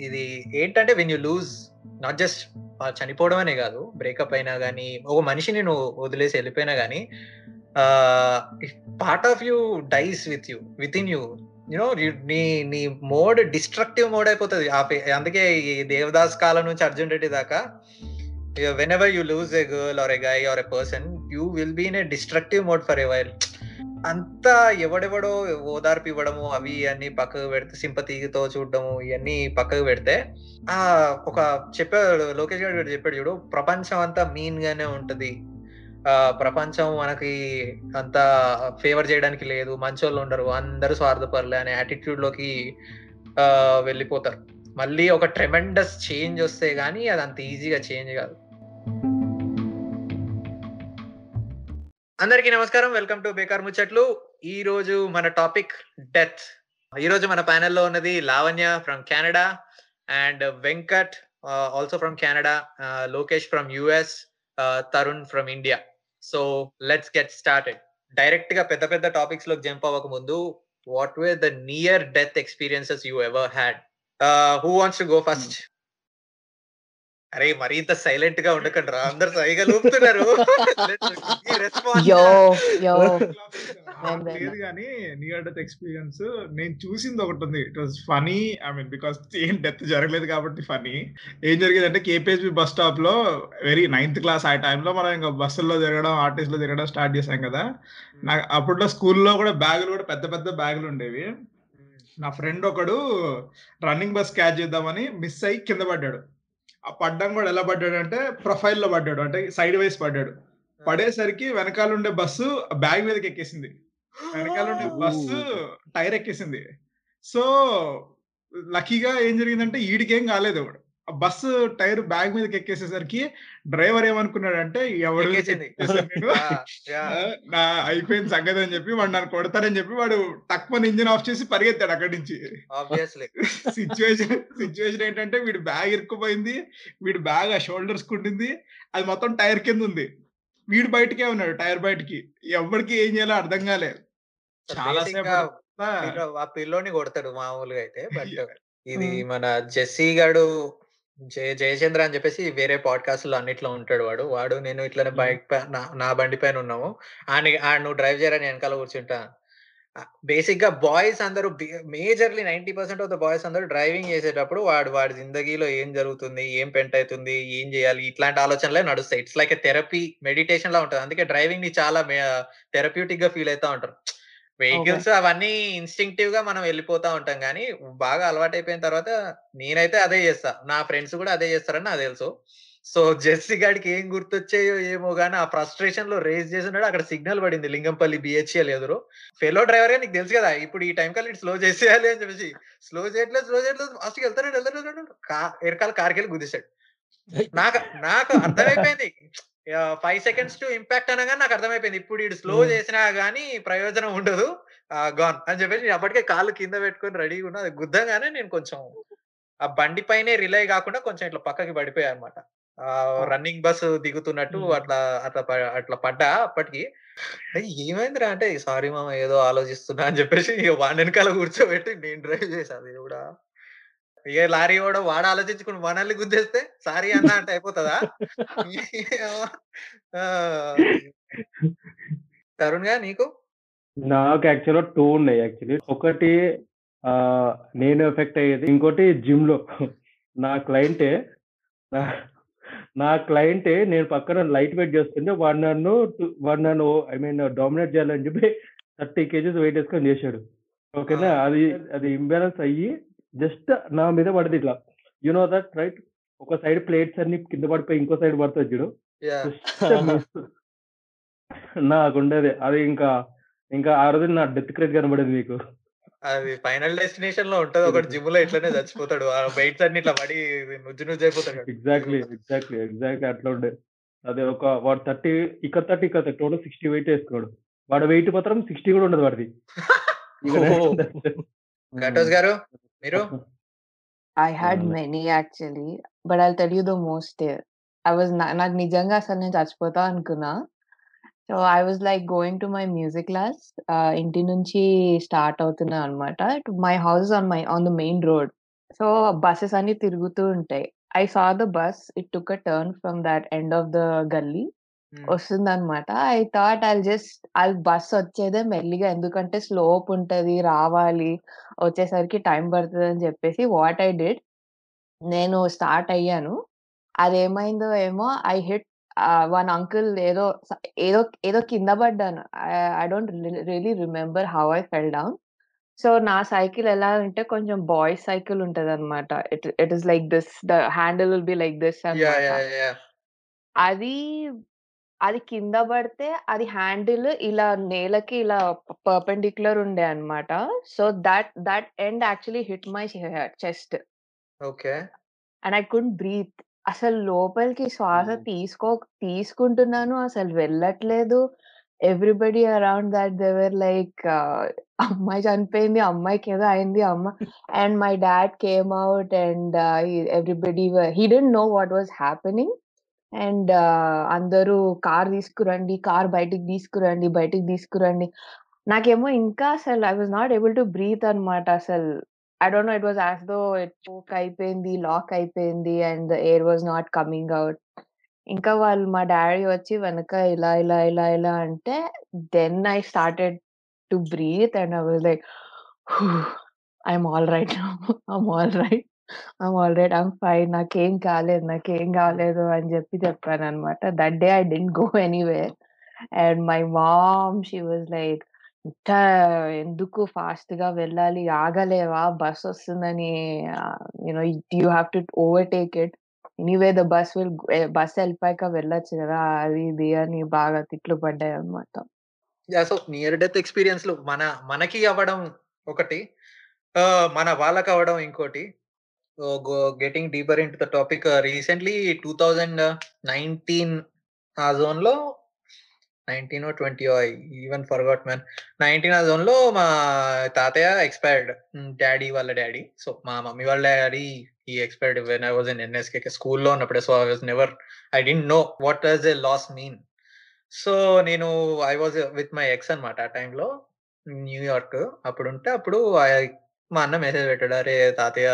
ఇది ఏంటంటే when you lose not just చనిపోవడం అనే కాదు బ్రేకప్ అయినా కానీ ఒక మనిషిని నువ్వు వదిలేసి వెళ్ళిపోయినా కానీ part of you dies with you with in you you know నీ నీ మోడ్ డిస్ట్రక్టివ్ మోడ్ అయిపోతుంది. ఆ పే- అందుకే ఈ దేవదాస్ కాలం నుంచి అర్జున్ రెడ్డి దాకా whenever you lose a girl or a guy or a person you will be in a destructive mode for a while అంతా ఎవడెవడో ఓదార్పు ఇవ్వడము అవి అన్ని పక్కకు పెడితే సింపతితో చూడడము ఇవన్నీ పక్కకు పెడితే ఆ ఒక చెప్పాడు లోకేష్ గారు చెప్పాడు చూడు ప్రపంచం అంతా మీన్ గానే ఉంటది. ఆ ప్రపంచం మనకి అంత ఫేవర్ చేయడానికి లేదు మంచోళ్ళు ఉండరు అందరూ స్వార్థపరులే అనే యాటిట్యూడ్లోకి ఆ వెళ్ళిపోతారు. మళ్ళీ ఒక ట్రెమెండస్ చేంజ్ వస్తే గానీ అది అంత ఈజీగా చేంజ్ కాదు. అందరికీ నమస్కారం. వెల్కమ్ టు బేకార్ ముచ్చట్లు. ఈ రోజు మన టాపిక్ డెత్. ఈ రోజు మన ప్యానెల్లో ఉన్నది Lavanya from Canada and Venkat also from Canada Lokesh from US Tarun from India. So let's get started డైరెక్ట్గా పెద్ద పెద్ద టాపిక్స్లో జంప్ అవ్వక ముందు what way the near death experiences you ever had who wants to go first అరే మరీ ఇంత సైలెంట్గా ఉండకండి రా. అందరు సైగా లూపుతున్నారు. లేదు కానీ నియర్ డెత్ ఎక్స్పీరియన్స్ నేను చూసింది ఒకటి ఉంది. It was funny I mean because ఏం డెత్ జరగలేదు కాబట్టి ఫనీ ఏం జరిగేదంటే కేపీహెచ్బి బస్ స్టాప్లో వెరీ నైన్త్ క్లాస్ ఆ టైంలో మనం ఇంకా బస్సుల్లో తిరగడం ఆర్టీసీలో తిరగడం స్టార్ట్ చేసాం కదా. నాకు అప్పట్లో స్కూల్లో కూడా బ్యాగులు కూడా పెద్ద పెద్ద బ్యాగులు ఉండేవి. నా ఫ్రెండ్ ఒకడు రన్నింగ్ బస్ క్యాచ్ చేద్దామని మిస్ అయ్యి కింద పడ్డాడు. ఆ పడ్డం కూడా ఎలా పడ్డాడు అంటే ప్రొఫైల్లో పడ్డాడు అంటే సైడ్ వైస్ పడ్డాడు. పడేసరికి వెనకాల ఉండే బస్సు బ్యాగ్ మీదకి ఎక్కేసింది. వెనకాల ఉండే బస్సు టైర్ ఎక్కేసింది. సో లక్కీగా ఏం జరిగిందంటే ఈడికేం కాలేదు బస్సు టైర్ బ్యాగ్ మీదకి ఎక్కేసేసరికి డ్రైవర్ ఏమనుకున్నాడంటే ఎవడు. ఆ, నా అయిపోయింది సంగతి అని చెప్పి వాడు నన్ను కొడతారని చెప్పి వాడు తక్కువ ఇంజిన్ ఆఫ్ చేసి పరిగెత్తాడు అక్కడి నుంచి. సిచ్యువేషన్ సిచ్యువేషన్ ఏంటంటే వీడి బ్యాగ్ ఇరుక్కుపోయింది వీడి బ్యాగ్ ఆ షోల్డర్స్ కుంటుంది అది మొత్తం టైర్ కింద ఉంది. వీడు బయటకే ఉన్నాడు టైర్ బయటికి. ఎవరికి ఏం చేయాలో అర్థం కాలేదు చాలా ఆ. పిల్లోని కొడతాడు మామూలుగా అయితే బట్. ఇది Hmm. మన జెస్సీ గాడు జయ జయచంద్ర అని చెప్పేసి వేరే పాడ్కాస్ట్లో అన్నిట్లో ఉంటాడు వాడు. వాడు నేను ఇట్లనే. బైక్ నా బండి పైన ఉన్నాము. ఆయన నువ్వు డ్రైవ్ చేయరని వెనకాల కూర్చుంటా. బేసిక్గా బాయ్స్ అందరూ majorly ninety percent of the boys అందరూ డ్రైవింగ్ చేసేటప్పుడు వాడు వాడి జిందగీలో ఏం జరుగుతుంది ఏం పెంట్ అవుతుంది ఏం చేయాలి ఇట్లాంటి ఆలోచనలే నడుస్తాయి. ఇట్స్ లైక్ థెరపీ మెడిటేషన్ లా ఉంటుంది. అందుకే డ్రైవింగ్ని చాలా థెరప్యూటిక్గా ఫీల్ అవుతా ఉంటారు. వెహికల్స్ అవన్నీ ఇన్స్టింక్టివ్గా మనం వెళ్ళిపోతా ఉంటాం కానీ బాగా అలవాటు అయిపోయిన తర్వాత నేనైతే అదే చేస్తా. నా ఫ్రెండ్స్ కూడా అదే చేస్తారని నాకు తెలుసు. సో జెస్సీ గాడికి ఏం గుర్తొచ్చాయో ఏమో గానీ ఆ ఫ్రస్ట్రేషన్లో రేస్ చేసినాడు అక్కడ సిగ్నల్ పడింది లింగంపల్లి బిహెచ్ఎల్ ఎదురు ఫెలో డ్రైవర్గా నీకు తెలుసు కదా ఇప్పుడు ఈ టైం కల్లా స్లో చేసేయాలి అని చెప్పేసి. స్లో చేయట్లేదు స్లో చేయట్లేదు ఫాస్ట్ వెళ్తాడు వెళ్తాడు ఎరకాల కార్కి వెళ్ళి గుద్దేశాడు. నాకు నాకు అర్థమైపోయింది. ఫైవ్ సెకండ్స్ టు ఇంపాక్ట్ అనగా నాకు అర్థమైపోయింది. ఇప్పుడు ఇడు స్లో Hmm. చేసినా గానీ ప్రయోజనం ఉండదు. గాన్ అని చెప్పేసి నేను అప్పటికే కాళ్ళు కింద పెట్టుకొని రెడీగా ఉన్నా. అది గుద్దంగానే నేను కొంచెం ఆ బండి పైనే రిలై కాకుండా కొంచెం ఇట్లా పక్కకి పడిపోయా అనమాట రన్నింగ్ బస్ దిగుతున్నట్టు Hmm. అట్లా అట్లా అట్లా పడ్డా అప్పటికి. "అయ్, ఏమైందిరా అంటే సారీ మామ ఏదో ఆలోచిస్తున్నా అని చెప్పేసి వాడి వెనకాల కూర్చోబెట్టి నేను డ్రైవ్ చేశాను దేవుడా. ఇక లారీ కూడా వాడు ఆలోచించుకుని మనల్ని గుద్దేస్తే సారీ అన్న అంటే అయిపోతుందా? తరుణ్గా నీకు? నాకు యాక్చువల్గా టూ ఉన్నాయి యాక్చువల్లీ ఒకటి నేను ఎఫెక్ట్ అయ్యేది ఇంకోటి జిమ్లో. నా క్లయింటే నా- క్లయింటే నేను పక్కన లైట్ వెయిట్ చేస్తుంటే వాడు నన్ను వాడు నన్ను ఐ మీన్ డామినేట్ చేయాలని చెప్పి థర్టీ కేజీస్ వెయిట్ వేసుకొని చేశాడు. ఓకేనా? అది అది ఇంబ్యాలెన్స్ అయ్యి జస్ట్ నా మీద పడింది ఇట్లా. యు నో దట్ రైట్ ఒక సైడ్ ప్లేట్స్ అన్ని కింద పడిపోయి ఇంకో సైడ్ పడుతుంది చూడు. Miss. నాకుండేది. అది ఇంకా ఇంకా ఆ రోజు నా డెత్ క్రేట్ కనబడింది మీకు. అది ఫైనల్ డెస్టినేషన్లో ఉంటది ఒకటి జిమ్లో ఇట్లనే చచ్చిపోతాడు. ఆ వెయిట్స్ అన్ని ఇట్లా పడి నుజ్జు నుజ్జు అయిపోతాడు. ఎగ్జాక్ట్లీ ఎగ్జాక్ట్లీ ఎగ్జాక్ట్లీ అట్లా ఉండే. అదే ఒక వాడు థర్టీ ఇక్కడ థర్టీ ఇక్కడ టోటల్ సిక్స్టీ వెయిట్ వేసుకున్నాడు. వాడు వెయిట్ మాత్రం సిక్స్టీ కూడా ఉండదు వాడిది. గారు? మీరు I had అవును. many actually, but I'll tell you the most. uh, I was na- నాకు నిజంగా అసలు నేను చచ్చిపోతా అనుకున్నా so I was like going to my music class ఇంటి నుంచి స్టార్ట్ అవుతున్నా అనమాట my house on my on the main road so buses అన్ని తిరుగుతూ ఉంటాయి. I saw the bus. It took a turn from that end of the గల్లీ. వస్తుందన్నమాట. I thought I'll just all bus వచ్చేదే మెల్లిగా ఎందుకంటే స్లోప్ ఉంటది. రావాలి. వచ్చేసరికి టైం పడతదని చెప్పేసి వాట్ ఐ డిడ్ నేను స్టార్ట్ అయ్యాను. అదేమైందో ఏమో ఐ హిట్ వన్ అంకుల్ ఏదో ఏదో ఏదో కింద పడ్డాను. I don't re really remember how I fell down. So నా సైకిల్ ఎలా అంటే కొంచెం బాయ్స్ సైకిల్ ఉంటదన్నమాట. It it is like this the handle will be like this! అది అది కింద పడితే అది హ్యాండిల్ ఇలా నేలకి ఇలా పర్పెండిక్యులర్ ఉండే అన్నమాట. So that that end actually hit my chest. Okay. And I couldn't breathe. అసలు లోపలికి శ్వాస హ్మ్. తీసుకో తీసుకుంటున్నాను. అసలు వెళ్ళట్లేదు. Everybody around that they were like ah, అమ్మాయి చనిపోయింది. అమ్మాయికేదో అయింది. అమ్మ and my dad came out and everybody were he didn't know what was happening. And అందరూ కార్ తీసుకురండి. కార్ బయటికి తీసుకురండి. బయటికి తీసుకురండి. నాకేమో ఇంకా అసలు I was not able to breathe అన్నమాట అసలు. I don't know it was as though it choke అయిపోయింది. లాక్ అయిపోయింది. And the air was not coming out. ఇంకా వాళ్ళు మా డాడీ వచ్చి వెనక ఇలా, ఇలా, ఇలా, ఇలా అంటే then I started to breathe and I was like I am all right now. I am right. Already I'm fine. నాకేం కాలేదు. నాకేం కాలేదు అని చెప్పి చెప్పానన్నమాట. That day I didn't go anywhere. And my mom she was like ఇంత ఎందుకు ఫాస్ట్‌గా వెళ్ళాలి. ఆగలేవా? బస్ వస్తుందని ఆహ్, you know you have to overtake it. Anyway the bus will bus ఎళ్ళిపోయాక వెళ్ళొచ్చు కదా! అది ఇది అని బాగా తిట్లు పడ్డాయన్నమాట. యాహ్! సో నియర్ డెత్ ఎక్స్‌పీరియన్స్‌లు మన మనకి అవ్వడం ఒకటి. ఆహ్, మన వాళ్ళకవ్వడం ఇంకోటి. So deeper into the topic recently 2019 ఆ జోన్‌లో 19 20 ఐ ఈవెన్ ఫర్గాట్ మ్యాన్. 19 ఆ జోన్‌లో మా తాతయ్య ఎక్స్‌పైర్డ్. డాడీ వాళ్ళ డాడీ సో మా మమ్మీ వాళ్ళ డాడీ ఈ expired when I was in NSK స్కూల్‌లో ఉన్నప్పుడే. So I was never I didn't know what does a loss mean. So నేను I was with my ex అన్నమాట ఆ టైంలో. న్యూయార్క్. అప్పుడుంటే అప్పుడు ఐ మా అన్న మెసేజ్ పెట్టాడు. "అరే తాతయ్య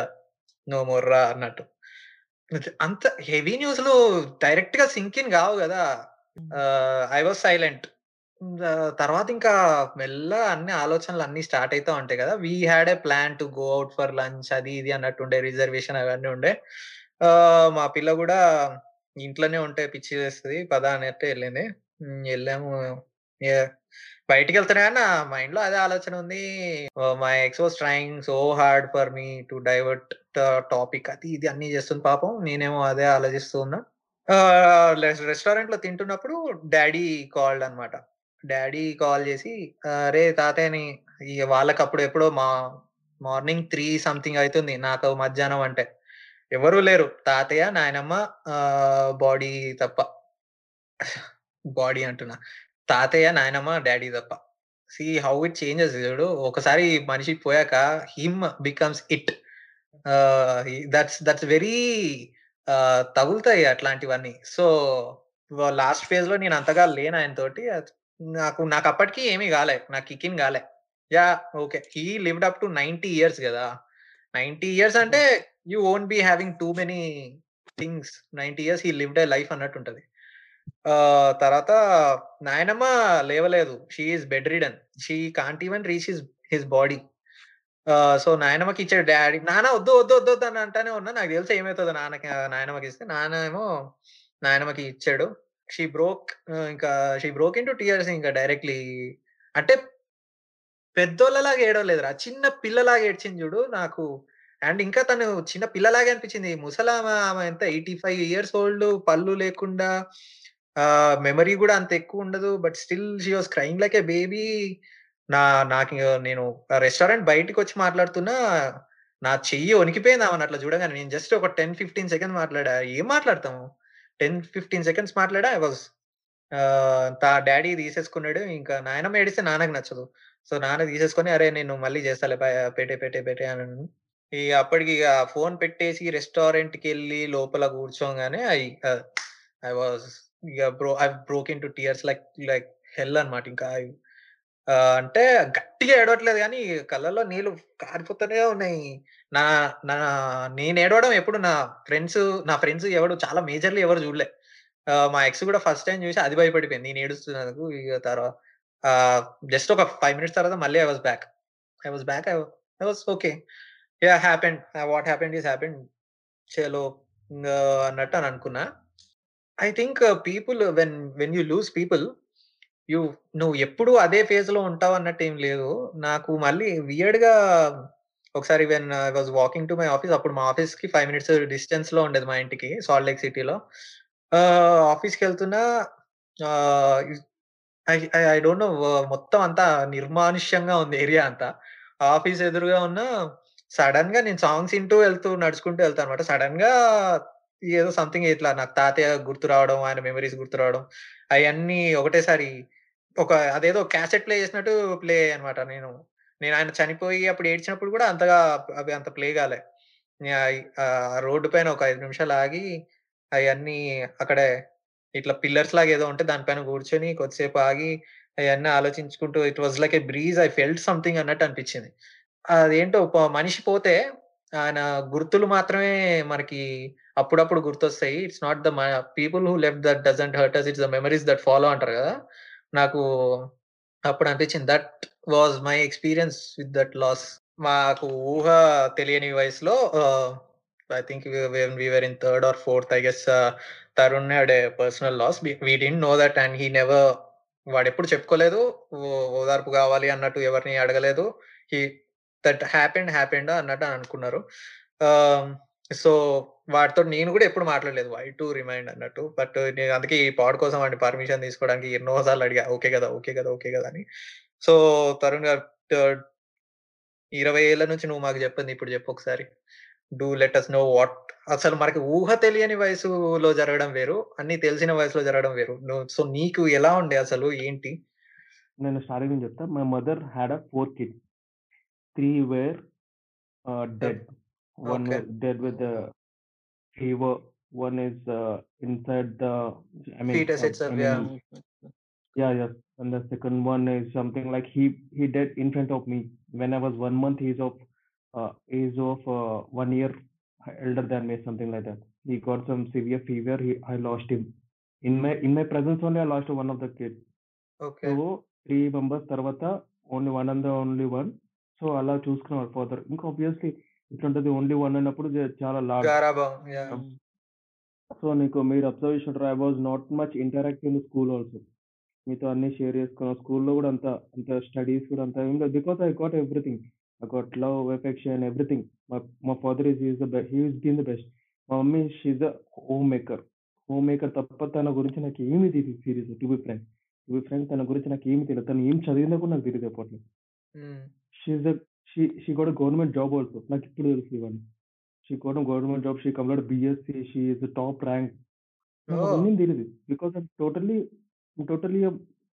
నో మోర్ రా" అన్నట్టు. అంత హెవీ న్యూస్‌లు డైరెక్ట్‌గా సింక్ ఇన్ కావు కదా! I was silent. తర్వాత ఇంకా మెల్లగా అన్ని ఆలోచనలు అన్నీ స్టార్ట్ అయితా ఉంటాయి కదా! We had a plan to go out for lunch అది ఇది అన్నట్టుండే. రిజర్వేషన్ అవన్నీ ఉండే. మా పిల్ల కూడా ఇంట్లోనే ఉంటే పిచ్చి లేస్తది. పద అన్నట్టు ఎళ్ళింది. హ్మ్. బయటికి వెళ్తున్నా బయటికెళ్తేనే గాని నా మైండ్‌లో అదే ఆలోచన ఉంది. My ex was trying so hard for me to divert the topic అది ఇది అన్నీ చేస్తుంది పాపం. నేనేమో అదే ఆలోచిస్తూ ఉన్నా. రెస్టారెంట్లో రెస్టారెంట్‌లో తింటున్నప్పుడు డాడీ కాల్డ్ అన్నమాట. డాడీ కాల్ చేసి "అరే తాతయ్యని" వాళ్ళకి అప్పుడు ఎప్పుడో మా మార్నింగ్ త్రీ సంథింగ్ అవుతుంది నాకు మధ్యాహ్నం అంటే. ఎవరు లేరు. తాతయ్య, నాయనమ్మ బాడీ తప్ప. బాడీ అంటున్నా. తాతయ్య, నాయనమ్మ, డ్యాడీ తప్ప. సీ హౌ ఇట్ చేంజెస్ చూడు. ఒకసారి మనిషి పోయాక him becomes it. That's that's very తగులుతాయి అట్లాంటివన్నీ. సో లాస్ట్ ఫేజ్‌లో నేను అంతగా లేను ఆయనతోటి. అద్ నాకు నాకప్పటికి ఏమీ కాలే. నాకు కిక్ ఇన్ కాలే. Yeah! Okay. He lived up to 90 years గదా! 90 ఇయర్స్ అంటే you won't be having too many things. 90 years he lived a life అన్నట్టుంటది. తర్వాత నాయనమ్మ లేవలేదు. She is bedridden she can't even reach his his body. So నాయనమ్మకి ఇచ్చాడు daddy నాన్న వద్దు, వద్దు, వద్దు, వద్దు అని అంటానే ఉన్నా. నాకు తెలుసు ఏమైతదో నాన్నకి నాయనమ్మకి ఇస్తే. నాన్న ఏమో నాయనమ్మకి ఇచ్చాడు. షీ బ్రోక్ ఇంకా she broke in to tears ఇంకా డైరెక్ట్‌లీ. అంటే పెద్దోళ్ళలాగా ఏడవలేదురా. చిన్న పిల్లలాగా ఏడ్చింది చూడు నాకు అండ్ ఇంకా తను చిన్న పిల్లలాగే అనిపించింది. ముసలామ ఆమె ఎంత 85 ఇయర్స్ ఓల్డ్ పళ్ళు లేకుండా మెమరీ కూడా అంత ఎక్కువ ఉండదు. But still she was crying like a baby. నా నాకు నేను రెస్టారెంట్ బయటకు బయటికొచ్చి మాట్లాడుతున్నా. నా చెయ్యి వణికిపోయింది ఆమెను అట్లా చూడగానే. నేను జస్ట్ ఒక 10, 15 సెకండ్స్ మాట్లాడా. ఏం మాట్లాడతాము? 10, 15 సెకండ్స్ మాట్లాడా. ఐ వాస్ తా డాడీ తీసేసుకున్నాడు. ఇంకా నాయనమ్మ ఏడిస్తే నాన్నకి నచ్చదు. సో నాన్న తీసేసుకొని "అరే నేను మళ్ళీ చేస్తాలే పెట్టే పెట్టే పెట్టే అని ఈ అప్పటికి ఇక ఫోన్ పెట్టేసి రెస్టారెంట్‌కెళ్ళి లోపల కూర్చోగానే ఐ ఐ వాస్ ఇక bro I broke into tears like like hell అనమాట ఇంకా. అంటే గట్టిగా ఏడవట్లేదు కానీ కళ్ళల్లో నీళ్ళు కారిపోతూనే ఉన్నాయి. నా నా నేను ఏడవడం ఎప్పుడు నా ఫ్రెండ్స్ నా ఫ్రెండ్స్ ఎవడు చాలా మేజర్‌లీ ఎవరు చూడలే మా ఎక్స్ కూడా ఫస్ట్ టైం చూసి అది భయపడిపోయింది. నేను ఏడుస్తున్నందుకు. ఇక తర్వాత జస్ట్ ఒక ఫైవ్ మినిట్స్ తర్వాత మళ్ళీ I was back. I was back. I I was okay. Yeah happened. What happened is happened. చలో అన్నట్టు అని అనుకున్నా. I think people when when you lose people you నువ్వు ఎప్పుడు అదే ఫేజ్‌లో ఉంటావు అన్నట్టు ఏం లేదు. నాకు మళ్ళీ వియర్డ్‌గా ఒకసారి when I was walking to my office అప్పుడు మా ఆఫీస్‌కి 5 మినిట్స్ డిస్టెన్స్‌లో ఉండేది మా ఇంటికి సాల్ట్ లేక్ సిటీలో. ఆఫీస్కి ఆహ్, I I I don't know మొత్తం అంతా నిర్మానుష్యంగా ఉంది ఏరియా అంతా. ఆఫీస్ ఎదురుగా ఉన్న సడన్గా నేను సాంగ్స్ ఇంటూ వెళ్తూ నడుచుకుంటూ వెళ్తాను అనమాట సడన్గా ఏదో సంథింగ్ ఇట్లా నాకు తాతయ్య గుర్తు రావడం, ఆయన మెమరీస్ గుర్తు రావడం అవన్నీ ఒకటేసారి ఒక అదేదో క్యాసెట్ ప్లే చేసినట్టు ప్లే అనమాట నేను నేను ఆయన చనిపోయి అప్పుడు ఏడ్చినప్పుడు కూడా అంతగా అవి అంత ప్లే కాలే. రోడ్డు పైన ఒక ఐదు నిమిషాలు ఆగి అవన్నీ అక్కడే ఇట్లా పిల్లర్స్ లాగా ఏదో ఉంటే దానిపైన కూర్చొని కొద్దిసేపు ఆగి అవన్నీ ఆలోచించుకుంటూ it was like a breeze I felt something అన్నట్టు అనిపించింది. అదేంటో మనిషి పోతే ఆయన గుర్తులు మాత్రమే మనకి అప్పుడప్పుడు గుర్తొస్తాయి. ఇట్స్ నాట్ ద మ people who left that doesn't hurt us. It's the memories that follow అంటారు కదా నాకు అప్పుడు అనిపించింది. That was my experience with that loss. మాకు ఊహ తెలియని వయసులో I think when in third or fourth I guess Tarun had personal loss. We we know that and he never వాడెప్పుడు చెప్పుకోలేదు. ఓ ఓదార్పు కావాలి అన్నట్టు ఎవరిని అడగలేదు. హీ దట్ హ్యాపెండ్ హ్యాపెండ్ అన్నట్టు అనుకున్నారు. సో వాడితోటి నేను కూడా ఎప్పుడు మాట్లాడలేదు. వై టు రిమైండ్ అన్నట్టు. బట్ నేను అందుకే ఈ పాడ్ కోసం వాడి పర్మిషన్ తీసుకోవడానికి ఎన్నో సార్లు అడిగా. ఓకే గదా! ఓకే గదా! ఓకే గదా! అని. సో తరుణ్ గారు 20 ఏళ్ళ నుంచి నువ్వు మాకు చెప్పింది ఇప్పుడు చెప్పు ఒకసారి. Do let us know what అసలు మనకి ఊహ తెలియని వయసులో జరగడం వేరు. అన్నీ తెలిసిన వయసులో జరగడం వేరు. సో నీకు ఎలా ఉండే అసలు ఏంటి? నేను స్టార్టింగ్ నుంచి చెప్తా. My mother had a 4 kids. 3 were dead. One okay. was dead with the fever. One is uh, inside the, I mean, foetus uh, itself I yeah! mean, yeah, yes. And the second one is something like he he dead in front of me when I was one month. He's of uh, he's of uh, one year elder than me, something like that. He got some severe fever. He I lost him in my in my presence only. I lost one of the kids. Okay. So 3 members తర్వాత only one and the only one. So అలా చూసుకునేవాడు father. ఇంకా obviously ఇట్లుంటది only one అన్నప్పుడు జ చాలా lord. గారాబం. Yeah! So నీకు మీరు observe చేసినట్టు I was not much interactive in school also. మీతో అన్నీ షేర్ చేసుకున్నా. స్కూల్‌లో కూడా అంత అంత స్టడీస్ కూడా అంత ఏం లేదు. Because I got everything. I got love, affection everything. మా మా father is he is the be he is been the best. మా mummy she is the home maker. Home maker తప్ప తన గురించి నాకు ఏమీ తెలీదు సీరియస్‌గా to be frank. To be frank తన గురించి నాకు ఏమీ తెలీదు. తను ఏం చదివిందో కూడా నాకు తెలీదు అప్పట్లో. హ్మ్. She is the she she got a government job also. నాకు ఇప్పుడు తెలుసు ఇవన్నీ. She got a government job. She completed BSc. She is top rank. నాకు! అవన్నీ తెలీదు. బికాజ్ ఐమ్ టోటల్లీ టోటల్లీ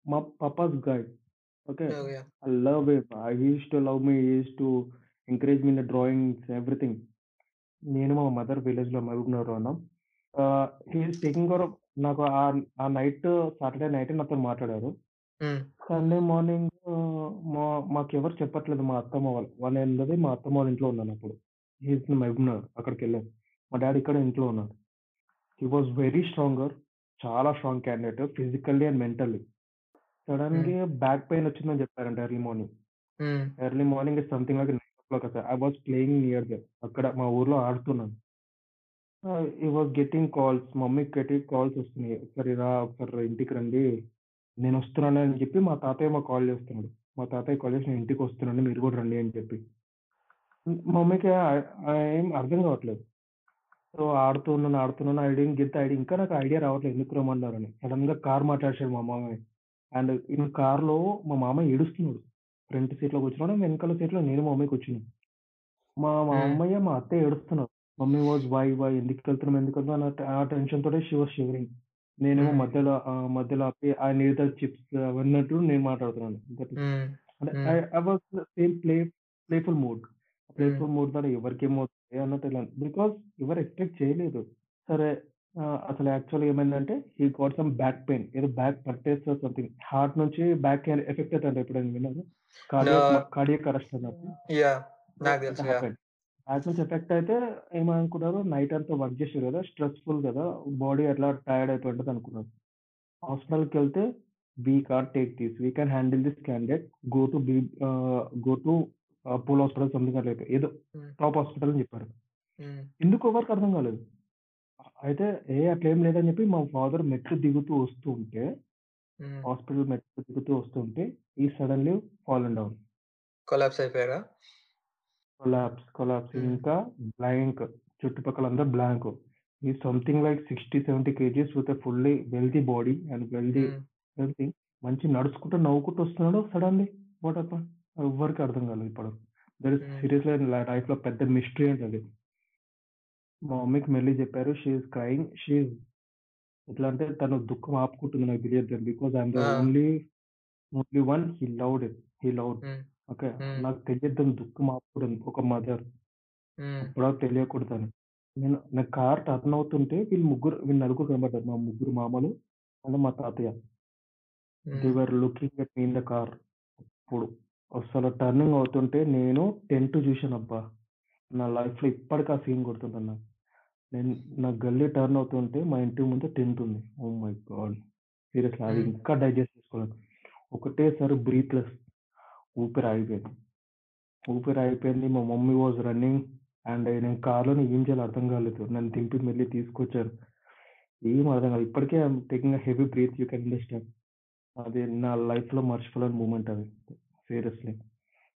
మా papa's guy. Okay. I love him. He used to love me. He used to encourage me in drawings everything. నేను మా mother విలేజ్‌లో మహబూబ్‌నగర్‌లో ఉన్నాం. ఆహ్, he is taking of నాకు ఆ నైట్ సాటర్‌డే నైట్ నాతోని మాట్లాడారు. సండే మార్నింగ్ మా మాకెవరు చెప్పట్లేదు మా అత్తమ్మ వాళ్ళు. వాళ్ళున్నది మా అత్తమ్మ వాళ్ళ ఇంట్లో ఉన్నానప్పుడు. హి ఈస్ ఇన్ మహబూబ్‌నగర్ అక్కడికెళ్ళాం. మా డ్యాడీ ఇక్కడ ఇంట్లో ఉన్నారు. He was very stronger. చాలా strong candidate physically and mentally. Hmm. సడెన్‌గా బ్యాక్ పెయిన్ వచ్చిందని చెప్పారంట early morning. Early morning is something like 9:00 అట్లా. I was playing near there. అక్కడ మా ఊర్లో ఆడుతున్నాను. He was getting calls. మమ్మీకి గెట్టింగ్ కాల్స్ వస్తున్నాయి. "ఒకసారి రా, ఒకసారి ఇంటికి రండి. నేనొస్తున్నాను" అని చెప్పి మా తాతయ్య మాకు కాల్ చేస్తున్నాడు. మా తాతయ్య కాల్ చేసి "నేను ఇంటికొస్తున్నాను. మీరు కూడా రండి" అని చెప్పి. మా మమ్మీకి ఏం అర్థం కావట్లేదు. సో ఆడుతున్నాను, ఆడుతున్నాను. I didn't get the idea. ఇంకా నాకు ఐడియా రావట్లేదు ఎందుకు రమ్మన్నారని. సడెన్‌గా కార్ మాట్లాడేసాడు మా మామయ్య. అండ్ ఇన్ కార్‌లో మా మామయ్య ఏడుస్తున్నాడు. ఫ్రంట్ సీట్‌లో కూర్చున్నాడు. వెనకాల సీట్‌లో నేను మా మమ్మీ కూర్చున్నాం. మా హ్మ్. మామయ్య, మా అత్తయ్య ఏడుస్తున్నారు. మమ్మీ వాస్ వై వై ఎందుకెళ్తున్నాం ఎందుకెళ్తున్నాం అన్న ఆ టెన్షన్ తోటి షీ వాస్ షివరింగ్. నేనేమో. మధ్యలో మధ్యలో ఆపి ఐ నీడ్ ద చిప్స్ అవన్నట్టు నేను మాట్లాడుతున్నాను. దట్. అంటే. I was same play playful mood. Playful mood ద్వారా ఎవరికేమవుతది అన్నట్టు ఇలా బికాజ్ ఎవరు ఎక్స్‌పెక్ట్ చేయలేదు. సరే అసలు యాక్చువల్‌గా ఏమైందంటే he got some back pain. ఏదో బ్యాక్ పట్టేస్తో సంథింగ్. హార్ట్ నుంచి బ్యాక్ ఎఫెక్ట్ అయితదంట ఎప్పుడైనా విన్నారా? కార్డియాక్ నా మ కార్డియాక్ అరెస్ట్ అన్నప్పుడు. నాకు తెలుసు. నుంచి ఎఫెక్ట్ అయితే ఏమనుకున్నారు నైట్ అంతా వర్క్ చేసిర్రు కదా! స్ట్రెస్‌ఫుల్ కదా! బాడీ ఎట్లా టైర్డ్ అయిపోయి ఉంటది అనుకున్నారు. హాస్పిటల్‌కెళ్తే we can't take this. We can handle this candidate. Go to be go to Apollo hospital something అట్లా. ఏదో హ్మ్. టాప్ హాస్పిటల్ అని చెప్పారు. హ్మ్. ఎందుకో ఎవరికీ అర్థం కాలేదు. అయితే ఏ అట్లేం లేదని చెప్పి మా ఫాదర్ మెట్లు దిగుతూ వస్తూ ఉంటే హ్మ్. హాస్పిటల్ మెట్లు దిగుతూ వస్తుంటే he suddenly fallen down. Collapse అయిపోయారా? Collapse, collapse hmm. ఇంకా బ్లాంక్. చుట్టుపక్కల అందరూ blank. He something like 60, 70 kgs with fully wealthy body and wealthy hmm. Everything. మంచిగా నడుచుకుంటూ, నవ్వుకుంటూ వస్తున్నాడు. Suddenly what happened? ఎవ్వరికీ అర్థం కాలేదు ఇప్పటివరకు. దట్ ఈస్ హ్మ్. సీరియస్‌లీ ల పెద్ద మిస్టరీ అండి అది. మా మమ్మీకి మెల్లి చెప్పారు. She is crying. షీ ఎట్లా అంటే తను దుఃఖం ఆపుకుంటుంది నాకు తెలియదు. Because I am the ah! Only, only one he loved it. He loved. Okay. Hmm. నాకు తెలియద్దని దుఃఖం ఆపుకుంటుంది ఒక మదర్. హ్మ్. అప్పటివరకు తెలియకూడదని. నేను నా కార్ టర్న్ అవుతుంటే వీళ్ళు ముగ్గురు వీళ్ళు నలుగురు కనపడ్డారు. మా ముగ్గురు మామలు అండ్ మా తాతయ్య. They hmm. Were looking at me in the car. అప్పుడు అసలు టర్నింగ్ అవుతుంటే నేను టెంట్ చూసానబ్బా! నా లైఫ్‌లో ఇప్పటికి ఆ సీన్ గుర్తుంటది నాకు. నేను నా గల్లీ టర్న్ అవుతుంటే మా ఇంటి ముందు టెంట్ ఉంది. Oh my god! సీరియస్‌లీ అది హ్మ్. ఇంకా డైజెస్ట్ చేసుకోలేను. ఒకటేసారి బ్రీత్‌లెస్ ఊపిరి ఆగిపోయింది. ఊపిరి ఆగిపోయింది. మా మమ్మీ వాజ్ రన్నింగ్ అండ్ నేను కార్‌లోనే ఏం చేయాలో అర్థం కాలేదు. నన్ను దింపి మళ్ళీ తీసుకొచ్చారు. ఏం అర్థం కాదు ఇప్పటికే I taking heavy breath you can understand. అది నా లైఫ్‌లో మర్చిపోలేని మూమెంట్ అది. సీరియస్‌లీ.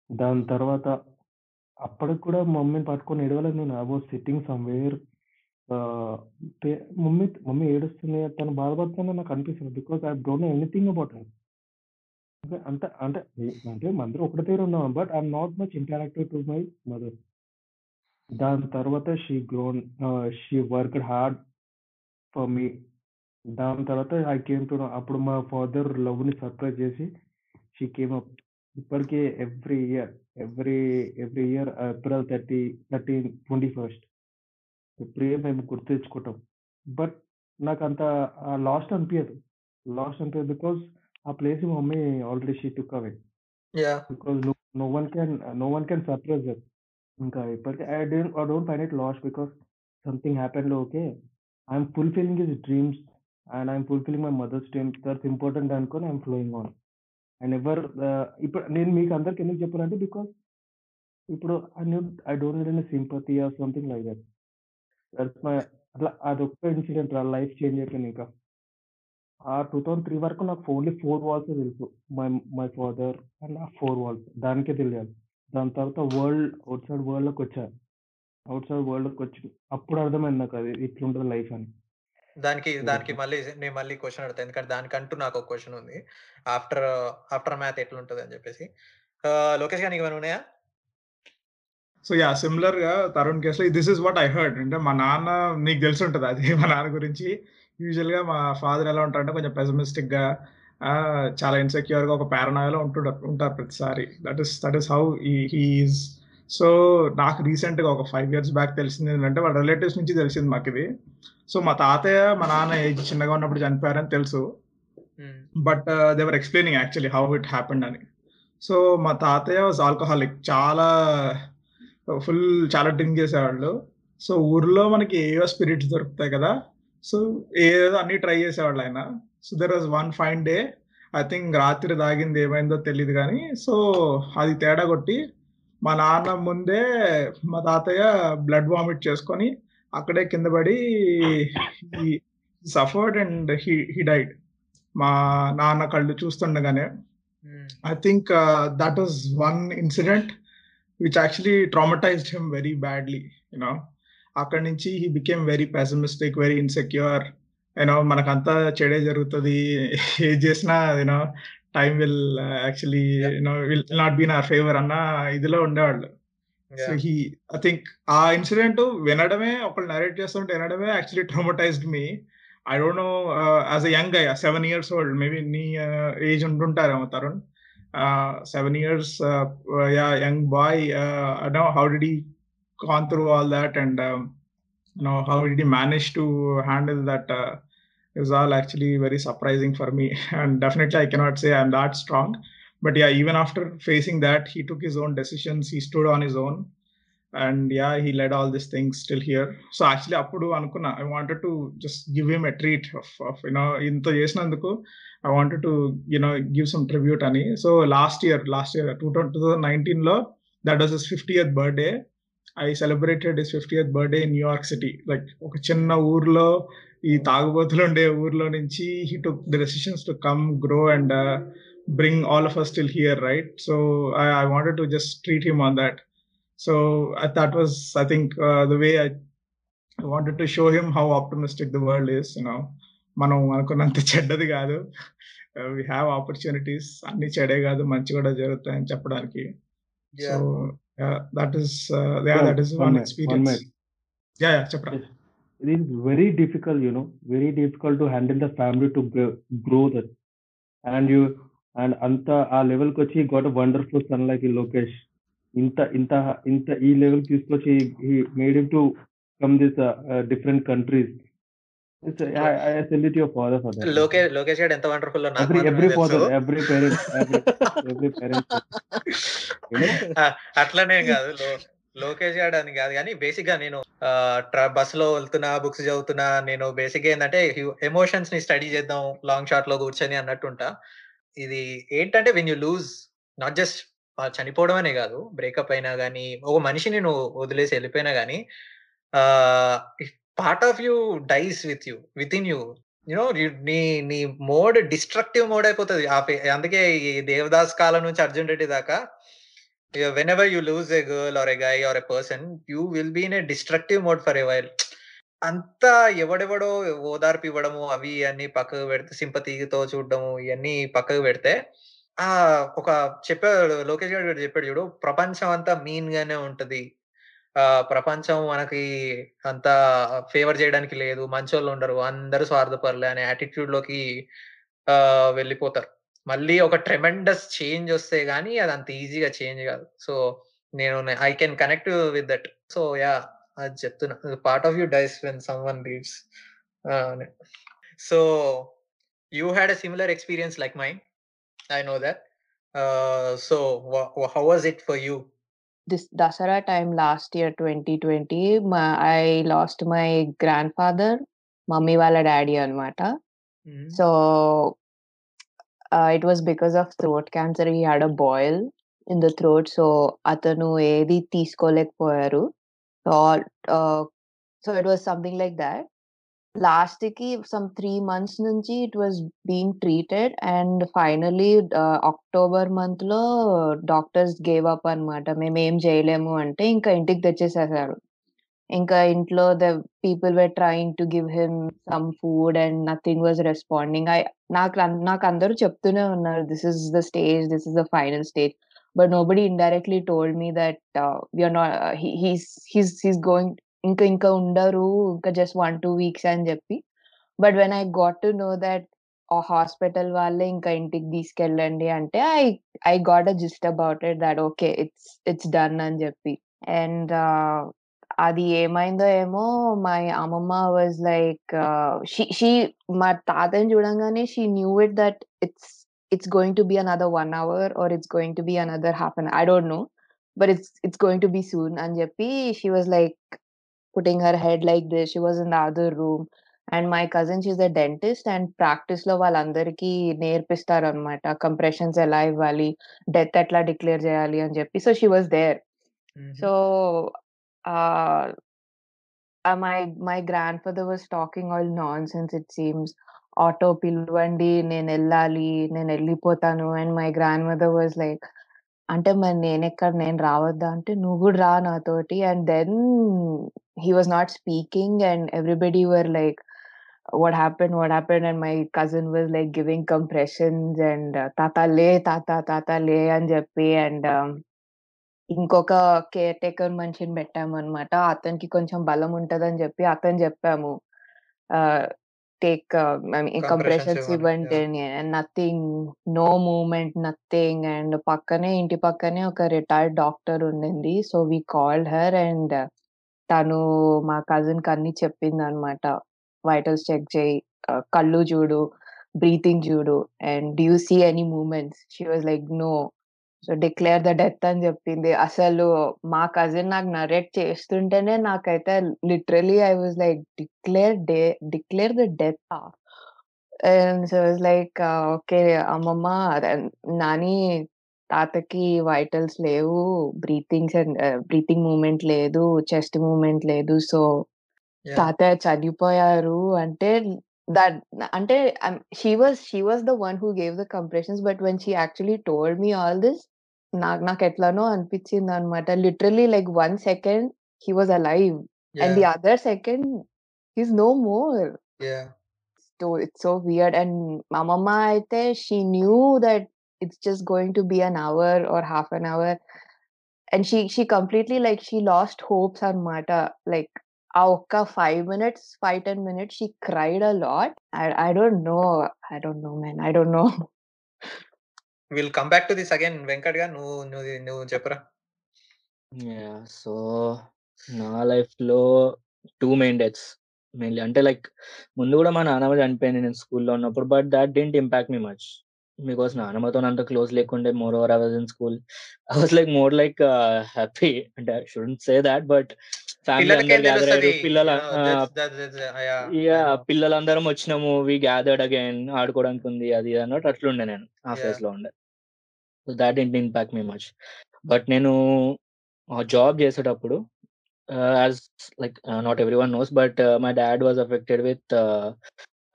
దాని తర్వాత అప్పటికి కూడా మమ్మీని పట్టుకొని ఏడవలేదు నేను. I was sitting somewhere mummy mummy ఏడుస్తుంది. తను బాధపడుతుందని నాకు అనిపిస్తుంది because I don't know anything about health అంటే అంటే అంటే అంటే మేమందరం ఒకటే దగ్గర ఉన్నాం. But I not much interactive to my mother. దాని తర్వాత she grown she worked hard for me. దాని తర్వాత ఐ కేమ్ టు అప్పుడు మా ఫాదర్ లవ్‌ని సర్ప్రైజ్ చేసి షీ కేమ్ అప్. ఇప్పటికే every year, every every year April thirty thirteen twenty first ఇప్పుడే మేము గుర్తు తెచ్చుకుంటాం. బట్ నాకు అంత లాస్ట్ అనిపియదు. లాస్ట్ అనిపియదు బికాస్ ఆ ప్లేస్ మా mummy already away. Yeah! Because no no one can no one can surprise her. ఇంకా ఇప్పటికి I don't I don't find it lost because something happened okay. I am fulfilling his dreams and I am fulfilling my mother's dreams. That's important అనుకోని I am flowing on. Never ah, ఇప్పుడు నేను మీకు అందరికి ఎందుకు చెప్పానంటే because ఇప్పుడు I need I don't need any sympathy or something like that. That's my అట్లా అదొక్క ఇన్సిడెంట్ లైఫ్ చేంజ్ అయిపోయింది ఇంకా. ఆ 2003 వరకు నాకు ఓన్లీ 4 వాల్సే తెలుసు. మై మై ఫాదర్ అండ్ ఆ 4 వాల్స్. దానికే తెలియాలి. దాని తర్వాత వరల్డ్ ఔట్‌సైడ్ వరల్డ్‌లోకొచ్చా. ఔట్‌సైడ్ వరల్డ్‌లోకొచ్చి అప్పుడు అర్థమైంది నాకు అది ఇట్లుంటది లైఫ్ అని. దానికి దానికి. మళ్ళీ నేను మళ్ళీ క్వెషన్ అడుగుతా. ఎందుకంటే దానికంటూ నాకొక క్వెషన్ ఉంది. ఆఫ్టర్ ఆఫ్టర్ మ్యాథ్ ఎట్లుంటదని చెప్పేసి. ఆహ్, లోకేష్ గారు నీకేమైనా ఉన్నాయా? So yeah! సిమిలర్‌గా Tarun కేస్‌లో this is what I heard. అంటే మా నాన్న నీకు తెలిసుంటది అది మా నాన్న గురించి. యూజువల్‌గా మా ఫాదర్ ఎలా ఉంటారంటే కొంచెం పెసిమిస్టిక్‌గా చాలా ఇన్‌సెక్యూర్‌గా ఒక పారనాయాలో ఉంటుంటారు ఉంటారు ప్రతిసారి. That is that is how he he is. So నాకు రీసెంట్‌గా ఒక 5 ఇయర్స్ బ్యాక్ తెలిసిందేంటంటే వాళ్ళ రిలేటివ్స్ నుంచి తెలిసింది మాకిది. సో మా తాతయ్య, మా నాన్న ఏజ్ చిన్నగా ఉన్నప్పుడు చనిపోయారని తెలుసు. But they were explaining actually how it happened అని. సో మా తాతయ్య వాస్ ఆల్కహాలిక్. చాలా ఫుల్ చాలా డ్రింక్ చేసేవాళ్ళు. సో ఊర్లో మనకి ఏవేవో స్పిరిట్స్ దొరుకుతాయి కదా! సో ఏదేదో అన్నీ try చేసేవాళ్ళాయన. So there was one fine day I think రాత్రి తాగింది ఏమైందో తెలీదు గానీ, సో అది తేడా కొట్టి మా నాన్న ముందే మా తాతయ్య బ్లడ్ వామిట్ చేసుకొని అక్కడే కింద పడి suffered and he he died. మా నాన్న కళ్ళు చూస్తుండగానే. హ్మ్. Uh, that was one incident which actually traumatized him very badly, you know. అక్కడి నుంచి became very pessimistic, very insecure. You know, మనకంతా చెడే జరుగుతది. ఏది చేసినా uh, actually yeah! you know, will not be in our favor అన్న ఇదిలో ఉండేవాళ్ళు. సో! హి ఐ థింక్ ఆ ఇన్సిడెంట్ వినడమే ఒకళ్ళు నరేట్ చేస్తుంటే వినడమే actually traumatized me. I don't know as a young guy 7 years old maybe నీ age ఉండుంటారేమో Tarun. Ah, 7 years yeah! Young boy I know how did he gone through all that and you know how did he manage to handle that uh, is all actually very surprising for me and definitely i cannot say i'm that strong but yeah even after facing that he took his own decisions he stood on his own and yeah he led all these things till here so actually అప్పుడు అనుకున్నా i wanted to just give him a treat of, of you know ఇంత చేసినందుకు i wanted to you know give some tribute అని so last year last year 2019 లో that was his 50th birthday I celebrated his fiftieth birthday in New York city like ఒక చిన్న ఊర్లో ఈ తాగుబోతులు ఉండే ఊర్లో నుంచి he took the decisions to come grow and bring all of us still here right so I I wanted to just treat him on that so that was I think the way I wanted to show him how optimistic the world is you know మనం అనుకున్నంత చెడ్డది కాదు. We have opportunities అన్ని చెడే కాదు మంచి కూడా జరుగుతాయని చెప్పడానికి. So that is uh, yeah Oh, that is one one minute, experience one minute. yeah yeah chapra Yes. It is very difficult, you know, very difficult to handle the family to grow, grow that. And you and అంత ఆ లెవెల్కి వచ్చి goat wonderful sun like ఈ లోకేష్ ఇంత ఇంత ఇంత ఈ level తీసుకొచ్చి made him to come this different countries Lokesh garu ఎంత వండర్ఫుల్ అట్లనే కాదు. లోకేష్ గారు అని కాదు కానీ బేసిక్గా నేను బస్లో వెళ్తున్నా బుక్స్ చదువుతున్నా నేను బేసిక్ ఏంటంటే ఎమోషన్స్ని స్టడీ చేద్దాం లాంగ్ షాట్లో కూర్చొని అన్నట్టుంటా. ఇది ఏంటంటే when you lose not just చనిపోవడం అనే కాదు బ్రేకప్ అయినా కానీ ఒక మనిషిని నువ్వు వదిలేసి వెళ్ళిపోయినా కానీ part of you dies with you with in you you know నీ నీ మోడ్ డిస్ట్రక్టివ్ మోడ్ అయిపోతుంది. ఆ పే- అందుకే ఈ దేవదాస్ కాలం నుంచి అర్జున్ రెడ్డి దాకా whenever you lose a girl or a guy or a person you will be in a destructive mode for a while అంతా ఎవడెవడో ఓదార్పు ఇవ్వడము అవి అన్ని పక్కకు పెడితే సింపతితో చూడడము ఇవన్నీ పక్కకు పెడితే ఆ ఒక చెప్పాడు లోకేష్ గారు చెప్పాడు చూడు ప్రపంచం అంతా మీన్ గానే ఉంటది. ప్రపంచం మనకి అంత ఫేవర్ చేయడానికి లేదు. మంచోళ్ళు ఉండరు. అందరూ స్వార్థపరులే అనే యాటిట్యూడ్లోకి వెళ్ళిపోతారు. మళ్ళీ ఒక ట్రెమెండస్ చేంజ్ వస్తే గానీ అది అంత ఈజీగా చేంజ్ కాదు. సో నేను I can connect with that so yeah అది చెప్తున్నా. Part of you dies when someone reads so you had a similar experience like mind I know that so how was it for you this Dasara time last year, 2020, my, I lost my grandfather, mummy wala daddy anamata. So uh, it was because of throat cancer. He had a boil in the throat, so atanu ఏది తీసుకోలేకపోయారు. So all- uh, so it was something like that. లాస్ట్కి some three months నుంచి it was being treated and finally October మంత్లో doctors gave up అన్నమాట మేము ఏం చేయలేము అంటే ఇంకా ఇంటికి తెచ్చేసేసారు. ఇంకా ఇంట్లో the people were trying to give him some food and nothing was responding I నాకు అన్- నాకు అందరూ చెప్తూనే ఉన్నారు this is the stage this is the final stage but nobody indirectly told me that you're not he's he's he's going ఇంకా ఇంకా ఉండరు ఇంకా జస్ట్ వన్ టూ వీక్స్ అని చెప్పి. But when I got to know that ఆ hospital వాళ్ళే ఇంకా ఇంటికి తీసుకెళ్ళండి అంటే I I got a gist about it that okay it's it's done అని చెప్పి. అండ్ అది ఏమైందో ఏమో మై అమ్మమ్మ వాజ్ లైక్ షీ మా తాతని చూడంగానే she knew it that it's it's going to be another one hour or it's going to be another half an I don't know but it's it's going to be soon అని చెప్పి she was like putting her head like this. She was in the other room. And my cousin, she's a dentist and ప్రాక్టీస్లో వాళ్ళందరికీ నేర్పిస్తారు అనమాట compressions ఎలా ఇవ్వాలి? Death ఎట్లా declare చేయాలి అని చెప్పి. So she was there so my my grandfather was talking all nonsense it seems auto పిలవండి నేను వెళ్ళాలి నేను వెళ్ళిపోతాను. And my grandmother was like అంటే మరి నేను ఎక్కడ నేను రావద్దా అంటే నువ్వు కూడా రా నాతోటి. And then he was not speaking and everybody were like what happen what happen and my cousin was like giving compressions and తాత లే తాత తాత లే అని చెప్పి అండ్ ఇంకొక కేర్ టేకర్ మనిషిని పెట్టాము అనమాట అతనికి కొంచెం బలం ఉంటదని చెప్పి అతను చెప్పాము. టేక్ Compressions కంప్రెషన్స్ ఇవ్వండి, ఇవ్వండి and nothing no moment nothing and పక్కనే ఇంటి పక్కనే ఒక రిటైర్డ్ డాక్టర్ ఉండింది so we called her and తను మా కజిన్‌కి అన్నీ చెప్పిందనమాట. వైటల్స్ చెక్ ఆహ్, కళ్ళు చూడు, బ్రీతింగ్ చూడు and do you see any movements? She was like no. So, declare the death అని చెప్పింది. అసలు మా కజిన్ నాకు నరేట్ చేస్తుంటేనే నాకైతే literally I was like declare the declare the డెతా? And so, like okay అమ్మమ్మ నాని తాతకి వైటల్స్ లేవు. బ్రీతింగ్స్ అండ్ బ్రీతింగ్ మూవ్‌మెంట్ లేదు. చెస్ట్ మూవ్‌మెంట్ లేదు. సో! తాతయ్య చనిపోయారు అంటే దట్ అంటే she was she was the one who gave the compressions. But when she actually told me all this నాకు నాకెట్లనో అనిపించిందనమాట. Literally like 1 second he was alive and the yeah! Other second he is no more. Yeah! So, it's so weird and మా అమ్మమ్మ అయితే she knew that it's just going to be an hour or half an hour. And she she completely like she lost hopes అనమాట. Like ఆ ఒక్క 5 minutes, 5, 10 minutes she cried a lot. I I don't know. I don't know man. I don't know. Will come back to this again వెంకట్‌గా నువ్వు నువ్వు నువ్వు చెప్పురా. So, నా లైఫ్‌లో 2 main deaths mainly అంటే లైక్ ముందు గూడా మా నానమ్మ చనిపోయింది నేను స్కూల్‌లో ఉన్నప్పుడు. But that didn't impact me much. Because నానమ్మతోని అంత క్లోజ్ లేకుండే more over I was in school. I was like more like happy అంటే I shouldn't say that but family. పిల్లల దట్. పిల్లలందరం వచ్చినాము. వి గ్యాదర్డ్ అగైన్ ఆడుకోవడానికి ఉంది అది అన్నట్టు అట్లుండే నేను. ఆ యాహ్! ఫేజ్‌లో ఉండే. So, that didn't impact me much. But నేను జాబ్ చేసేటప్పుడు as like not everyone knows but my dad was affected with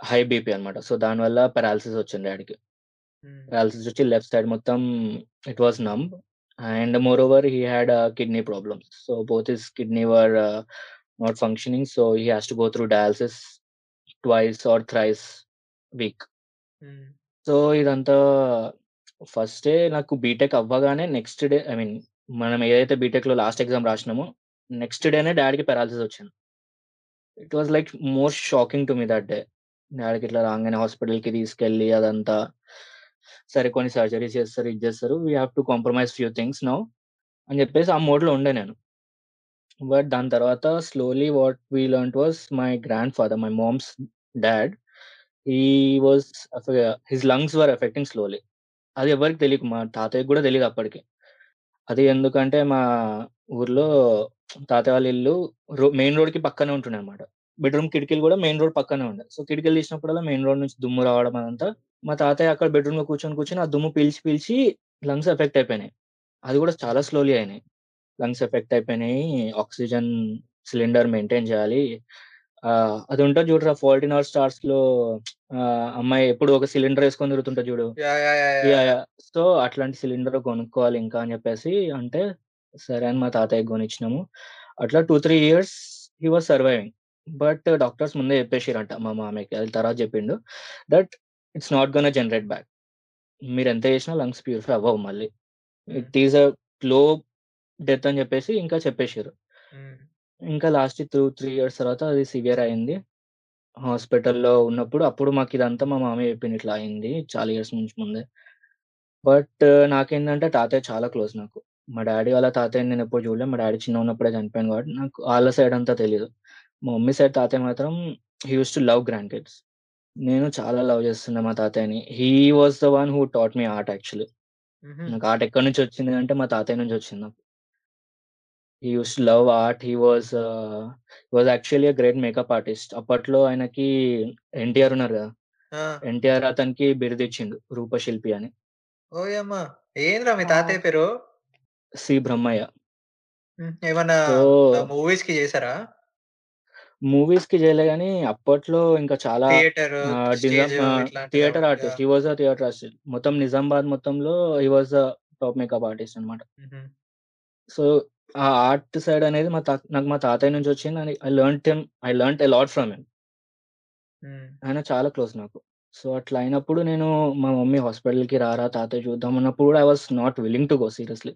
high BP అన్నమాట. సో, దానివల్ల పారాలిసిస్ వచ్చింది డాడీకి. పారాలిసిస్ వచ్చి లెఫ్ట్ సైడ్ మొత్తం it was numb and more over he ah, kidney problems. So, both his kidney were not functioning. So, he has to go through dialysis twice or thrice week. So, ఇదంతా ఫస్టే నాకు BTech అవ్వగానే next day I mean మనం ఏదైతే బీటెక్లో last exam రాసినామో next డేనే డాడీకి పెరాలసిస్ వచ్చింది. It was like more shocking to me that day. డాడీకి ఇట్లా రాగానే హాస్పిటల్‌కి తీసుకెళ్ళి అదంతా సరే కొన్ని సర్జరీస్ చేస్తారు, ఇది చేస్తారు. We have to compromise few things now అని చెప్పేసి ఆ మోడ్‌లో ఉండే నేను. బట్ దాని తర్వాత slowly what we learn was my grandfather my mom's dad he was his lungs were affecting slowly. అది ఎవరికీ తెలియదు మా తాతయ్యకి కూడా తెలీదు అప్పటికి. అది ఎందుకంటే మా ఊర్లో తాతయ్య వాళ్ళ ఇల్లు రో మెయిన్ రోడ్‌కి పక్కనే ఉంటుండే అన్నమాట. బెడ్‌రూమ్ కిటికీలు కూడా మెయిన్ రోడ్ పక్కనే ఉండే. సో, కిటికీలు తీసినప్పుడల్లా మెయిన్ రోడ్ నుంచి దుమ్ము రావడం అదంతా మా తాతయ్య అక్కడ బెడ్‌రూమ్‌లో కూర్చొని, కూర్చొని ఆ దుమ్ము పీల్చి, పీల్చి లంగ్స్ ఎఫెక్ట్ అయిపోయినాయి. అది కూడా చాలా స్లోలీ అయినాయి. లంగ్స్ ఎఫెక్ట్ అయిపోయినాయి. ఆక్సిజన్ సిలిండర్ మెయింటైన్ చేయాలి. అది ఉంటది చూడురా 'ఫాల్ట్ ఇన్ అవర్ స్టార్స్‌లో' ఆహ్, అమ్మాయి ఎప్పుడు ఒక సిలిండర్ ఏసుకొని తిరుగుతుంటది చూడు. సో, అట్లాంటి సిలిండర్ కొనుక్కోవాలి ఇంకా అని చెప్పేసి అంటే సరే అని మా తాతయ్యకి కొనిచ్చినాము. అట్లా 2, 3 years he was surviving. But doctors ముందే చెప్పేసిర్రంట మా మామయ్యకి. అది తర్వాత చెప్పిండు. That it's not gonna generate back. మీరు ఎంత చేసినా లంగ్స్ ప్యూరిఫై అవ్వవు మళ్ళీ. It is a slow death అని చెప్పేసి ఇంకా చెప్పేసిర్రు. ఇంకా లాస్ట్ 2, 3 ఇయర్స్ తర్వాత అది సివియర్ అయింది. హాస్పిటల్‌లో ఉన్నప్పుడు అప్పుడు మాకు ఇదంతా మా మామయ్య చెప్పిండు ఇట్లా అయింది. చాలా ఇయర్స్ నుంచి ముందే. బట్ నాకేందంటే తాతయ్య చాలా క్లోజ్ నాకు. మా డాడీ వాళ్ళ తాతయ్యని నేను ఎప్పుడు చూడలే. మా డాడీ చిన్నగున్నప్పుడే చనిపోయిండు కాబట్టి నాకు ఆళ్ళ సైడ్ అంతా తెలీదు. మా మమ్మీ సైడ్ తాతయ్య మాత్రం he used to love grandkids. నేను చాలా లవ్ చేస్తుండే మా తాతయ్యని. He was the one who taught me art actually. హుహు. నాకు ఆర్ట్ ఎక్కడి నుంచి వచ్చింది అంటే మా తాతయ్య నుంచి వచ్చింది నాకు. He to love art. He he was actually great makeup artist. అప్పట్లో ఆయనకి ఎన్టీఆర్ ఉన్నారు కదా! ఎన్టీఆర్ అతనికి బిరుదిచ్చిండు రూపశిల్పి అని. ఓయమ్మ! ఏందిరా మీ వావ్! తాతయ్య పేరు? సి. బ్రహ్మయ్య. హ్మ్. ఏమన్నా సో ఆహ్, మూవీస్‌కి చేసారా? మూవీస్‌కి చేయలే గానీ అప్పట్లో ఇంకా చాలా theatre, artist. He was a theatre artist. మొత్తం నిజామాబాద్ మొత్తంలో he was the top makeup artist అన్నమాట. హుహు. సో, ఆ ఆర్ట్ సైడ్ అనేది మా తా నాకు మా తాతయ్య నుంచి వచ్చింది. And I learnt him I learnt a lot from him. Hmm. ఆయన చాలా క్లోజ్ నాకు. సో, అట్లా అయినప్పుడు నేను మా మమ్మీ హాస్పిటల్‌కి రారా తాతయ్య చూద్దాం అన్నప్పుడు కూడా I was not willing to go seriously.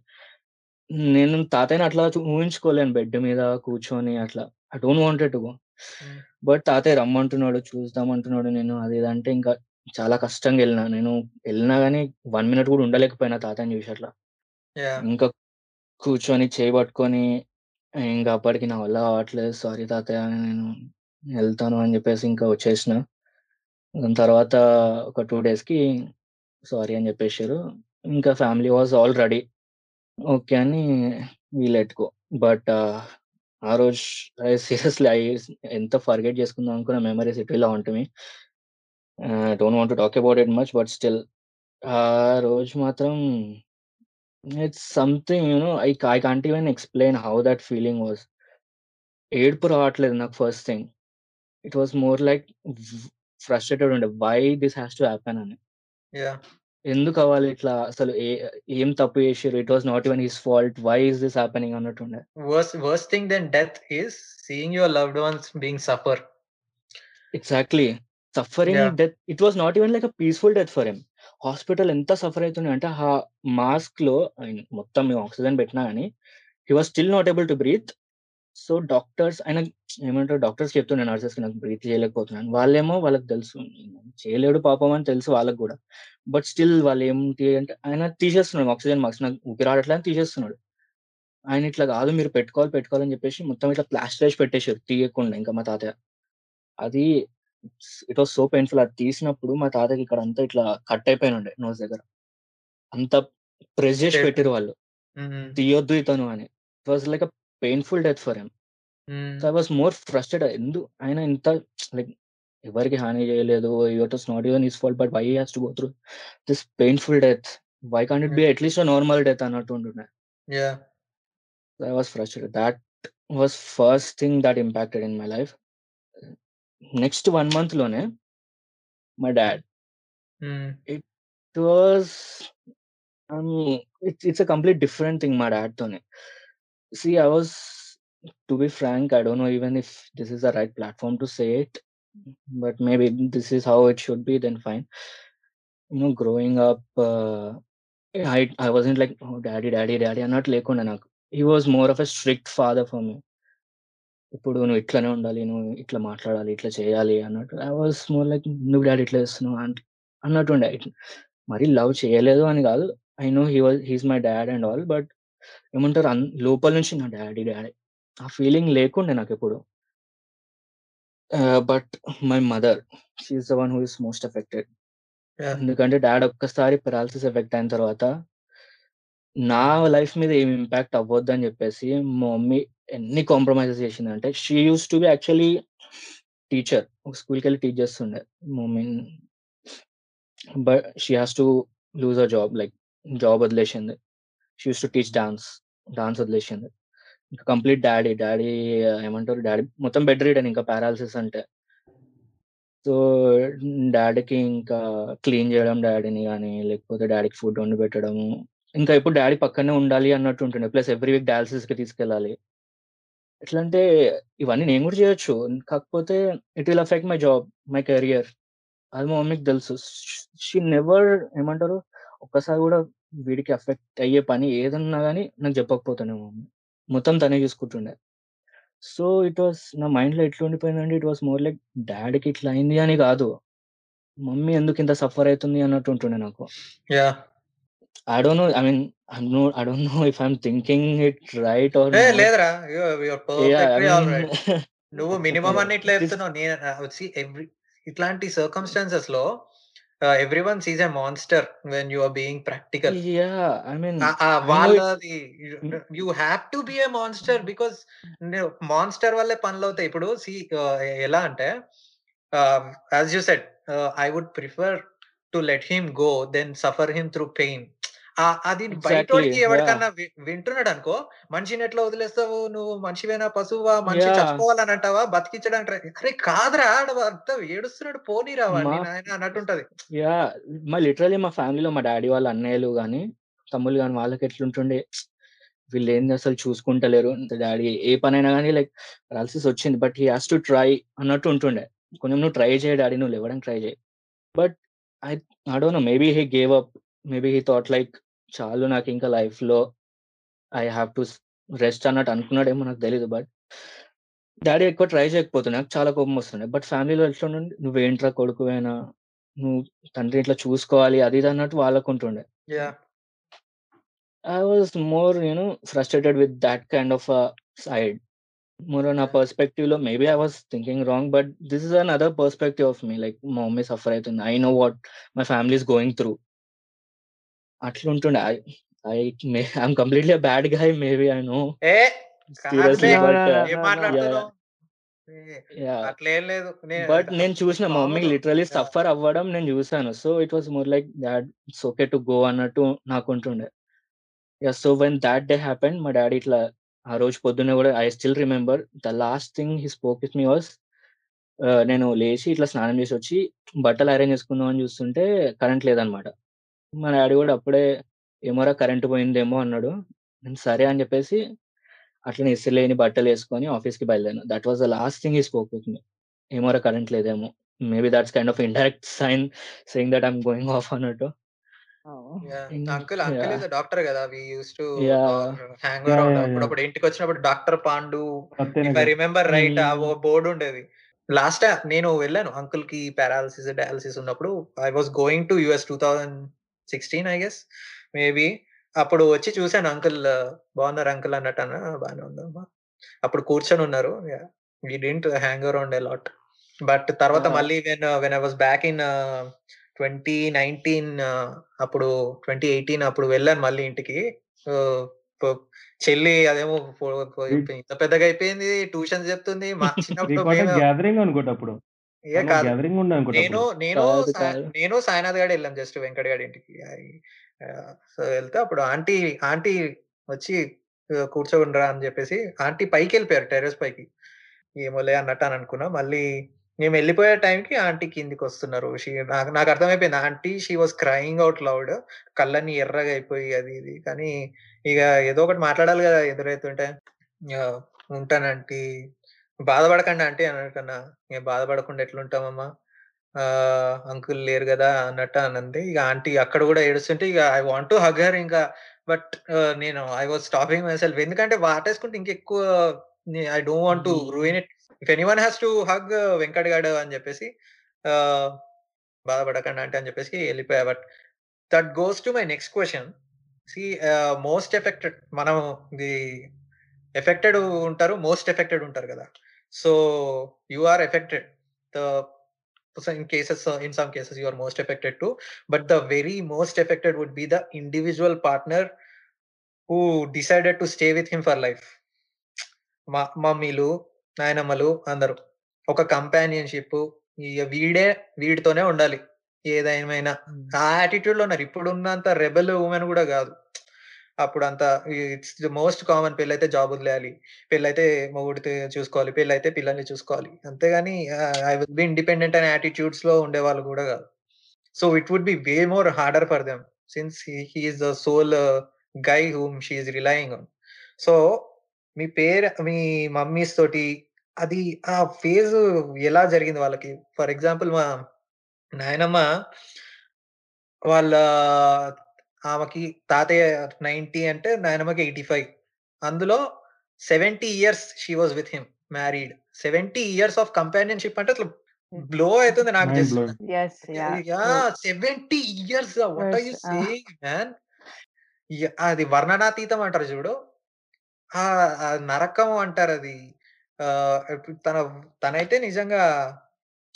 నేను తాతయ్యని అట్లా చు ఊహించుకోలేను బెడ్ మీద కూర్చొని అట్లా. I don't wanted to go. Hmm. But తాతయ్య రమ్మంటున్నాడు, చూద్దాం అంటున్నాడు. నేను అది ఇది అంటే ఇంకా చాలా కష్టంగా ఎళ్ళినా. నేను ఎళ్ళినా గానీ 1 మినిట్ కూడా ఉండలేకపోయినా తాతయ్యని చూసి అట్లా. యాహ్! ఇంకా కూర్చొని చేయి పట్టుకొని ఇంక అప్పటికి నా వల్ల కావట్లేదు. సారీ తాతయ్య అని నేను వెళ్తాను అని చెప్పేసి ఇంకా వచ్చేసిన. దాని తర్వాత ఒక టూ డేస్‌కి సారీ అని చెప్పేసారు ఇంకా family was already. Okay అని వీలెట్టుకో బట్ ఆ రోజు ఐ సీరియస్‌లీ ఐ ఎంత ఫర్‌గెట్ చేసుకుందాం అనుకున్న మెమరీస్ ఇట్ ఉంటుంది don't want to talk about it much but still ఆ రోజు మాత్రం It's something you know I I can't even explain how that feeling was. ఏడుపు రావట్లేదు నాకు first thing. It was more like వ్ ఫ్రస్ట్రేటెడ్ ఉండే. Why this has to happen అని. Yeah! ఎందుకు అవ్వాలి ఇట్లా? అసలు ఏ ఏం తప్పు చేసిర్రు? It was not even his fault. Why is this happening అన్నట్టుండే. Worst worst thing then death is seeing your loved ones being suffer. Exactly. Suffering yeah! Death it was not even like a peaceful death for him. Hospital ఎంత suffer అయితుండే అంటే ఆ మాస్క్లో ఆయన మొత్తం మేము oxygen పెట్టినా కానీ he was still not able to breathe. So doctors ఆయన ఏమంటారు డాక్టర్స్ చెప్తుండే నర్సెస్‌కి నాకు బ్రీత్ చేయలేకపోతున్నాను. వాళ్ళేమో వాళ్ళకి తెలుసు చేయలేడు పాపం అని తెలుసు వాళ్ళకి కూడా బట్ స్టిల్ వాళ్ళు ఏంటి అంటే ఆయన తీసేస్తున్నాడు ఆక్సిజన్ మాస్క్ నాకు ఊపిరి ఆడట్లేదు అని తీసేస్తున్నాడు. ఆయన ఇట్లా కాదు మీరు పెట్టుకోవాలి, పెట్టుకోవాలని చెప్పేసి మొత్తం ఇట్లా ప్లాస్టర్ ఏసి పెట్టేసారు తీయకుండా ఇంకా మా తాతయ్య. అది ఇట్ వాస్ సో పెయిన్‌ఫుల్ అది తీసినప్పుడు మా తాతయ్యకి ఇక్కడంతా ఇట్లా కట్ అయిపోయినుండే నోస్ దగ్గర. అంత ప్రెస్ చేసి షేప్. పెట్టిర్రు వాళ్ళు. తీయొద్దు ఇతను అని. It was like a painful death for him. So I. Was more frustrated. ఎందు ఆయన ఇంత లైక్ ఎవరికీ హాని చేయలేదు. It was not even his fault but why has to go through this painful death. Why can't it be. At least normal death అన్నట్టు ఉంటుండే. I was frustrated. That was first thing that impacted in my life. Next 1 మంత్‌లోనే my dad. Hmm. It was I mean it's it's a complete different thing మా డాడ్‌తోని. See I was to be frank I don't know even if this is the right platform to say it. But maybe this is how it should be then fine. You know growing up ah, I I wasn't like oh! Daddy, daddy, daddy అన్నట్టు లేకుండే నాకు. He was more of a strict father for me. ఇప్పుడు నువ్వు ఇట్లనే ఉండాలి. నువ్వు ఇట్లా మాట్లాడాలి, ఇట్లా చేయాలి అన్నట్టు. ఐ వాస్ మోర్ లైక్ ఎందుకు డాడీ ఇట్లా చేస్తున్నావు అంట్ అన్నట్టుండే. మరి లవ్ చేయలేదు అని కాదు. I know he was he is my dad and all. But ఏమంటారు అన్ లోపల నుంచి నా డాడీ, డాడీ ఆ ఫీలింగ్ లేకుండే నాకెప్పుడు. ఆహ్, but my mother she is the one who is most affected. ఎందుకంటే డాడ్ ఒక్కసారి పెరాలిసిస్ ఎఫెక్ట్ అయిన తర్వాత నా లైఫ్ మీద ఏమి ఇంపాక్ట్ అవ్వద్దని చెప్పేసి మా మమ్మీ ఎన్ని కాంప్రమైజెస్ చేసిందంటే she use to be actually teacher. ఒక స్కూల్‌కెళ్ళి టీచ్ చేస్తుండే. Mean but she has to lose a job like job వదిలేసింది. She use to teach dance. Dance వదిలేసింది. ఇంకా కంప్లీట్ డాడీ, డాడీ ఏమంటారు డాడీ మొత్తం బెడ్ రిడెన్ ఇంకా పారాలసిస్ అంటే. సో డాడీకి ఇంకా క్లీన్ చేయడం డాడీని కానీ లేకపోతే డాడీకి ఫుడ్ వండి పెట్టడము. ఇంకా ఇప్పుడు డాడీ పక్కనే ఉండాలి అన్నట్టు ఉంటుండే. ప్లస్ ఎవ్రీ వీక్ డయాలసిస్కి తీసుకెళ్ళాలి. ఎట్లంటే ఇవన్నీ నేను కూడా చేయొచ్చు. కాకపోతే it will affect my job, my career. అది మా మమ్మీకి తెలుసు. షీ నెవర్ ఏమంటారు ఒక్కసారి కూడా వీడికి ఎఫెక్ట్ అయ్యే పని ఏదన్నా గాని నాకు చెప్పకపోతుండే మా మమ్మీ. మొత్తం తనే చూసుకుంటుండే. సో ఇట్ వాస్ నా మైండ్‌లో ఎట్లా ఉండిపోయిందంటే ఇట్ వాస్ మోర్ లైక్ డాడీకి ఇట్లా అయింది అని కాదు. మమ్మీ ఎందుకు ఇంత సఫర్ అయితుంది అన్నట్టు ఉంటుండే నాకు. Yeah! I don't know I mean I know I don't know if I am thinking it right or ఏ. లేదురా. నువ్వు మినిమమ్ అన్ని ఇట్లా చెప్తున్నావు. నేను ఎవ్రి ఇట్లాంటి సర్కమ్‌స్టాన్సెస్‌లో ఆహ్, everyone sees a monster when you are being practical. వాళ్ళది. You have to be a monster నువ్వు మాన్స్టర్ వల్లే పనులవుతాయి. ఇప్పుడు సీ ఎలా అంటే as you ah, I would prefer to let him go then suffer him through pain. అది. బయటోడికి yeah! ఎవడికన్నా వి వింటున్నాడనుకో మనిషిని ఎట్లా వదిలేస్తావు? నువ్వు మనిషివేనా? పశువా? మనిషి! చచ్చిపోవాలని అంటావా? బతికించడానికి అరే కాదురా! ఆడు అంతా ఏడుస్తున్నాడు పోనీరా వాడిని అన్నట్టుంటది. యాహ్! మా లిటరల్లీ మా ఫ్యామిలీలో మా డాడీ వాళ్ళ అన్నయ్యలు గాని, తమ్ముళ్ళు గాని వాళ్ళకి ఎట్లుంటుండే వీళ్ళేంది అసలు చూసుకుంటలేరు. డాడీ ఏ పనైనా గాని లైక్ పెరాలిసిస్ వచ్చింది. But he has to try అన్నట్టు ఉంటుండే. కొంచెం నువ్వు ట్రై చేయి డాడీ నువ్వు లేవడానికి ట్రై చేయి. But I I don't know maybe he gave up. Maybe he thought like చాలు నాకు ఇంకా లైఫ్‌లో ఐ హావ్ టు రెస్ట్ అన్నట్టు అనుకున్నాడేమో నాకు తెలీదు. బట్ డాడీ ఎక్కువ ట్రై చేయకపోతుండే. నాకు చాలా కోపం వస్తుండే. బట్ ఫ్యామిలీలో ఎట్లుండంటే నువ్వేంట్రా కొడుకువేనా? నువ్వు తండ్రిని ఇట్లా చూసుకోవాలి అది ఇది అన్నట్టు వాళ్ళకుంటుండే. Yeah! I was more you know frustrated with that kind of ah, side more నా పర్స్పెక్టివ్‌లో maybe I was thinking wrong. But this is another perspective of me. Like మా మమ్మీ సఫర్ అయితుంది. I know what my family is going through. అట్లుంటుండే. I I may I am completely a bad guy maybe I know. But but నేను చూసిన మా mummy yeah! Suffer అవ్వడం నేను చూసాను. So it was more like dad it's okay to go అన్నట్టు నాకుంటుండే. Yeah! So when that day happened మా daddy ఇట్లా ఆ రోజు పొద్దున్నే గూడా I still remember the last thing he spoke with me was నేను లేచి ఇట్లా స్నానం చేసొచ్చి బట్టలు అరేంజ్ చేసుకుందాం అని చూస్తుంటే కరెంట్ లేదనమాట. మా డాడీ గూడా అప్పుడే ఏమోరా కరెంట్ పోయిందేమో అన్నాడు. నేను సరే అని చెప్పేసి అట్లనే లేని బట్టలేసుకొని ఆఫీస్‌కి బయలుదేరాను. That was the last thing he spoke with me. ఏమోరా కరెంట్ లేదేమో. Maybe that's kind of indirect sign saying that I am going off అన్నట్టు. Oh. Yeah! Ink uncle uncle yeah! Is doctor గదా! We used to yeah! Hang yeah! Around yeah! Yeah! అప్పుడప్పుడు ఇంటికొచ్చినప్పుడు doctor Pandu if I Satyanagar. Remember right ఆ ఓ hmm. Board ఉండేది. Last నేను వెళ్ళాను అంకుల్‌కి paralysis, dialysis ఉన్నప్పుడు I was going to US 2016 I guess maybe. అప్పుడు వచ్చి చూసాను అంకుల్ బాగున్నారా అంకుల్ అన్నట్టు అన్నా. బానే ఉన్నామ్మా. అప్పుడు కూర్చొని ఉన్నారు. We didn't hang around a lot. But తర్వాత! మళ్ళీ when when I was back in 2019 అప్పుడు 2018 అప్పుడు వెళ్ళాను మళ్ళీ ఇంటికి. చెల్లి అదేమో ఇంత పెద్దగా అయిపోయింది. ట్యూషన్స్ చెప్తుంది. మా చిన్నప్పుడు గ్యాదరింగ్ అనుకుంటా అప్పుడు. కాదు. నేను. నేను కాదు. కాదు. నేను సాయినాథ్ గాడు ఎళ్ళాం జస్ట్ వెంకట్ గాడి ఇంటికి. సో వెళ్తే అప్పుడు ఆంటీ ఆంటీ వచ్చి కూర్చోండిరా అని చెప్పేసి ఆంటీ పైకెళ్ళిపోయారు టెర్రస్ పైకి. ఏమోలే అన్నట్టు అని అనుకున్నా. మళ్ళీ మేము వెళ్ళిపోయే టైంకి ఆంటీ కిందికొస్తున్నారు. షీ నాకు నాకు అర్థమైపోయింది. Aunty she was crying out loud. కళ్ళన్నీ ఎర్రగా అయిపోయి అది ఇది. కానీ ఇగ ఏదో ఒకటి మాట్లాడాలి గదా! ఎదురైతుంటే. యాహ్! బాధపడకండి ఆంటీ అన్నట్టన్నా. ఇగ బాధపడకుండా ఎట్లుంటామమ్మా? అంకుల్ లేరు గదా! అన్నట్టు అనంది. ఇగ ఆంటీ అక్కడ గూడా ఏడుస్తుంటే ఇగ I want to hug her ఇంకా. బట్ నేను I was stopping myself. ఎందుకంటే వాటేసుకుంటే ఇంకెక్కువ I don't want to. Ruin it. If anyone has to hug Venkat గాడు అని చెప్పేసి బాధపడకండి ఆంటీ అని చెప్పేసి ఎళ్ళిపోయా. But that goes to my next question. See most affected మనం ది ఎఫెక్టెడ్ ఉంటారు. మోస్ట్ ఎఫెక్టెడ్ ఉంటారు గదా! So you are affected. The in cases in some cases you are most affected to. But the very most affected would be the individual partner who decided to stay with him for life. మా మమ్మీలు, నాయనమ్మలు అందరూ. ఒక companionship వీడే వీడితోనే ఉండాలి. ఏదేమైనా. హ్మ్. ఆ యాటిట్యూడ్‌లో ఉన్నారు. ఇప్పుడున్నంత రెబెల్ వుమెన్ గూడా అప్పుడు అప్పుడంతా ఇట్స్ ది మోస్ట్ కామన్ పెళ్ళైతే జాబ్ వదిలేయాలి. పెళ్ళైతే మొగుడితే చూసుకోవాలి. పెళ్ళైతే పిల్లల్ని చూసుకోవాలి. అంతేగాని ఐ విల్ బి ఇండిపెండెంట్ అనే యాటిట్యూడ్స్‌లో ఉండేవాళ్ళు కూడా కాదు so it would be way more harder for them. Since he is the sole guy whom she is relying on. So మీ పేర్ మీ మమ్మీస్ తోటి అది ఆ ఫేజ్ ఎలా జరిగింది వాళ్ళకి? ఫర్ ఎగ్జాంపుల్ మా నాయనమ్మ వాళ్ళ ఆమెకి తాతయ్య 90 అంటే నాయనమ్మకి 85. అందులో 70 years she was with him married. 70 years of companionship అంటే అసలు హ్మ్. బ్లో అయితుంది నాకు! 70 years what are you! Saying man? అది వర్ణనాతీతం అంటారు చూడు. ఆ! నరకం అంటారది. ఆహ్, ఇప్పుడు తన తనైతే నిజంగా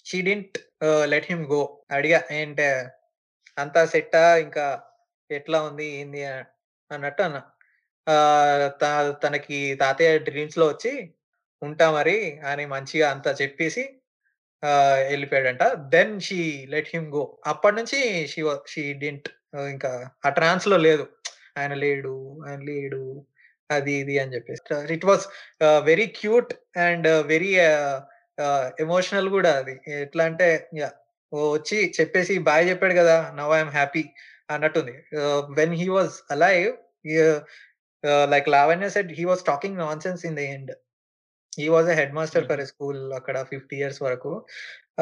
she didn't ah, let him go. అడిగా ఏంటే అంతా సెట్టా? ఇంకా ఎట్లా ఉంది? ఏంది? అన్నట్టు అన్న తనకి తాతయ్య డ్రీమ్స్లో వచ్చి ఉంటా మరి అని మంచిగా అంతా చెప్పేసి వెళ్ళిపోయాడంట then she let him go. అప్పటినుంచి షీ షీ డింట్ ఇంకా ఆ ట్రాన్స్‌లో లేదు. ఆయన లేడు, ఆయన లేడు. అది ఇది అని చెప్పేసి. It was very cute and very emotional కూడా అది. ఎట్లా అంటే వచ్చి చెప్పేసి బాయ్ చెప్పాడు కదా నౌ ఐఎమ్ హ్యాపీ అన్నట్టుంది. When he was alive like Lavanya said he was talking nonsense in the end. He a headmaster for school అక్కడ 50 ఇయర్స్ వరకు.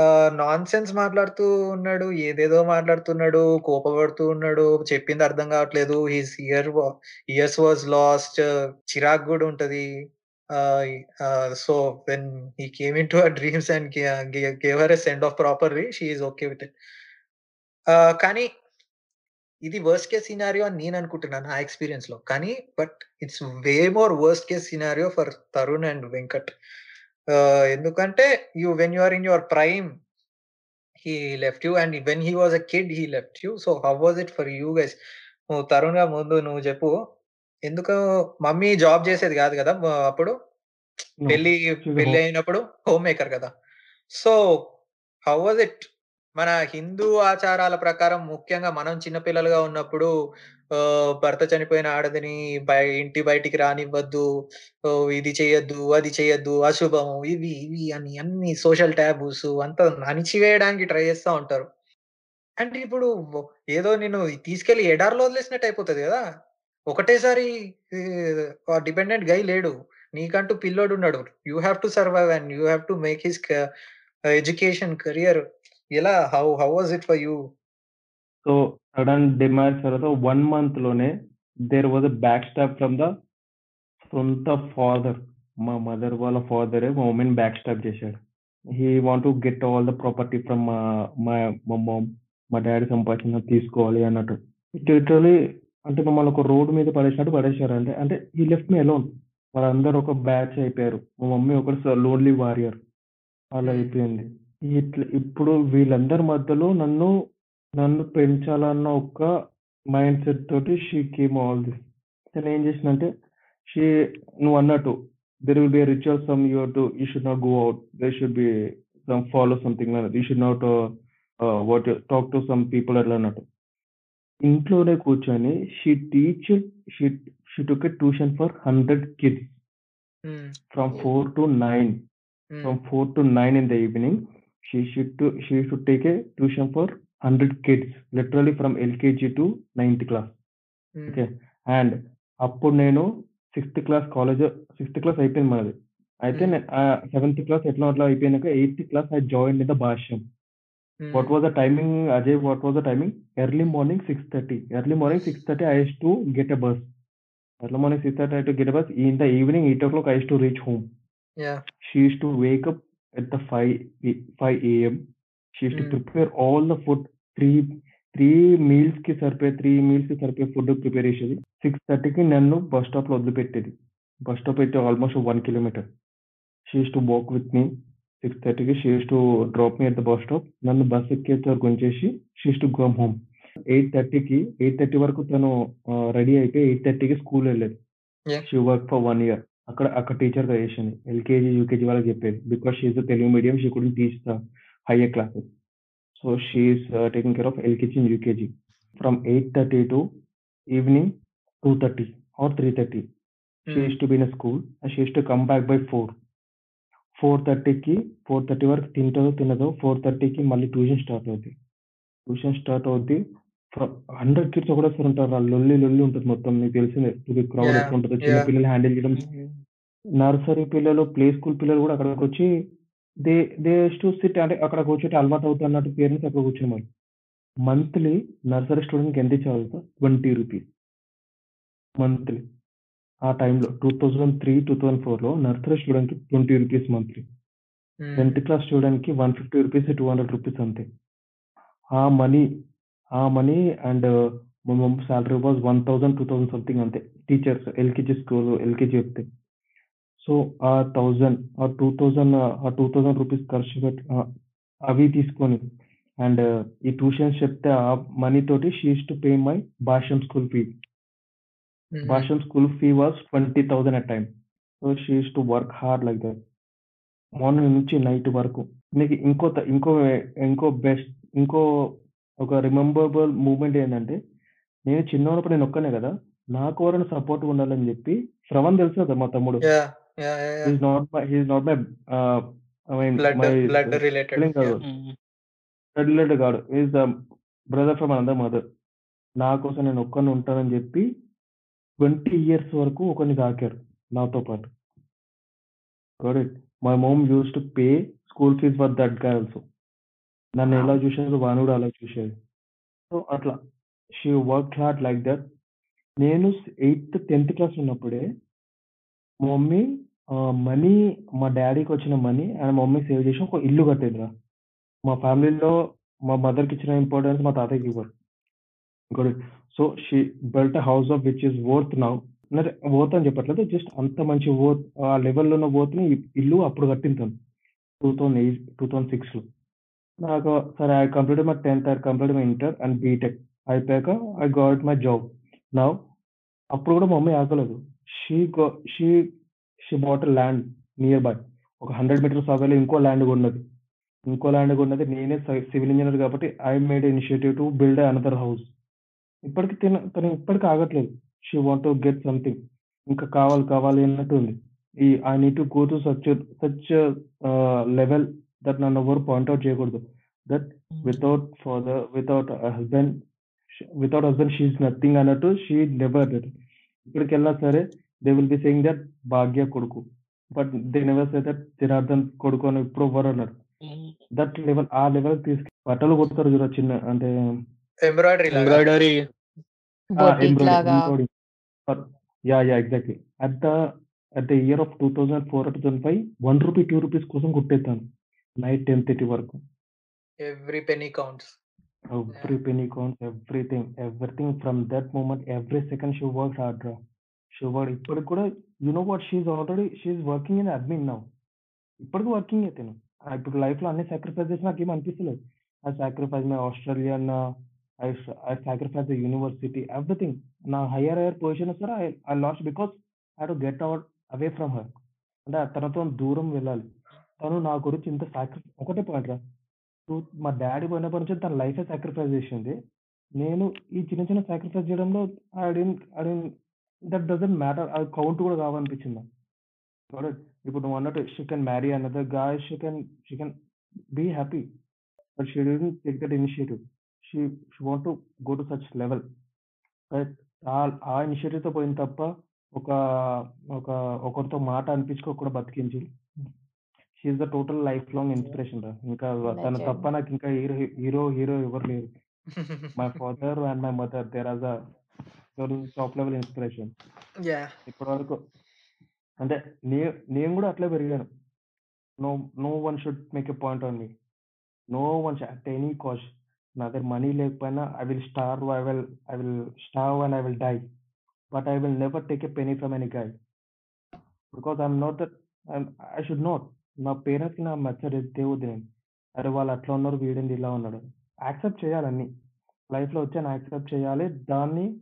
ఆహ్, నాన్‌సెన్స్ మాట్లాడుతూ ఉన్నాడు. ఏదేదో మాట్లాడుతున్నాడు. కోపపడుతూ ఉన్నాడు. చెప్పింది అర్థం కావట్లేదు. His year years was lost. చిరాకు గూడా ఉంటది. So when he came into her dreams and gay gay gave her send off properly she is okay with it. కానీ ఇది వర్స్ట్ కేస్ సినారియో అని నేను అనుకుంటున్నాను నా ఎక్స్‌పీరియన్స్‌లో. కానీ but it's way more worst case scenario for Tarun and Venkat. ఎందుకంటే you when you are in your prime he left you and when he was a kid he left you. So how was it for you guys? నువ్వు తరుణ్‌గా ముందు నువ్వు చెప్పు. ఎందుకు mummy job చేసేది కాదు కదా! అప్పుడు? పెళ్ళి పెళ్ళి అయినప్పుడు హోమ్ మేకర్ కదా! So how was it? మన హిందూ ఆచారాల ప్రకారం ముఖ్యంగా మనం చిన్నపిల్లలుగా ఉన్నప్పుడు భర్త చనిపోయిన ఆడదని ఇంటి బయటికి రానివ్వద్దు. ఇది చేయొద్దు, అది చేయొద్దు, అశుభం ఇవి ఇవి అని అన్ని సోషల్ ట్యాబూస్ అంతా అణిచివేయడానికి ట్రై చేస్తూ ఉంటారు. అంటే ఇప్పుడు ఏదో నేను తీసుకెళ్ళి ఎడార్లో వదిలేసినట్టు అయిపోతుంది కదా! ఒకటేసారి డిపెండెంట్ గై లేడు. నీకంటూ పిల్లోడు ఉన్నాడు you have to survive and you have to make his education, career ఎలా how how was it for you? So sudden demand తర్వాత one మంత్లోనే there was a back stop from the సొంత ఫాదర్. మా mother వాళ్ళ ఫాదరే మా మమ్మీని back stop చేశాడు. He want to get all the property from మా మా మామ్. మా డాడీ సంపాదించిన తీసుకోవాలి అన్నట్టు. లిటరలీ అంటే మమ్మల్ని ఒక రోడ్ మీద పడేసినట్టు పడేశారు అంటే ఈ లెఫ్ట్ మీ అలోన్. వాళ్ళందరూ ఒక బ్యాచ్ అయిపోయారు. మా మమ్మీ ఒకటి స లోన్లీ వారియర్. అలా అయిపోయింది. ఇట్లా ఇప్పుడు వీళ్ళందరి మధ్యలో నన్ను నన్ను పెంచాలన్న ఒక మైండ్ సెట్ తోటి షీ కేమ్ ఆల్ దిస్. తనేం చేసిందంటే she నువ్వన్నట్టు there will be a ritual some you have to you should not go out. There should be some follow something like that. You should not ah, what talk to some people అట్లా అన్నట్టు. ఇంట్లోనే కూర్చొని she teached she she took a tuition for 100 kids. Hmm. From 4-9. Hmm. From 4-9 in the evening, she should to she should take a tuition for 100 kids, literally from LKG to 9th class. Hmm. Okay. And అప్పుడు నేను sixth class college sixth class అయిపోయింది మనది. అయితే seventh class ఎట్లా అట్లా అయిపోయినాక eighth class I joined in the Bhashyam. What. Was the timing Ajay what was the timing? Early morning 6:30. Early morning 6:30 I used to get a bus. Early morning 6:30 I have to get a bus. In the evening 8 o'clock I used to reach home. Yeah! She used to wake up at the 5 p 5 AM. She used to హ్మ్. prepare all the food. 3 3 మీల్స్‌కి సరిపోయే 3 మీల్స్‌కి సరిపోయే food prepare చేసేది. 6:30కి నన్ను bus స్టాప్‌లో వదిలిపెట్టేది. బస్ స్టాప్ అయితే almost 1 kilometre. She used to walk with me. 6:30కి she used to drop me at the bus stop. నన్ను బస్ ఎక్కేంత వరకు ఉంచేసి she used to come home. 8:30కి 8:30 వరకు తను రెడీ అయిపోయి 8:30కి స్కూల్ వెళ్ళేది. She work for 1 year. అక్కడ అక్కడ టీచర్‌గా చేసింది. ఎల్‌కేజీ, యూకేజీ వాళ్ళకి చెప్పేది. Because she is a Telugu medium she couldn't teach the higher classes. So she is ah, taking care of LKG and UKG. From 8:30 to evening 2:30 or 3:30 she hmm. Used to be in school and she used to come back by 4. 4:30కి 4:30 వరకు తింటదో తినదో 4:30కి మళ్ళీ tuition start అవుద్ది. Tuition start అవుద్ది. 100 kids ఒకటేసారి ఉంటారు. ఆ లొల్లి లొల్లి ఉంటది మొత్తం. మీకు తెలిసిందే. Crowd yeah! ఎట్లుంటదో చిన్న యాహ్! పిల్లల్ని హ్యాండిల్ చేయడం. నర్సరీ పిల్లలు, ప్లే స్కూల్ పిల్లలు కూడా అక్కడికొచ్చి they they used to sit అంటే అక్కడ కూర్చుంటే అలవాటు అవుతుంది అన్నట్టు పేరెంట్స్ అక్కడ కూర్చునేవాళ్ళు. మంత్లీ నర్సరీ స్టూడెంట్‌కి ఎంత ఇచ్చేవాళ్ళు తెలుసా? 20 రూపీస్. మంత్లీ. ఆ టైంలో 2003, 2004లో నర్సరీ స్టూడెంట్‌కి 20 రూపీస్ మంత్లీ. 10థ్ క్లాస్ స్టూడెంట్‌కి 150 రూపీస్, 200 రూపీస్ అంతే. ఆ మనీ ఆ మనీ అండ్ మా మమ్ సాలరీ వాస్ 1000, 2000 సంథింగ్ అంతే. టీచర్స్ ఎల్‌కేజీ స్కూల్ ఎల్‌కేజీ చెప్తే. సో ఆ 1000 ఆ 2000 ఆ 2000 రూపీస్ ఖర్చు పెట్టి అవి తీసుకొని అండ్ ఈ ట్యూషన్స్ చెప్తే ఆ మనీ తోటి she used to pay my Bhashyam school fee. Bhashyam school fee was 20,000 at time. So she used to work hard like that. Morning నుంచి నైట్ వరకు. నీకు ఇంకో ఇంకో ఇంకో బెస్ట్ ఇంకో ఒక రిమెంబరబుల్ మూవ్‌మెంట్ ఏందంటే, నేను చిన్నగున్నప్పుడు నేను ఒక్కడినే కదా! నాకు ఎవరైనా సపోర్ట్‌గా ఉండాలని చెప్పి శ్రవణ్ తెలుసు కదా! మా తమ్ముడు. Yeah! Yeah! Yeah! He yeah! Is not my he is not my ah, I mean blood my blood related. Sibling కాదు. యాహ్! హ్మ్. బ్లడ్ రిలేటెడ్ కాదు. He is the brother from another mother. నా కోసం నేను ఒక్కడినే ఉంటానని చెప్పి 20 years వరకు ఒకడిని సాకారు నాతో పాటు. Got it. My mom used to pay school fees for that guy also. నన్ను ఎలా చూసారో వాడిని కూడా అలా చూసేది. సో అట్లా she worked hard like that. నేను ఎయిత్, 10థ్ క్లాస్‌లో ఉన్నప్పుడే మా మమ్మీ మనీ మా డ్యాడీకి వచ్చిన మనీ అండ్ మమ్మీ సేవ్ చేసి ఒక ఇల్లు కట్టిందిరా. మా ఫ్యామిలీలో మా మదర్‌కి ఇచ్చిన ఇంపార్టెన్స్ మా తాతయ్యకి ఇవ్వరు. ఇంకోటి so she built house of which is worth now worth అని చెప్పట్లేదు జస్ట్ అంత మంచి వర్త్ ఆ లెవెల్లో ఉన్న వర్త్ని ఇల్లు అప్పుడు కట్టింతాను two thousand eight two thousand సిక్స్లో నాకు సరే I complete my tenth I complete my inter and BTech అయిపోయాక I got my job now అప్పుడు కూడా మా మమ్మీ ఆగలేదు. She go she she bought land nearby ఒక హండ్రెడ్ మీటర్స్ అవేలో ఇంకో ల్యాండ్ ఉన్నది. ఇంకో ల్యాండ్ ఉన్నది. నేనే సివిల్ ఇంజనీర్ కాబట్టి I made initiative to build another house ఇప్పటికి తిన తను ఇప్పటికి ఆగట్లేదు. She want to get something ఇంకా కావాలి కావాలి అన్నట్టు ఉంది. ఈ I need to go to such such level that నన్ను ఎవరు పాయింట్అవుట్ చేయకూడదు. That without father without husband without husband she's nothing అన్నట్టు షీ నెవర్ దట్ ఇక్కడికి వెళ్ళినా సరే they will be saying that Bhagya కొడుకు. But they never say that Janardhan కొడుకు అని ఇప్పుడు ఎవరు అన్నారు. దట్ లెవెల్ ఆ లెవెల్ తీసుకు బట్టలు కొడతారు చూడ చిన్న అంటే embroidery embroidery yeah yeah exactly at the at the year of two thousand four two thousand five one rupee two rupees కోసం కుట్టేస్తాను నైట్ టెన్ థర్టీ వరకు. Every penny counts every penny counts everything everything from that moment every second she work hard రా she work ఇప్పటికి కూడా you know what she's already she's working in admin now ఇప్పటికి working అయితే ఇప్పుడు లైఫ్లో అన్ని sacrifice చేసి నాకు ఏం అనిపిస్తలేదు I sacrifice my Australian I I sacrifice the university everything నా higher higher position sir I I lost because I to get out away from her అంటే తనతో దూరం వెళ్ళాలి. తను నా గురించి ఇంత సాక్రి ఒకటే పాయింట్ రా. మా డాడీ పోయినప్పటి నుంచి తన లైఫే సాక్రిఫైస్ చేసింది. నేను ఈ చిన్న చిన్న సాక్రిఫైస్ చేయడంలో I don't I don't that doesn't matter అది కౌంట్ కూడా కావాలనిపించింది ఇప్పుడు నువ్వు అన్నట్టు షీ కెన్ మ్యారీ అన్నది guy she can she can be happy but she did take that initiative she she want to go to such level right ఆ ఇనిషియేటివ్తో పోయింది తప్ప ఒక ఒక ఒకరితో మాట అనిపించుకోకుండా బతికించి she's the total lifelong inspiration రా. ఇంకా తను. తప్ప నాకు ఇంకా హీరో హీరో హీరో ఎవరు లేరు. My father and my mother there are top level inspiration ఇప్పటి వరకు అంటే నేను కూడా అట్లే పెరిగాను. No no one should make a point on me no one at any cost నా దగ్గర మనీ లేకపోయినా I will starve I will I will starve and I will die but I will never take a penny from any guy because I'm not that I should not నా పేరెంట్స్కి నా mature దేవుడు నేను అరే వాళ్ళు అట్లా ఉన్నారు వీడింది ఇలా ఉన్నాడు. యాక్సెప్ట్ చేయాలన్నీ. లైఫ్లో వచ్చాను యాక్సెప్ట్ చేయాలి. దాన్ని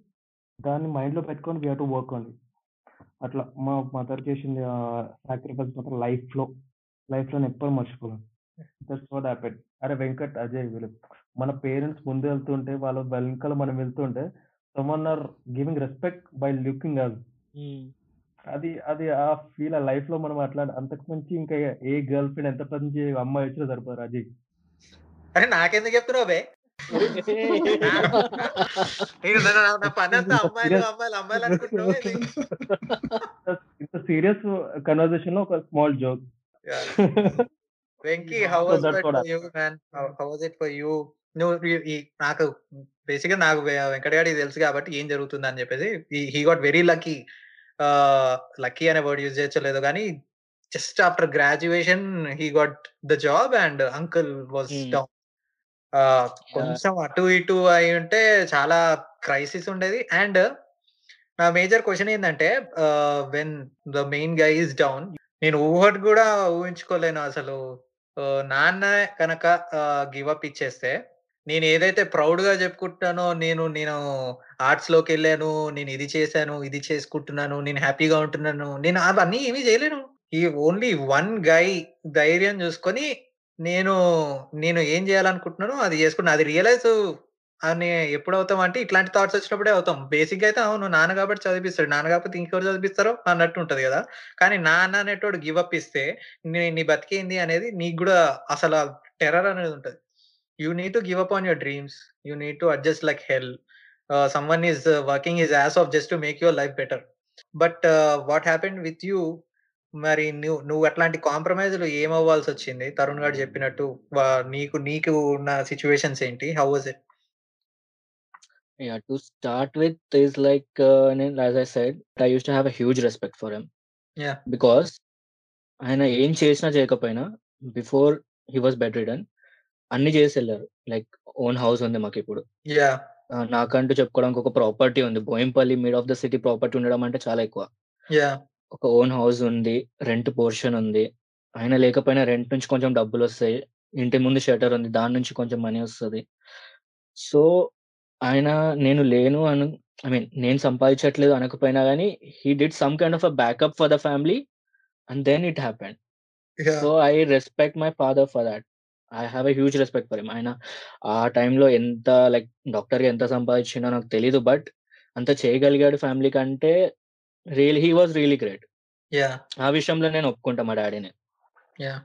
దాన్ని మైండ్లో పెట్టుకొని వీ టు వర్క్ అండి అట్లా మా మదర్ చేసింది సాక్రిఫైస్ మాత్రం లైఫ్లో లైఫ్లో ఎప్పుడు మర్చిపోలేను దట్స్ వాట్ హ్యాపెన్ అరే వెంకట్ అజయ్ వీళ్ళు. మన పేరెంట్స్ ముందు వెళ్తుంటే వాళ్ళ వెనకాల మనం వెళ్తుంటే someone are giving respect by looking us అది అది ఆ ఫీల్ ఆ లైఫ్లో మనం అట్లా అంతకు మించి ఇంకా ఏ- గర్ల్ ఫ్రెండ్ ఎంత మంచి అమ్మాయి వచ్చినా సరిపోరు అజయ్ అరే నాకెందుకు చెప్తున్నావు బే? నేను నా- నా- నా పని అంతా అమ్మాయిలు అమ్మాయిలు అమ్మాయిలు అనుకుంటున్నావు ఏంది? ఇంత సీరియస్ కన్వర్సేషన్లో ఒక small joke. Venky how was it for you man? How was it for you? నువ్వు నాకు బేసిక్గా నాకు వె- వెంకట గారికి తెలుసు కాబట్టి ఏం జరుగుతుంది అని చెప్పేసి he got very lucky lucky అనే వర్డ్ యూజ్ చేయలేదు కానీ just after graduation he got the job and uncle was. Down. కొంచెం అటు ఇటు అయి ఉంటే చాలా క్రైసిస్ ఉండేది. అండ్ నా మేజర్ క్వశ్చన్ ఏంటంటే when the main guy is down నేను ఊహటి కూడా ఊహించుకోలేను అసలు. నాన్న కనుక గివ్ అప్ ఇచ్చేస్తే నేను ఏదైతే ప్రౌడ్గా చెప్పుకుంటున్నానో నేను నేను ఆర్ట్స్లోకి వెళ్ళాను నేను ఇది చేశాను ఇది చేసుకుంటున్నాను నేను హ్యాపీగా ఉంటున్నాను నేను అవన్నీ ఏమీ చేయలేను. ఈ ఓన్లీ వన్ గై ధైర్యం చూసుకొని నేను నేను ఏం చేయాలనుకుంటున్నాను అది చేసుకున్నాను అది రియలైజ్ అని ఎప్పుడు అవుతాం అంటే ఇట్లాంటి థాట్స్ వచ్చినప్పుడే అవుతాం. బేసిక్గా అయితే అవును నాన్న కాబట్టి చదివిస్తాడు నాన్న కాబట్టి ఇంకెవరు చదివిస్తారో అన్నట్టు ఉంటది కదా. కానీ నాన్న అనేటోడు గివ్ అప్ ఇస్తే నీ నీ బతికేంది అనేది నీకు కూడా అసలు టెర్రర్ అనేది ఉంటది. You need to give up on your dreams you need to adjust like hell someone is working his ass off just to make your life better but what happened with you మరి నువ్వు నువ్వు అట్లాంటి కాంప్రమైజ్లు ఏమవ్వాల్సి వచ్చింది? తరుణ్ గారు చెప్పినట్టు నీకు నీకు ఉన్న సిచ్యువేషన్స్ ఏంటి? How was it Yeah, to start with is like uh, and as I said, I used to have a huge respect for him. Yeah. Because ఆయన ఏం చేసినా చేయకపోయినా before he was bed ridden అన్ని చేసి వెళ్ళారు like own house ఉంది మాకు ఇప్పుడు యా నాకంటూ చెప్పుకోవడానికి ఒక ప్రాపర్టీ ఉంది. Bowenpally mid of the city property ఉండడం అంటే చాలా ఎక్కువ. యాహ్! ఒక ఓన్ హౌస్ ఉంది. రెంట్ పోర్షన్ ఉంది. అయినా లేకపోయినా రెంట్ నుంచి కొంచెం డబ్బులొస్తాయి. ఇంటి ముందు షట్టర్ ఉంది. దాని నుంచి కొంచెం మనీ వస్తది. సో, ఆయన నేను లేను అను ఐ మీన్ నేను సంపాదించట్లేదు అనకపోయినా గాని, he did some kind of a backup for the family and then it happened. So! I respect my father for that. I have a huge respect for him. ఆయన ఆ టైంలో ఎంత లైక్ డాక్టర్‌గా ఎంత సంపాదించిండో నాకు తెలీదు. బట్ అంత చేయగలిగాడు ఫ్యామిలీకంటే really he was really great. ఆ విషయంలో నేను ఒప్పుకుంటా మా డ్యాడీని. యాహ్!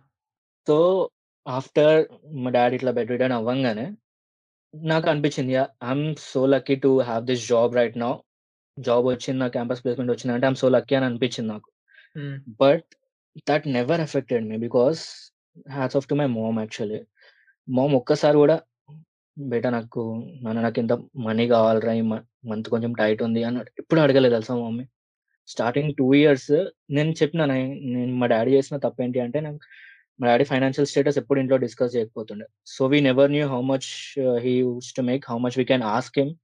సో, ఆఫ్టర్ మా డ్యాడీ ఇట్లా బెడ్ రిడన్ అవ్వంగానే నాకు అనిపించింది yeah! I am so lucky to have this job right now. Job వచ్చింది. నాకు క్యాంపస్ ప్లేస్‌మెంట్ వచ్చిందంటే ఐ యామ్ సో లక్కీ అని అనిపించింది నాకు. But that never affected me because hats off to my mom actually. Mom ఒక్కసారి కూడా బేటా నాకు నాన్న ఇంత మనీ కావాలిరా ఈ మంత్ కొంచెం టైట్ ఉంది అని ఎప్పుడు అడగలేదు తెలుసా మా మమ్మీ. స్టార్టింగ్ టూ ఇయర్స్ నేను చెప్పినా నేను మా డాడీ చేసిన తప్పేంటి అంటే నాకు మా డాడీ ఫైనాన్షియల్ స్టేటస్ ఎప్పుడు ఇంట్లో discuss చేయకపోతుండే. So, we never knew how much he used to make, how much we can ask him.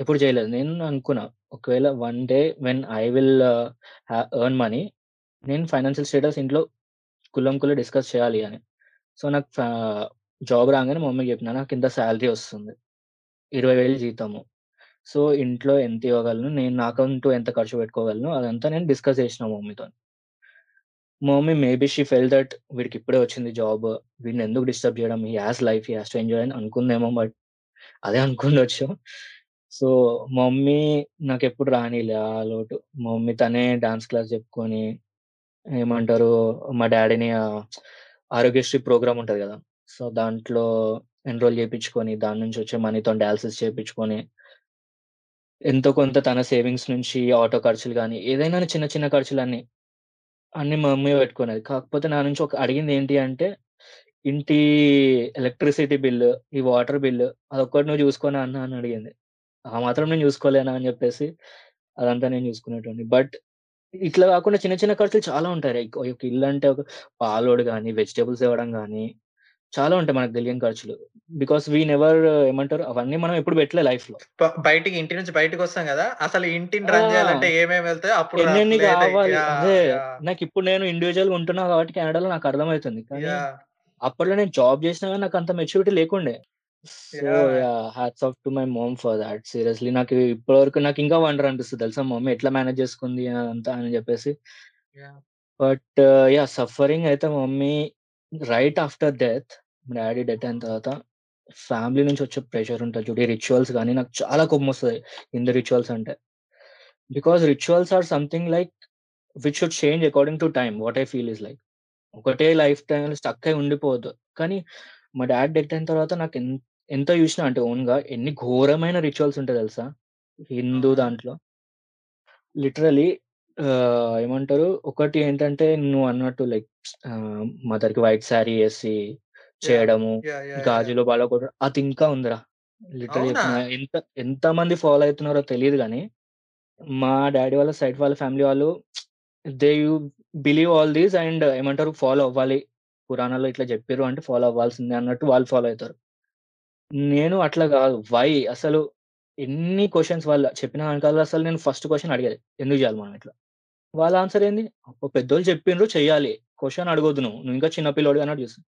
ఎప్పుడు చేయలేదు. నేను అనుకున్నా ఒకవేళ one day when I will earn money నేను ఫైనాన్షియల్ స్టేటస్ ఇంట్లో కుల్లం-కుల్ల డిస్కస్ చేయాలి అని. సో, నాకు జాబ్ రాగానే మా మమ్మీకి చెప్పినా ఇంత సాలరీ వస్తుంది. ఇరవై వేలు జీతము. సో, ఇంట్లో ఎంత ఇవ్వగలను, నేను నాకంటూ ఎంత ఖర్చు పెట్టుకోగలను అదంతా నేను డిస్కస్ చేసినా మమ్మీతో mummy maybe she felt that వీడికి ఇప్పుడే వచ్చింది జాబ్. వీడిని ఎందుకు డిస్టర్బ్ చేయడం. ఈ as life. Has to enjoy అని అనుకుందేమో బట్ అదే అనుకుండొచ్చు. సో, మమ్మీ నాకు ఎప్పుడు రాని ఆ లోటు. మమ్మీ తనే డాన్స్ క్లాస్ చెప్పుకొని ఏమంటారు మా డ్యాడీని ఆహ్, ఆరోగ్యశ్రీ ప్రోగ్రామ్ ఉంటది కదా! సో, దాంట్లో ఎన్‌రోల్ చేయించుకొని దాని నుంచి వచ్చే మనీతోని డయాలిసిస్ చేపించుకొని ఎంతో కొంత తన సేవింగ్స్ నుంచి ఆటో ఖర్చులు గాని, ఏదైనా చిన్న చిన్న ఖర్చులన్నీ, అన్నీ మా మమ్మీ పెట్టుకునేది. కాకపోతే నా నుంచి ఒక అడిగింది ఏంటి అంటే, ఇంటి ఎలక్ట్రిసిటీ బిల్లు, ఈ వాటర్ బిల్లు అదొక్కటి నువ్వు చూసుకో నాన్న అని అడిగింది. ఆ మాత్రం నేను చూసుకోలేనా అని చెప్పేసి అదంతా నేను చూసుకునేటోడిని. బట్ ఇట్లా కాకుండా చిన్న చిన్న ఖర్చులు చాలా ఉంటాయి. లైక్ ఒక ఇల్లు అంటే ఒక పాలోడు గాని, వెజిటబుల్స్ తేవడం గాని, చాలా ఉంటాయి మనకు తెలియని ఖర్చులు. బికాజ్ వి నెవర్ ఏమంటారు అవన్నీ మనం ఎప్పుడు పెట్టలే లైఫ్‌లో. బ బయటికి ఇంటి నుంచి బయటికొస్తాం గదా! అసలు ఇంటిని! రన్ చేయాలంటే ఏమేమి వెళ్తాయో అప్పుడు లేదా కావాలి. అదే యాహ్! నాకిప్పుడు నేను ఇండివిడ్యువల్‌గా ఉంటున్నా కాబట్టి కెనడాలో నాకు అర్థమైతుంది. కానీ! అప్పట్లో నేను జాబ్ చేసినా గాని నాకంత మెచ్యూరిటీ లేకుండే. So, yeah! Yeah! Hats off to my mom for that. Seriously నాకు ఇప్పటి వరకు నాకు ఇంకా వండర్ అనిపిస్తది తెలుసా మా మమ్మీ ఎట్లా మేనేజ్ చేసుకుంది అదంతా అని చెప్పేసి. యాహ్! But yeah! సఫరింగ్ అయితే మా మమ్మీ రైట్ ఆఫ్టర్ డెత్ మా డ్యాడీ డెత్ అయిన తర్వాత ఫ్యామిలీ నుంచి వచ్చే ప్రెషర్ ఉంటది చూడు. ఈ రిచువల్స్ గాని నాకు చాలా కోపమొస్తది హిందూ రిచువల్స్ అంటే. Because rituals are something like which should change according to time. What I feel is like. ఒకటే లైఫ్ టైమ్‌లో స్టక్ అయి ఉండిపోవద్దు. కానీ మా డ్యాడ్ డెత్ అయిన తర్వాత నాకు ఎన్ ఎంత చూసినా అంటే ఓన్‌గా ఎన్ని ఘోరమైన రిచువల్స్ ఉంటాయి తెలుసా? హిందూ అవునా? దాంట్లో. లిటరల్లీ ఆహ్, ఏమంటారు ఒకటి ఏంటంటే నువ్వు అన్నట్టు లైక్ ఆహ్, మదర్‌కి వైట్ సారీ ఏసి యాహ్! చేయడము, యాహ్! యాహ్! యాహ్! గాజులు పగలగొట్టడం అది ఇంకా ఉందిరా. లిటరల్లీ అవునా? చెప్తున్నా ఎంత ఎంతమంది ఫాలో అయితున్నారో తెలీదు గానీ, మా డ్యాడీ వాళ్ళ సైడ్ వాళ్ళ ఫ్యామిలీ వాళ్ళు they you believe all these and ఏమంటారు ఫాలో అవ్వాలి. పురాణాల్లో ఇట్లా చెప్పిర్రు అంటే ఫాలో అవ్వాల్సిందే అన్నట్టు వాళ్ళు ఫాలో అయితారు. నేను అట్లా గాదు. వై? అసలు ఎన్ని క్వెషన్స్ వాళ్ళ చెప్పిన వెనకాల అసలు నేను ఫస్ట్ క్వెషన్ అడిగేది. ఎందుకు చేయాలి మనం ఇట్లా? వాళ్ళ ఆన్సర్ ఏంది? అబ్బో! పెద్దోళ్ళు చెప్పిండ్రు చెయ్యాలి. క్వెషన్ అడగొద్దు నువ్వు. నువ్వు ఇంకా చిన్న పిల్లోడివి అన్నట్టు చూస్తారు.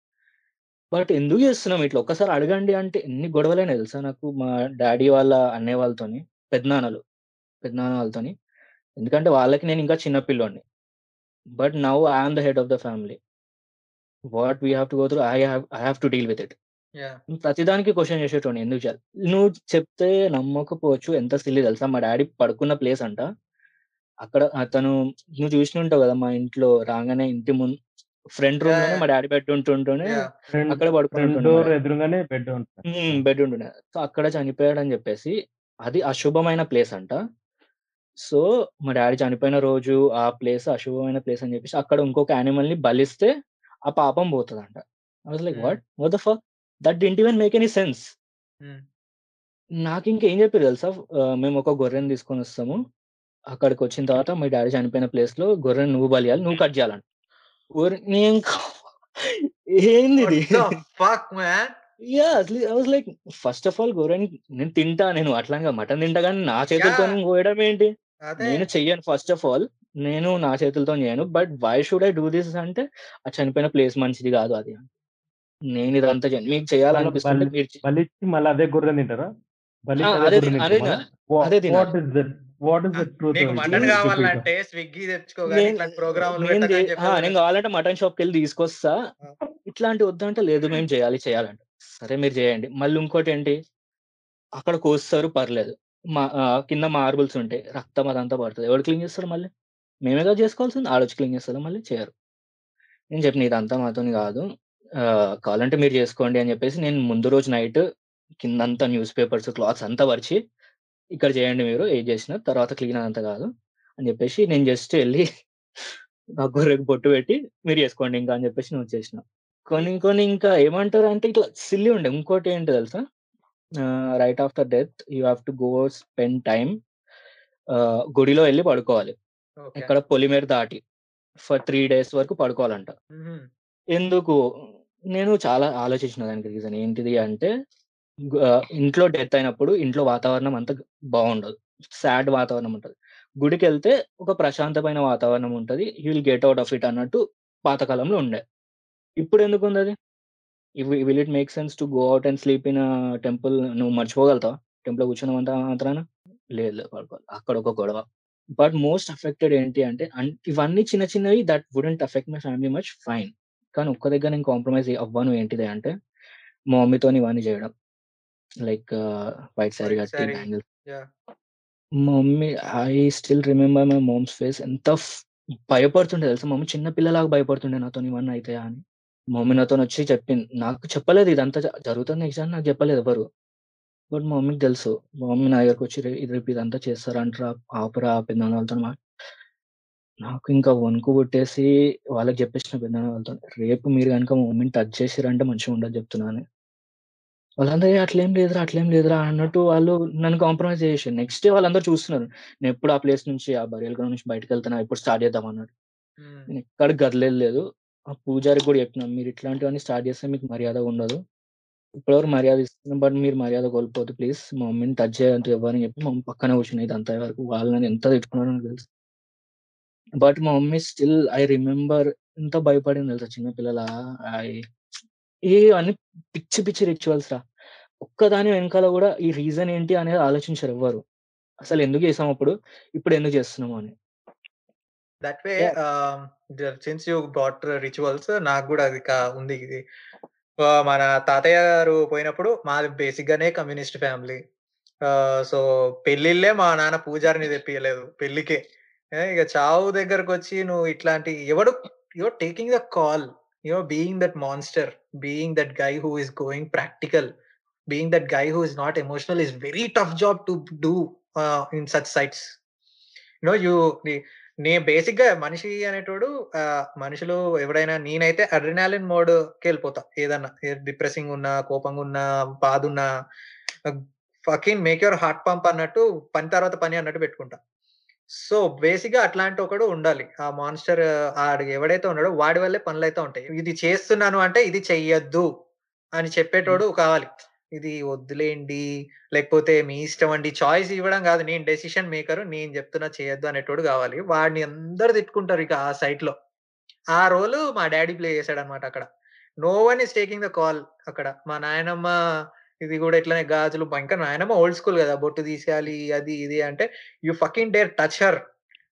బట్ ఎందుకు చేస్తున్నాం ఇట్లా? ఒక్కసారి అడగండి అంటే ఎన్ని గొడవలైనాయి తెలుసా నాకు మా డ్యాడీ వాళ్ళ అన్నయ్య వాళ్ళతోని, పెదనాన్నలు, పెదనాన్న వాళ్ళతోని. ఎందుకంటే వాళ్ళకి నేను ఇంకా చిన్న పిల్లోడిని. But now I am the head of the family. What we have to go through I have I have to deal with it. Yeah! ప్రతిదానికి క్వెషన్ చేసేటోడిని ఎందుకు చేయాలి? నువ్వు చెప్తే నమ్మకపోవచ్చు ఎంత సిల్లీ తెలుసా? మా డ్యాడీ పడుకున్న ప్లేస్ అంట. అక్కడ అతను నువ్వు చూసి ఉంటావు కదా! మా ఇంట్లో రాంగానే ఇంటి ముందు ఫ్రంట్ యాహ్! రూమ్‌లోనే యాహ్! మా డ్యాడీ బెడ్ యాహ్! ఫ్రంట్ అక్కడే ఫ్రంట్ పడుకునేటోడిని మా డోర్ డ్యాడీ. ఎదురుగానే బెడ్ ఉంటది. హ్మ్. హ్మ్. బెడ్ ఉంటుండే. సో, అక్కడ చనిపోయాడని చెప్పేసి అది అశుభమైన ప్లేస్ అంట. సో, మా డ్యాడీ చనిపోయిన రోజు ఆ ప్లేస్ అశుభమైన ప్లేస్ అని చెప్పేసి అక్కడ ఇంకొక యానిమల్‌ని బలిస్తే ఆ పాపం పోతదంట. I was like hmm. What? What the fuck? That didn't even make any sense. Hmm. నాకింక ఏం చెప్పిర్రు తెలుసా? మేము ఒక గొర్రెని తీసుకొనొస్తాము. అక్కడికొచ్చిన తర్వాత మీ డ్యాడీ చనిపోయిన ప్లేస్‌లో గొర్రెని నువ్వు బలియాలి. నువ్వు కట్ చేయాలంట. ఓరి నేను ఏందిది? What the fuck man! Yeah! అసలు I was like first of all గోరని నేను తింటా నేను అట్లనే మటన్ తింటా గానీ నా చేతులతోని యాహ్! కోయడం ఏంటి? నేను చెయ్యను ఫస్ట్ ఆఫ్ ఆల్. నేను నా చేతులతోని చేయను. But why should I do this అంటే ఆ చనిపోయిన ప్లేస్ మంచిది కాదు అది. నేను ఇదంతా చేయను. మీకు బలి మీరు చే బలిచ్చి మళ్ళీ అదే గొర్రెని తింటారా? ఆ! అదే అదే అదే తినాలి. నీకు మటన్ కావాలంటే ఇంకా. స్విగ్గీ తెచ్చుకో గానీ నేను ఇట్లాంటి ప్రోగ్రామ్‌లు ఆ! కావాలంటే మటన్ షాప్‌కెళ్ళి తీసుకొస్తా. ఆ! ఇట్లాంటివి వద్దంటే లేదు మేము చేయాలి చేయాలంట. సరే మీరు చేయండి. మళ్ళీ ఇంకోటేంటి అక్కడ కోస్తారు పర్లేదు. మా కింద మార్బుల్స్ ఉంటాయి. రక్తం అదంతా పడతది. ఎవరు క్లీన్ చేస్తారు మళ్ళీ? మేమే కదా చేసుకోవాల్సింది. ఆడొచ్చి క్లీన్ చేస్తారా మళ్ళీ? చేయరు. నేను చెప్పిన ఇదంతా మాతోని కాదు. కావాలంటే మీరు చేసుకోండి అని చెప్పేసి నేను ముందు రోజు నైట్ కిందంతా న్యూస్ పేపర్స్, క్లాత్స్ అంతా పరిచి ఇక్కడ చేయండి మీరు ఏది చేసినా. తర్వాత క్లీన్ అదంతా కాదు అని చెప్పేసి నేను జస్ట్ ఎళ్ళి ఆ గొర్రెకి బొట్టు పెట్టి మీరు చేసుకోండి ఇంకా అని చెప్పేసి నేను వచ్చేసిన. కొన్ని కొన్ని ఇంకా ఏమంటారంటే ఇట్లా సిల్లీ ఉండే. ఇంకోటి ఏంటో తెలుసా? Right after death you have to go spend time ah, గుడిలో ఎళ్ళి పడుకోవాలి. ఓకే. ఎక్కడ పొలిమేర దాటి. ఫర్ 3 డేస్ వరకు పడుకోవాలంట. ఎందుకు? నేను చాలా ఆలోచించిన దానికి రీజన్ ఏంటిది అంటే ఇంట్లో డెత్ అయినప్పుడు ఇంట్లో వాతావరణం అంత బాగుండదు సాడ్ వాతావరణం ఉంటుంది గుడికి వెళ్తే ఒక ప్రశాంతమైన వాతావరణం ఉంటుంది you will get out of it అన్నట్టు పాతకాలంలో ఉండే. ఉంది అది will it make sense to go out and sleep in temple నువ్వు మర్చిపోగలుగుతావా? టెంపుల్‌లో కూర్చున్నంత మాత్రాన? లేదు లేదు పడుకోవాలి. అక్కడొక గొడవ. బట్ మోస్ట్ అఫెక్టెడ్ ఏంటి అంటే ఇవన్నీ చిన్న చిన్నవి that wouldn't affect my family much fine. కానీ ఒక్క దగ్గర నేను కాంప్రమైజ్ అవ్వను ఏంటిది అంటే మా మమ్మీతోని ఇవన్నీ చేయడం. లైక్ వైట్ సారీ కట్టి సారీ. Bangles yeah! మా mummy I still remember my mom's face ఎంత భయపడుతుండే తెలుసా? మమ్మీ చిన్న పిల్లలాగా భయపడుతుండే నాతోని ఇవన్నీ అయితాయా అని. మా మమ్మీ నాతోనొచ్చి చెప్పింది. నాకు చెప్పలేదు ఇదంతా జ జరుగుతుంది నెక్స్ట్ అని నాకు చెప్పలేదు ఎవ్వరు. బట్ మా మమ్మీకి తెలుసు. మా మమ్మీ నా దగ్గరకొచ్చి "రే రేపు ఇదంతా చేస్తారంటరా ఆపురా పెద్దనాన్న వాళ్ళతోని మా" నాకు ఇంకా వణుకు పుట్టేసి వాళ్ళకి చెప్పేసిన పెద్దనాన్న వాళ్ళతోని. రేపు మీరు గనుక మా మమ్మీని టచ్ చేసిర్రంటే మంచిగుండదు చెప్తున్నా అని. వాళ్ళందరూ "ఏ అట్లేం లేదురా, అట్లేం లేదురా" అన్నట్టు వాళ్ళు నన్ను కాంప్రమైజ్ చేసేసారు. నెక్స్ట్ డే వాళ్ళందరూ చూస్తున్నారు. నేనెప్పుడు ఆ ప్లేస్ నుంచి ఆ బరియల్ గ్రౌండ్ నుంచి బయటికెళ్తున్నా ఎప్పుడు స్టార్ట్ చేద్దాం అన్నట్టు. హ్మ్. నేనెక్కడికి కదిలేదు లేదు. ఆ పూజారికి కూడా చెప్పినా మీరు ఇట్లాంటివన్నీ స్టార్ట్ చేస్తే మీకు మర్యాద ఉండదు. ఇప్పటివరకు మర్యాద ఇస్తున్నాం. బట్ మీరు మర్యాద కోల్పోవద్దు ప్లీజ్. మా మమ్మీని టచ్ చేయొద్దు ఎవ్వరని చెప్పి మా మమ్మీ పక్కనే కూర్చున్నా ఇదంతా అయ్యే వరకు. వాళ్ళు నన్ను ఎంత తిట్టుకున్నారో నాకు తెలుసు. బట్ మా మమ్మీ స్టిల్ ఐ రిమెంబర్ ఎంత భయపడింది తెలుసా చిన్న పిల్లలా ఐ ఇవన్నీ పిచ్చి పిచ్చి రిచువల్స్ రా. ఒక్కదాని వెనకాల కూడా ఈ రీజన్ ఏంటి అనేది ఆలోచించరు ఎవ్వరు. అసలు ఎందుకు చేసాం అప్పుడు? ఇప్పుడు ఎందుకు చేస్తున్నాము అని. That way since you brought rituals నాకు గూడా అది ఉంది ఇది. మన తాతయ్య గారు పోయినప్పుడు మాది బేసిక్‌గానే కమ్యూనిస్ట్ ఫ్యామిలీ. సో, పెళ్ళిళ్ళే మా నాన్న పూజారిని తెప్పియలేదు పెళ్ళికే. ఏ ఇక చావు దగ్గరకొచ్చి నువ్వు ఇట్లాంటి ఎవడు you're taking the call. You're being that monster. Being that guy who is going practical. Being that guy who is not emotional is very tough job to do in such sites. No you నే basic బేసిక్‌గా మనిషి అనేటోడు ఆహ్, మనుషులు ఎవడైనా నేనైతే adrenaline మోడ్‌కెళ్ళిపోతా. ఏదన్నా depressing ఉన్నా, కోపంగా ఉన్నా, బాధ ఉన్నా fucking make your heart pump అన్నట్టు పని తర్వాత పని అన్నట్టు పెట్టుకుంటా. సో, బేసిక్‌గా అట్లాంటి ఒకడు ఉండాలి. ఆ మాన్‌స్టర్ ఆడు ఎవడైతే ఉన్నాడో వాడి వల్లే పనులైతా ఉంటాయి. ఇది చేస్తున్నాను అంటే ఇది చెయ్యొద్దు అని. చెప్పేటోడు కావాలి. ఇది వద్దులేండి, లేకపోతే మీ ఇష్టం అండి. చాయిస్ ఇవ్వడం కాదు. నేను డెసిషన్ మేకర్. నేను చెప్తున్నా చేయొద్దు అనేటోడు కావాలి. వాడిని అందరూ తిట్టుకుంటారు ఇక ఆ సైట్‌లో. ఆ రోలు మా డ్యాడీ ప్లే చేసాడన్నమాట అక్కడ. No one is taking the call అక్కడ. మా నాయనమ్మ ఇది కూడా ఇట్లనే గాజులు ఇంకా నాయనమ్మ ఓల్డ్ స్కూల్ కదా! బొట్టు తీసేయాలి అది ఇది అంటే you fucking dare touch her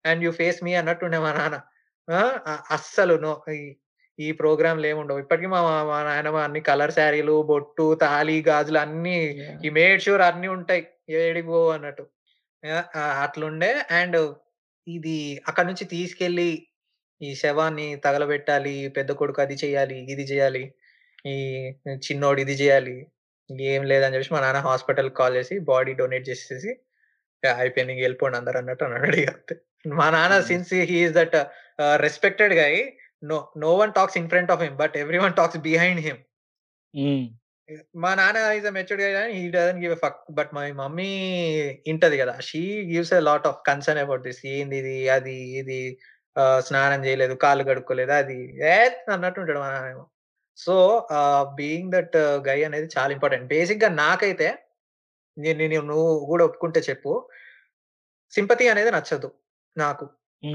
and you face me అన్నట్టుండే మా నాన్న. అస్సలు నో ఈ ఈ ప్రోగ్రామ్‌లు ఏముండవు. ఇప్పటికి మా మా నాయనమ్మ అన్ని కలర్ శారీలు, బొట్టు, తాళి, గాజులు అన్నీ! హి మేడ్ ష్యూర్ అన్నీ ఉంటాయి. ఏడికి పోవు అన్నట్టు. అట్లుండే అండ్ ఇది అక్కడి నుంచి తీసుకెళ్ళి ఈ శవాన్ని తగలబెట్టాలి. పెద్ద కొడుకు అది చేయాలి, ఇది చేయాలి. ఈ చిన్నోడు ఇది చేయాలి. ఏం లేదని చెప్పేసి మా నాన్న హాస్పిటల్‌కి కాల్ చేసి బాడీ డొనేట్ చేసేసి అయిపోయింది. ఇంక వెళ్ళిపోండి అందరూ అన్నట్టు అన్నాడు అంతే. మా నాన్న. Since he is that respected guy no no one talks in front of him. But everyone talks behind him. మా నాన్న ఈస్ ఎ మెచ్యూర్డ్ గై గాని he doesn't give fuck. But my mummy ఇంటది కదా! She gives a lot of concern about this. ఏందిది, అది, ఇది స్నానం చేయలేదు, కాళ్ళు కడుక్కోలేదు అది. ఏహ్! అన్నట్టు ఉంటాడు మా నాన్నేమో. సో, బీయింగ్ దట్ గై అనేది చాలా ఇంపార్టెంట్. బేసిక్‌గా నాకైతే నేను నేను నువ్వు గూడా ఒప్పుకుంటే చెప్పు. సింపతి అనేది నచ్చదు నాకు.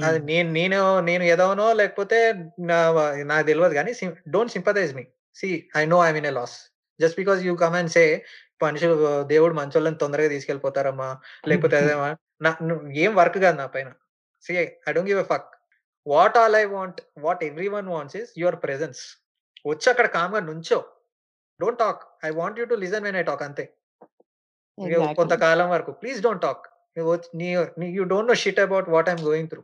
అది. నేను నేను నేను ఎదవనో లేకపోతే నాకు తెలవదు గానీ see don't sympathize me. See I know I in a loss. Just because you come and say మనుషులు దేవుడు మంచోళ్ళని తొందరగా తీసుకెళ్ళిపోతారమ్మా. లేకపోతే అదేమా నా నువ్వు ఏం వర్క్ కాదు నా పైన. See I don't give a fuck. What all I want, what everyone wants is your presence. వచ్చి అక్కడ కామ్‌గా నుంచో. Don't talk. I want you to listen when I talk అంతే. కొంతకాలం వరకు. Please don't talk. You don't know shit about what I am going through.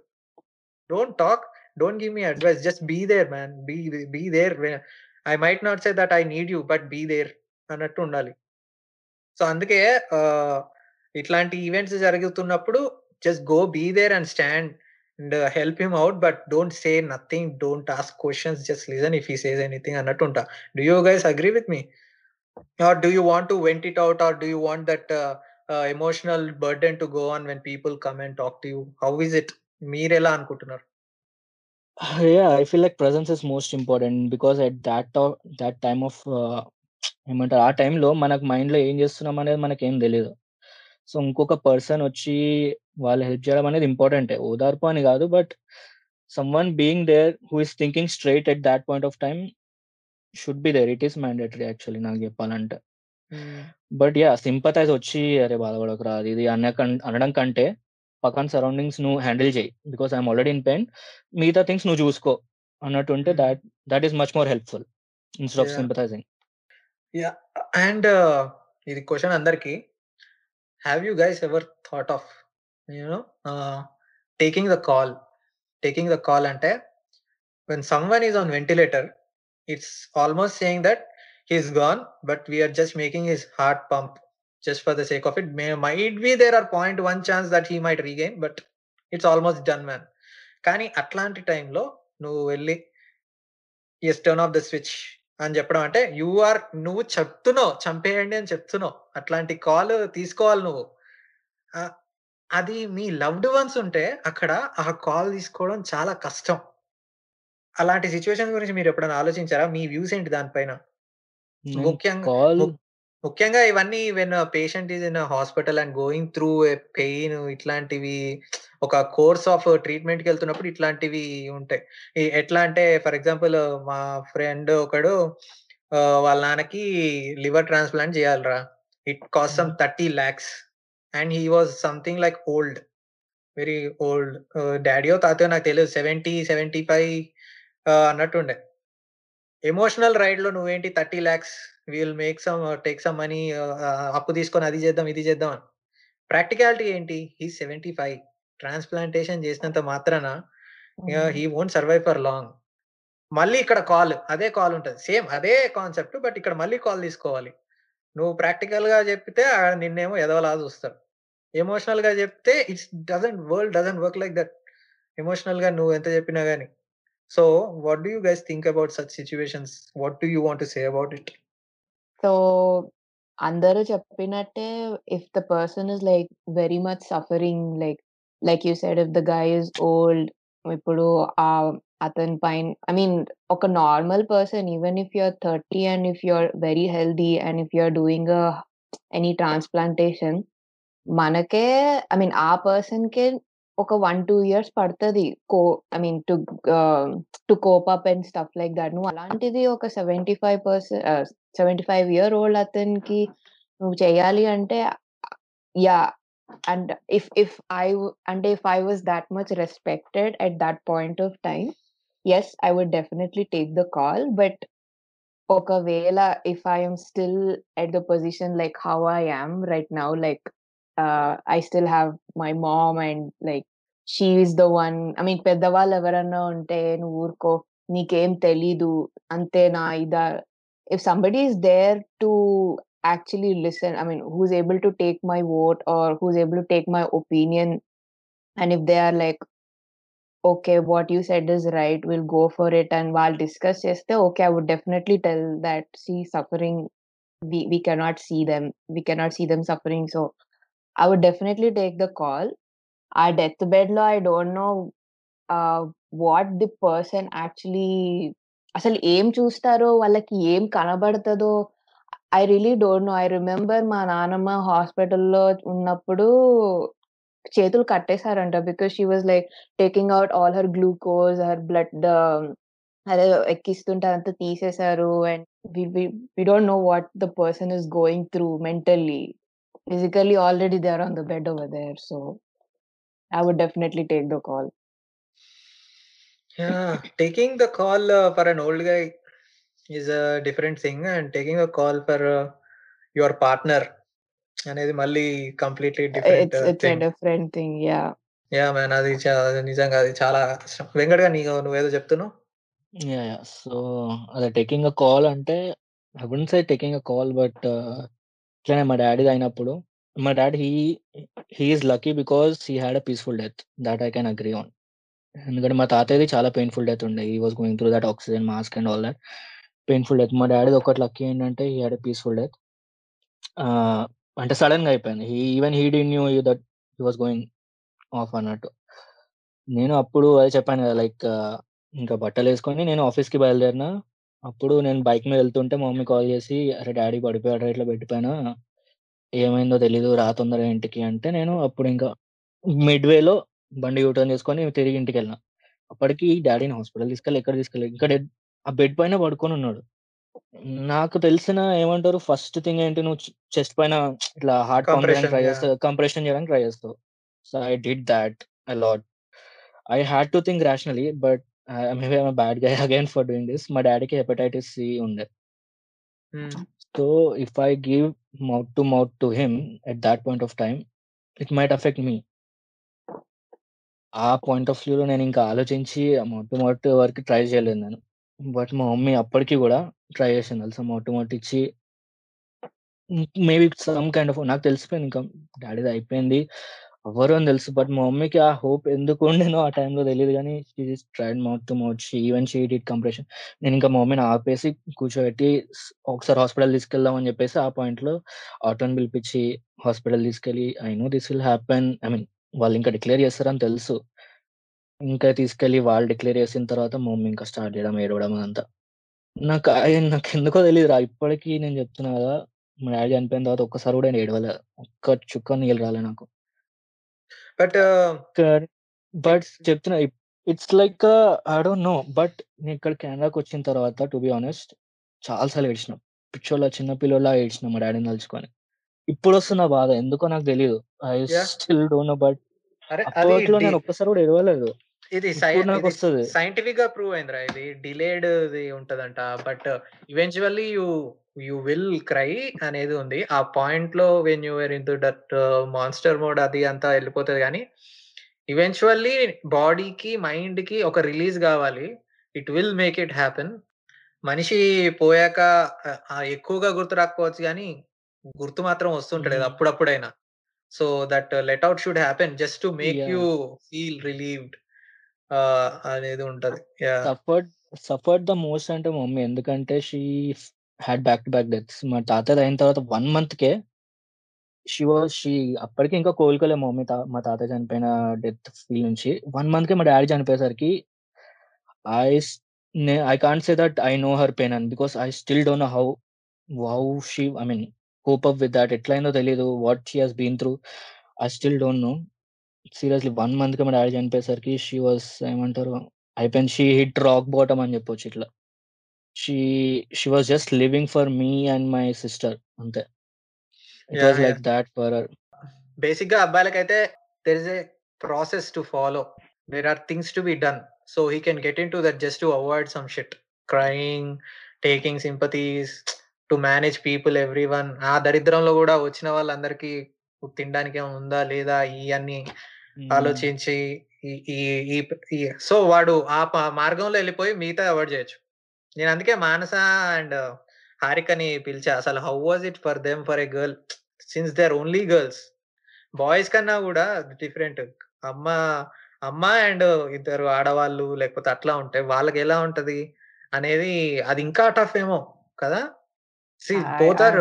Don't talk. Don't give me advice. Just be there man. Be be there I might not say that I need you but be there అన్నట్టు ఉండాలి. So, అందుకే ఇట్లాంటి events జరుగుతున్నప్పుడు just go be there and stand and help him out but don't say nothing. Don't ask questions just listen if he says anything అన్నట్టు ఉంటా. Do you guys agree with me? Or do you want to vent it out or do you want that emotional burden to go on when people come and talk to you? How is it? మీరు ఎలా అనుకుంటున్నారు? Yeah! I feel like presence is most important. Because at that that time of ఏమంటారు ఆ టైంలో మనకు మైండ్‌లో ఏం చేస్తున్నాం అనేది మనకేం తెలియదు సో, ఇంకొక పర్సన్ వచ్చి వాళ్ళు హెల్ప్ చేయడం అనేది ఇంపార్టెంటే. ఓదార్పు అని కాదు. But someone being there who is thinking straight at that point of time should be there. It is mandatory actually నాకు చెప్పాలంటే. But yeah! సింపథైజ్ వచ్చి అరే బాధపడకురా అది ఇది అనడం కంటే పక్కన సరౌండింగ్స్ నువ్వు హ్యాండిల్ చెయ్యి. Because I am already in pain. మిగతా థింగ్స్ నువ్వు చూసుకో అన్నట్టు ఉంటే. That that is much more helpful instead of! Sympathizing. Yeah! And ఇది క్వెషన్ అందరికి. Have you guys ever thought of you know ah, taking the call. Taking the call అంటే when someone is on ventilator it's almost saying that he is gone. But we are just making his heart pump just for the sake of it. May might be there are 0.1 chance that he might regain. But it's almost done man. కానీ అట్లాంటి టైంలో నువ్వు వెళ్లి yes turn off the switch అని చెప్పడం అంటే you are నువ్వు చెప్తున్నావు చంపేయండి అని చెప్తున్నావు. అట్లాంటి కాల్ తీసుకోవాలి నువ్వు. అది మీ లవ్డ్ వన్స్ ఉంటే అక్కడ ఆ కాల్ తీసుకోవడం చాలా కష్టం. అలాంటి సిట్యుయేషన్ గురించి మీరు ఎప్పుడైనా ఆలోచించారా? మీ వ్యూస్ ఏంటి దాని పైన? నేను ముఖ్యంగా ముఖ్యంగా ఇవన్నీ when patient is in hospital and going through a pain ఇట్లాంటివి ఒక కోర్స్ ఆఫ్ ట్రీట్మెంట్‌కెళ్తున్నప్పుడు ఇట్లాంటివి ఉంటాయి. ఎట్లా అంటే ఫర్ ఎగ్జాంపుల్ మా ఫ్రెండ్ ఒకడు వాళ్ళ నాన్నకి లివర్ ట్రాన్స్‌ప్లాంట్ చేయాలిరా. ఇట్ కాస్ట్ సమ్ హుహు. 30,00,000 and he was something like old. Very old. Ah, డ్యాడీయో తాతయ్యో నాకు తెలీదు. 70, 75 ఆహ్, అన్నట్టుండే. ఎమోషనల్ రైడ్‌లో నువ్వేంటి 30,00,000 will make some take some money అప్పు తీసుకొని అది చేద్దాం, ఇది చేద్దాం అని. ప్రాక్టికాలిటీ ఏంటి? హి ఈస్ 75 ట్రాన్స్‌ప్లాంటేషన్ చేసినంత మాత్రాన. He won't survive for long. మళ్ళీ ఇక్కడ కాల్. అదే కాల్ ఉంటది. సేమ్ అదే కాన్సెప్ట్. బట్ ఇక్కడ మళ్ళీ కాల్ తీసుకోవాలి. నువ్వు ప్రాక్టికల్‌గా చెప్తే ఆహ్, నిన్నేమో ఎదవలాగా చూస్తారు. ఎమోషనల్‌గా చెప్తే it's doesn't world doesn't work like that. ఎమోషనల్‌గా నువ్వు ఎంత చెప్పినా గాని. So, what do you guys think about such situations? What do you want to say about it? So, అందరూ చెప్పినట్టే if the person is like very much suffering like like you side if the guy is old ఇప్పుడు ఆ అతని పైన I mean ఒక normal person even if you are 30 and if you are very healthy and if you are doing any transplantation మనకే I mean ఆ person కే ఒక 1, 2 years పడుతుంది. కో I mean to to cope up and stuff like that నువ్వు అలాంటిది ఒక 75 person seventy five year old అతనికి నువ్వు చేయాలి అంటే yeah and if if I వు అంటే if I was that much respected at that point of time yes I would definitely take the call. But ఒకవేళ if I am still at the position like how I am right now like ah, I still have my mom and like she is the one I mean పెద్దవాళ్ళు ఎవరన్నా ఉంటే నువ్వు ఊరుకో. నీకేం తెలీదు. అంతేనా ఇదా if somebody is there to Actually listen I mean who is able to take my vote or who is able to take my opinion and if they are like okay. What you said is right. Will go for it and వాళ్ళు discuss చేస్తే okay. I would definitely tell that see suffering we we cannot see them. We cannot see them suffering. So, I would definitely take the call. ఆ death బెడ్‌లో I don't know ah, what the person actually అసలు ఏం చూస్తారో, వాళ్ళకి ఏం కనబడతదో I really don't know. I remember మా నానమ్మ హాస్పిటల్‌లో ఉన్నప్పుడు చేతులు కట్టేసారంట. Because she was like taking out all her glucose, her blood అదేదో ఎక్కిస్తుంటే అదంతా తీసేసారు. And we we we don't know what the person is going through mentally. Physically already they are on the bed over there. So, I would definitely take the call. Yeah! Taking the call for an old guy is a different thing. And taking a call for your partner అనేది మళ్ళీ completely different thing. Different thing. Yeah! Yeah! Man అది నిజంగా అది చాలా కష్టం. వెంకట్‌గా నీకు నువ్వేదో చెప్తున్నావు? యాహ్! సో, అదే టేకింగ్ ఎ కాల్ అంటే I wouldn't say taking a call but ఇట్లనే మా డ్యాడీది అయినప్పుడు మా dad he he is lucky because he had a peaceful death. That I can agree on. ఎందుకంటే మా తాతయ్యది చాలా పెయిన్‌ఫుల్ డెత్ ఉండే. He was going through that oxygen mask and all that. Painful death. మా డాడీ ఒకటి lucky ఏంటంటే he had peaceful death. అంటే సడన్గా అయిపోయింది. He even he D knew that he was going off అన్నట్టు. నేను అప్పుడు అదే చెప్పాను కదా! లైక్ ఇంకా బట్టలు వేసుకొని నేను ఆఫీస్‌కి బయలుదేరిన. అప్పుడు నేను బైక్ మీద వెళ్తుంటే మా మమ్మీ కాల్ చేసి, "అరే! డాడీ పడిపోయాడు ఇట్లా పెట్టిపోయినా ఏమైందో తెలీదు రా తొందరగా ఇంటికి" అంటే నేను అప్పుడు ఇంకా మిడ్‌వేలో బండి యూ టర్న్ చేసుకొని తిరిగి ఇంటికి వెళ్ళిన అప్పటికి డాడీని హాస్పిటల్ తీసుకెళ్ళి ఎక్కడ తీసుకెళ్ళలేదు. ఇక్కడ ఆ బెడ్ పైన పడుకొనున్నాడు. నాకు తెలిసిన ఏమంటారు ఫస్ట్ థింగ్ ఏంటి నువ్వు చె చెస్ట్ పైన ఇట్లా హార్ట్ పంప్ చేయడానికి కంప్రెషన్. Try yeah! చేస్తావు. కంప్రెషన్ చేయడానికి ట్రై చేస్తావు. So, I did thought a lot. I had to think rationally but ah, maybe I'm a bad guy again for doing this. మా డ్యాడీకి హెపటైటిస్ సి ఉండే. హ్మ్. So, if I give mouth to mouth to him at that point of time it might affect me. ఆ point of వ్యూలో నేను ఇంకా ఆలోచించి mouth to mouth వరకు ట్రై చేయలేదు నేను. బట్ మా మమ్మీ అప్పటికి కూడా ట్రై చేసింది తెలుసా మౌత్ ఇచ్చి హ్మ్. మేబీ సమ్ కైండ్ ఆఫ్ నాకు తెలిసిపోయింది ఇంకా డ్యాడీది అయిపోయింది. అవ్వరు అని తెలుసు. బట్ మా మమ్మీకి ఆ హోప్ ఎందుకు ఉండేనో ఆ టైంలో తెలీదు గానీ she just tried mouth to mouth. She even she did compression. నేను ఇంకా మా మమ్మీని ఆపేసి కూర్చోబెట్టి స్ ఒకసారి హాస్పిటల్ తీసుకెళ్దాం అని చెప్పేసి ఆ పాయింట్‌లో ఆటోని పిలిపించి హాస్పిటల్ తీసుకెళ్ళి I know this will happen I mean వాళ్ళు ఇంకా డిక్లేర్ చేస్తారని తెలుసు. ఇంకా తీసుకెళ్ళి వాళ్ళు డిక్లేర్ చేసిన తర్వాత మా మమ్మీ ఇంకా స్టార్ట్ చేయడం ఏడవడం అదంతా. నాకు అయి నాకెందుకో తెలీదురా ఇప్పటికి నేను చెప్తున్నా కదా! మా డ్యాడీ చనిపోయిన తర్వాత ఒక్కసారి కూడా నేను ఏడవలే. ఒక్క చుక్క నీళ్ళు రాలే నాకు. బట్ కానీ బట్ ఇట్స్ చెప్తున్నా ఇప్ it's like ah, I don't know. But నేను ఇక్కడ కెనడాకొచ్చిన తర్వాత టు బి హానెస్ట్ చాలా సార్లు ఏడ్చిన. పిచ్చోళ్ళ చిన్న పిల్లోడిలా ఏడ్చిన మా డ్యాడీని తలుచుకొని. ఇప్పుడొస్తుంది ఆ బాధ. ఎందుకో నాకు తెలీదు. I yeah! Still don't know but అరే! అది అప్పట్లో డి నేను ఒక్కసారి కూడా ఏడవలేదు. ఇది సై ఇప్పుడు ఇది నాకొస్తది. సైంటిఫిక్‌గా ప్రూవ్ అయిందిరా ఇది. డిలేడ్‌ది ఉంటదంట. But eventually you you will cry అనేది ఉంది. ఆ పాయింట్‌లో when you are into that monster mode అది అంతా వెళ్ళిపోతది గానీ, ఈవెన్చువల్లీ బాడీకి, మైండ్‌కి ఒక రిలీజ్ కావాలి. It will make it happen. మనిషి పోయాక ఎక్కువగా గుర్తు రాకపోవచ్చు గానీ, గుర్తు మాత్రం వస్తుంటది hmm. అప్పుడప్పుడైనా. So, that let out should happen just to make you! Feel relieved అనేది ఉంటది. Yeah! Suffered suffered the most అంటే మా మమ్మీ. ఎందుకంటే she had back to back deaths. మా తాతది అయిన తర్వాత 1 మంత్‌కే షీ వాస్ షీ అప్పటికి ఇంకా కోలుకోలే మా మమ్మీ తా మా తాతయ్య చనిపోయిన డెత్ ఫీల్ నుంచి. 1 మంత్‌కే మా డాడీ చనిపోయేసరికి ఐ స్ నే I can't say that I know her pain అని because I still don't know how how she I mean cope up with that ఎట్లయిందో తెలీదు. What she has been through I still don't know. Seriously 1 మంత్‌కే మా daddy చనిపోయేసరికి she was ఏమంటారు అయిపోయింది. She hit rock bottom అని చెప్పొచ్చు ఇట్లా. She she was just living for me and my sister అంతే. It was! Like! That for her. బేసిక్‌గా అబ్బాయిలకైతే there is a process to follow. There are things to be done. So, he can get into that just to avoid some shit. Crying, taking sympathies, to manage people everyone. ఆ దరిద్రంలో కూడా వచ్చిన వాళ్ళందరికీ తినడానికి ఏమైనా ఉందా? లేదా? ఇయన్నీ హ్మ్. ఆలోచించి ఈ సో, వాడు ఆ మార్గంలో వెళ్ళిపోయి మిగతా అవాయిడ్ చేయొచ్చు. నేను అందుకే మానస అండ్ హారికని పిలిచా. అసలు how was it for them for a girl since they are only girls. Boys కన్నా కూడా డిఫరెంట్. అమ్మ, అమ్మ అండ్ ఇద్దరు ఆడవాళ్ళు లేకపోతే అట్లా ఉంటే వాళ్ళకెలా ఉంటది అనేది అది ఇంకా టఫ్ ఏమో కదా! See both are.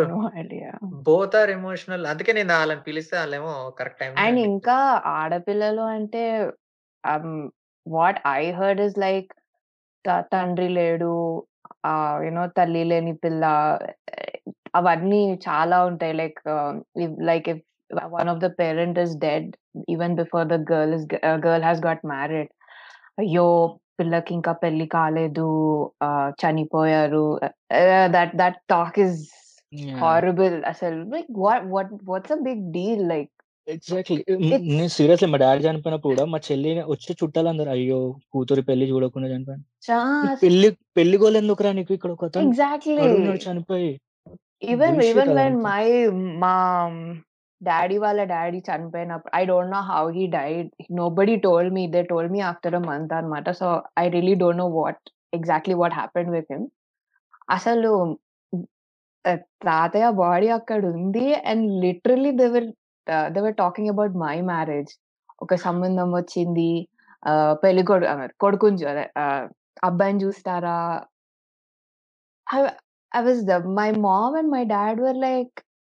Both are emotional. అందుకే నేను ఆళ్ళని పిలిస్తే ఆళ్ళేమో కరెక్ట్ టైమ్‌లో అండ్ ఇంకా ఆడపిల్లలు అంటే what I heard is like తండ్రి లేడు. ఆహ్, యూ నో తల్లి లేని పిల్ల అవన్నీ చాలా ఉంటాయి. Like like if one of the parent is dead even before the girl is girl has got married. అయ్యో! పిల్లకి ఇంకా పెళ్ళి కాలేదు. చనిపోయారు. That that talk yeah! Horrible. అసలు like what what what's a big deal like exactly. నేను seriously మా daddy చనిపోయినప్పుడు కూడా మా చెల్లి వచ్చే చుట్టాలందరూ అయ్యో! కూతురి పెళ్ళి చూడకుండా చనిపోయాడు. చా నీకు పెళ్ళి పెళ్ళి గోల ఎందుకురా నీకు ఇక్కడ ఒకతను ఎగ్జాక్ట్‌లీ. చనిపోయి. Even even when. మై మా డాడీ వాళ్ళ డాడీ చనిపోయినప్పుడు I don't know how he died. Nobody told me. They told me after a month అనమాట so, I really don't know what exactly what happened with him. అసలు తాతయ్య body అక్కడ ఉంది and literally they were talking about my marriage. ఒక సంబంధం వచ్చింది. పెళ్ళి పెళ్ళికొడు కొడుకుని అదే అబ్బాయిని చూస్తారా? I was the my mom and my dad were like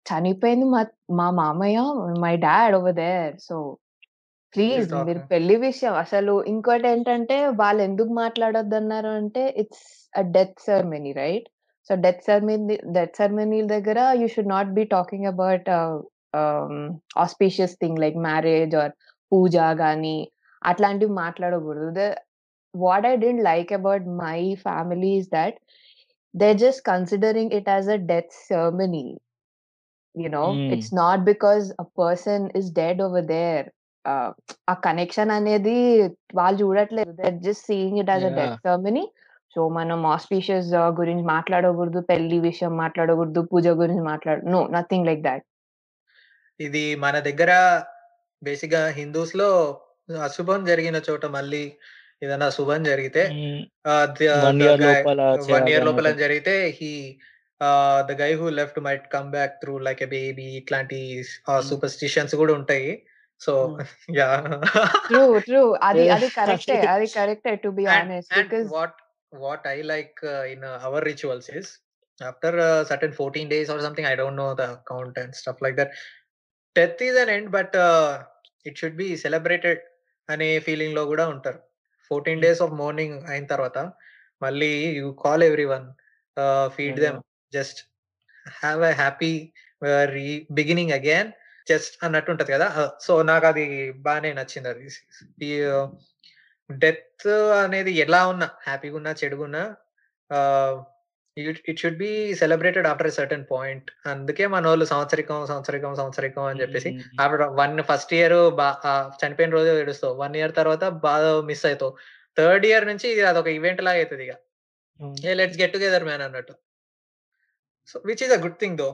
చనిపోయింది మా మా మామయ్య, my dad over there. So, please మీరు పెళ్ళి విషయం అసలు ఇంకోటేంటంటే వాళ్ళెందుకు మాట్లాడొద్దన్నారు అంటే it's a death ceremony right? So, death ceremony death ceremony దగ్గర you should not be talking about auspicious thing like marriage or puja గాని అట్లాంటివి మాట్లాడకూడదు. The what I didn't like about my family is that they're just considering it as a death ceremony. You know, హ్మ్. it's not because a person is dead over there. ఆ connection అనేది వాళ్ళు చూడట్లేదు. They are just seeing it as a death! Ceremony. So, మనం auspicious గురించి మాట్లాడకూడదు. పెళ్ళి విషయం మాట్లాడకూడదు. పూజ గురించి మాట్లాడ నో నథింగ్ లైక్ థట్. ఇది మన దగ్గర బేసిక్‌గా హిందూస్‌లో అశుభం జరిగిన చోట మళ్ళీ ఏదైనా శుభం జరిగితే హ్మ్. ఆహ్, ద 1 ద ఇయర్ గై లోపల 1 చేయాలి ఇయర్ లోపల అన్నట్టు. జరిగితే he the guy who left might come back through like a baby ఇట్లాంటి ఆహ్, హ్మ్. సూపర్‌స్టిషన్స్ కూడా ఉంటాయి. సో. యాహ్! ట్రూ. ట్రూ. అది! అది కరెక్టే. అది కరెక్టే to be because what what I like in our rituals is after certain 14 days or something I don't know the count and stuff like that. Death an end but it should be celebrated అనే ఫీలింగ్‌లో కూడా ఉంటారు. 14 హ్మ్. Days of morning అయిన తర్వాత మళ్ళీ you call everyone ah, feed them! Just have a happy beginning again just అన్నట్టు ఉంటది కదా! సో, నాకది బానే నచ్చిందది. ఈ డెత్ అనేది ఎలా ఉన్నా హ్యాపీగున్నా, చెడుగున్నా ఆహ్, it should be celebrated after a certain point. అందుకే మనోళ్ళు సంవత్సరికం, సంవత్సరికం, సంవత్సరికం అని చెప్పేసి. ఆఫ్టర్ 1 ఫస్ట్ ఇయర్ బా చనిపోయిన రోజు ఏడుస్తావు. 1 ఇయర్ తర్వాత బాగా మిస్ అయితావు. థర్డ్ ఇయర్ నుంచి అదొక ఈవెంట్ లాగా. అవును. ఏ లెట్స్ గెట్ టుగెదర్ మ్యాన్ అన్నట్టు. So, which is a good thing though.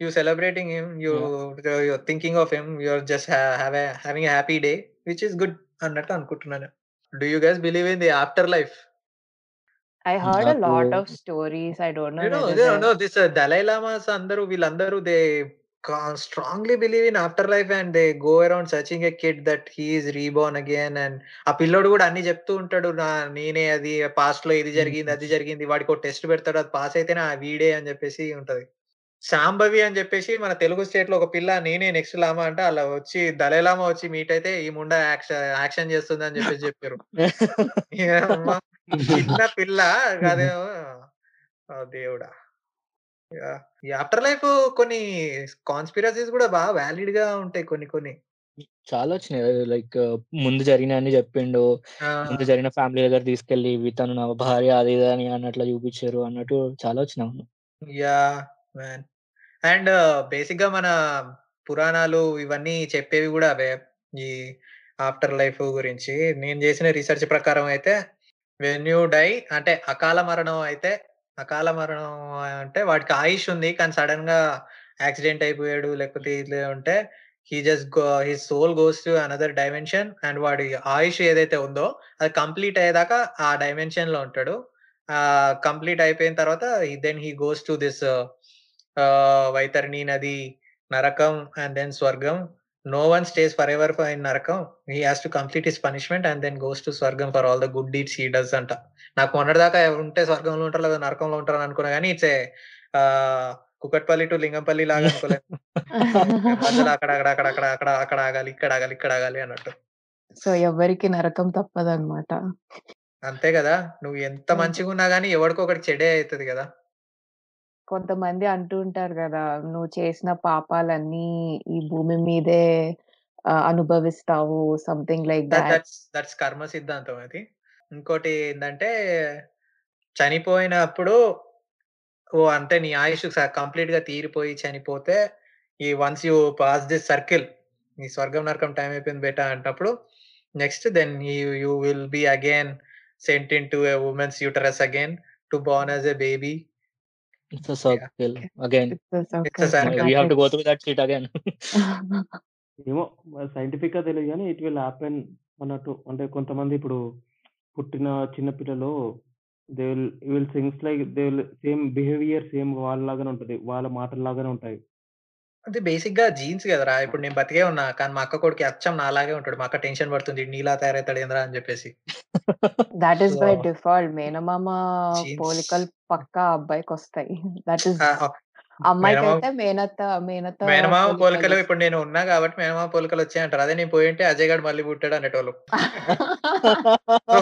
You celebrating him, you yeah! You're thinking of him, you are just ha have a having a happy day which is good అన్నట్టు అనుకుంటున్నాను. Do you guys believe in the afterlife? I heard a నాకు lot of stories. I don't know You know, whether you they're know this uh, Dalai Lamas అందరూ వీళ్ళందరూ they కా strongly believe in after life and they go around searching a kid that he is reborn again and ఆ పిల్లోడు కూడా అన్ని చెప్తూ ఉంటాడు. నా నేనే అది పాస్ట్‌లో ఇది జరిగింది, అది. జరిగింది. వాడికో టెస్ట్ పెడతాడు. అది పాస్ అయితేనే ఆ వీడే అని చెప్పేసి ఉంటది. శాంభవి అని చెప్పేసి మన తెలుగు స్టేట్‌లో ఒక పిల్ల నేనే నెక్స్ట్ లామా అంటే అలా వచ్చి దలై లామా వచ్చి మీట్ అయితే ఈ ముండ యాక్ష యాక్షన్ చేస్తుంది అని చెప్పేసి చెప్పారు. చిన్న పిల్ల అదేమో ఆ దేవుడా! ఈ ఆఫ్టర్ లైఫ్ కొన్ని కాన్స్పిరసీస్ కూడా బాగా వాలిడ్‌గా ఉంటాయి కొన్ని కొన్ని. చాలా వచ్చినాయి. లైక్ ముందు జరిగినయన్ని చెప్పిండు. ముందు! జరిగిన ఫ్యామిలీ దగ్గర తీసుకెళ్ళి ఇవి తను నా భార్య అది ఇది అని అన్నట్లు చూపిచ్చారు అన్నట్టు చాలా వచ్చినాయి. అవును. యాహ్! మ్యాన్. అండ్ బేసిక్‌గా మన పురాణాలు ఇవన్నీ చెప్పేవి కూడా అవే. ఈ ఆఫ్టర్ లైఫ్ గురించి. నేను చేసిన రిసర్చ్ ప్రకారం అయితే వెన్ యూ డై అంటే అకాల మరణం అయితే అకాల మరణం అంటే వాడికి ఆయుష్ ఉంది. కానీ సడన్గా యాక్సిడెంట్ అయిపోయాడు. లేకపోతే ఇట్లా ఉంటే he just go his soul goes to another dimension and వాడి ఆయుష్ ఏదైతే ఉందో అది కంప్లీట్ అయ్యేదాకా ఆ డైమెన్షన్‌లో ఉంటాడు. ఆ కంప్లీట్ అయిపోయిన తర్వాత then he goes to this ah, Vaitarani నది, నరకం అండ్ దెన్ స్వర్గం. No one stays for in నరకం. He has to complete his punishment and then goes to స్వర్గం for all the good deeds he does అంట. నాకు మొన్నటిదాకా ఉంటే స్వర్గంలో ఉంటారో లేదా నరకంలో ఉంటారో అని అనుకున్నా గాని ఇట్స్ కుకట్పల్లి టు లింగంపల్లి లాగా అనుకోలేదు. మధ్యలో అక్కడ అక్కడ అక్కడ అక్కడ అక్కడ అక్కడ ఆగాలి, ఇక్కడ ఆగాలి, ఇక్కడ ఆగాలి అన్నట్టు. సో, ఎవ్వరికీ నరకం తప్పదన్నమాట. అంతే గదా! నువ్వు ఎంత అంతే. మంచిగున్నా గాని ఎవడికో ఒకడికి చెడే అయితది గదా! కొంతమంది అంటూ ఉంటారు గదా! నువ్వు చేసిన పాపాలన్నీ ఈ భూమి మీదే ah, అనుభవిస్తావు. Something like that thought. That's that's karma సిద్ధాంతం అది. ఇంకోటి ఏందంటే చనిపోయినప్పుడు ఓహ్! అంటే నీ ఆయుష్ స కంప్లీట్‌గా తీరిపోయి చనిపోతే ఈ once you pass this circle నీ స్వర్గం, నరకం టైం అయిపోయింది బేటా అన్నప్పుడు next then you you will be again sent into a women's uterus again to born as a baby. It's a circle again. A it's a circle. Circle. We have to go through that shit again. ఏమో మరి సైంటిఫిక్‌గా తెలీదు గానీ it will happen అన్నట్టు. అంటే కొంతమంది ఇప్పుడు పుట్టిన చిన్న పిల్లలు they will will things like they will same behaviour same వాళ్ళలాగానే ఉంటది. వాళ్ళ మాటల్లాగానే ఉంటాయి. అది బేసిక్‌గా జీన్స్ గదరా! ఇప్పుడు నేను బతికే ఉన్నా. కానీ మా అక్క కొడుకు అచ్చం నాలాగే ఉంటాడు. మా అక్క టెన్షన్ పడుతుంది. "ఈడు నీలా తయారైతాడు ఏందిరా" అని చెప్పేసి. That is by default. మేనమామ పోలికలు పక్కా ఈస్ ఆ! ఆ! మేనమామ అమ్మాయికైతే మేనత్త మేనత్త మేనమామ పోలికలు. ఇప్పుడు నేను ఉన్నా కాబట్టి మేనమామ పోలికలు వచ్చాయంటారు. అదే నేను పోయుంటే అజయ్ గాడు మళ్ళీ పుట్టాడు అనేటోళ్ళు. సో,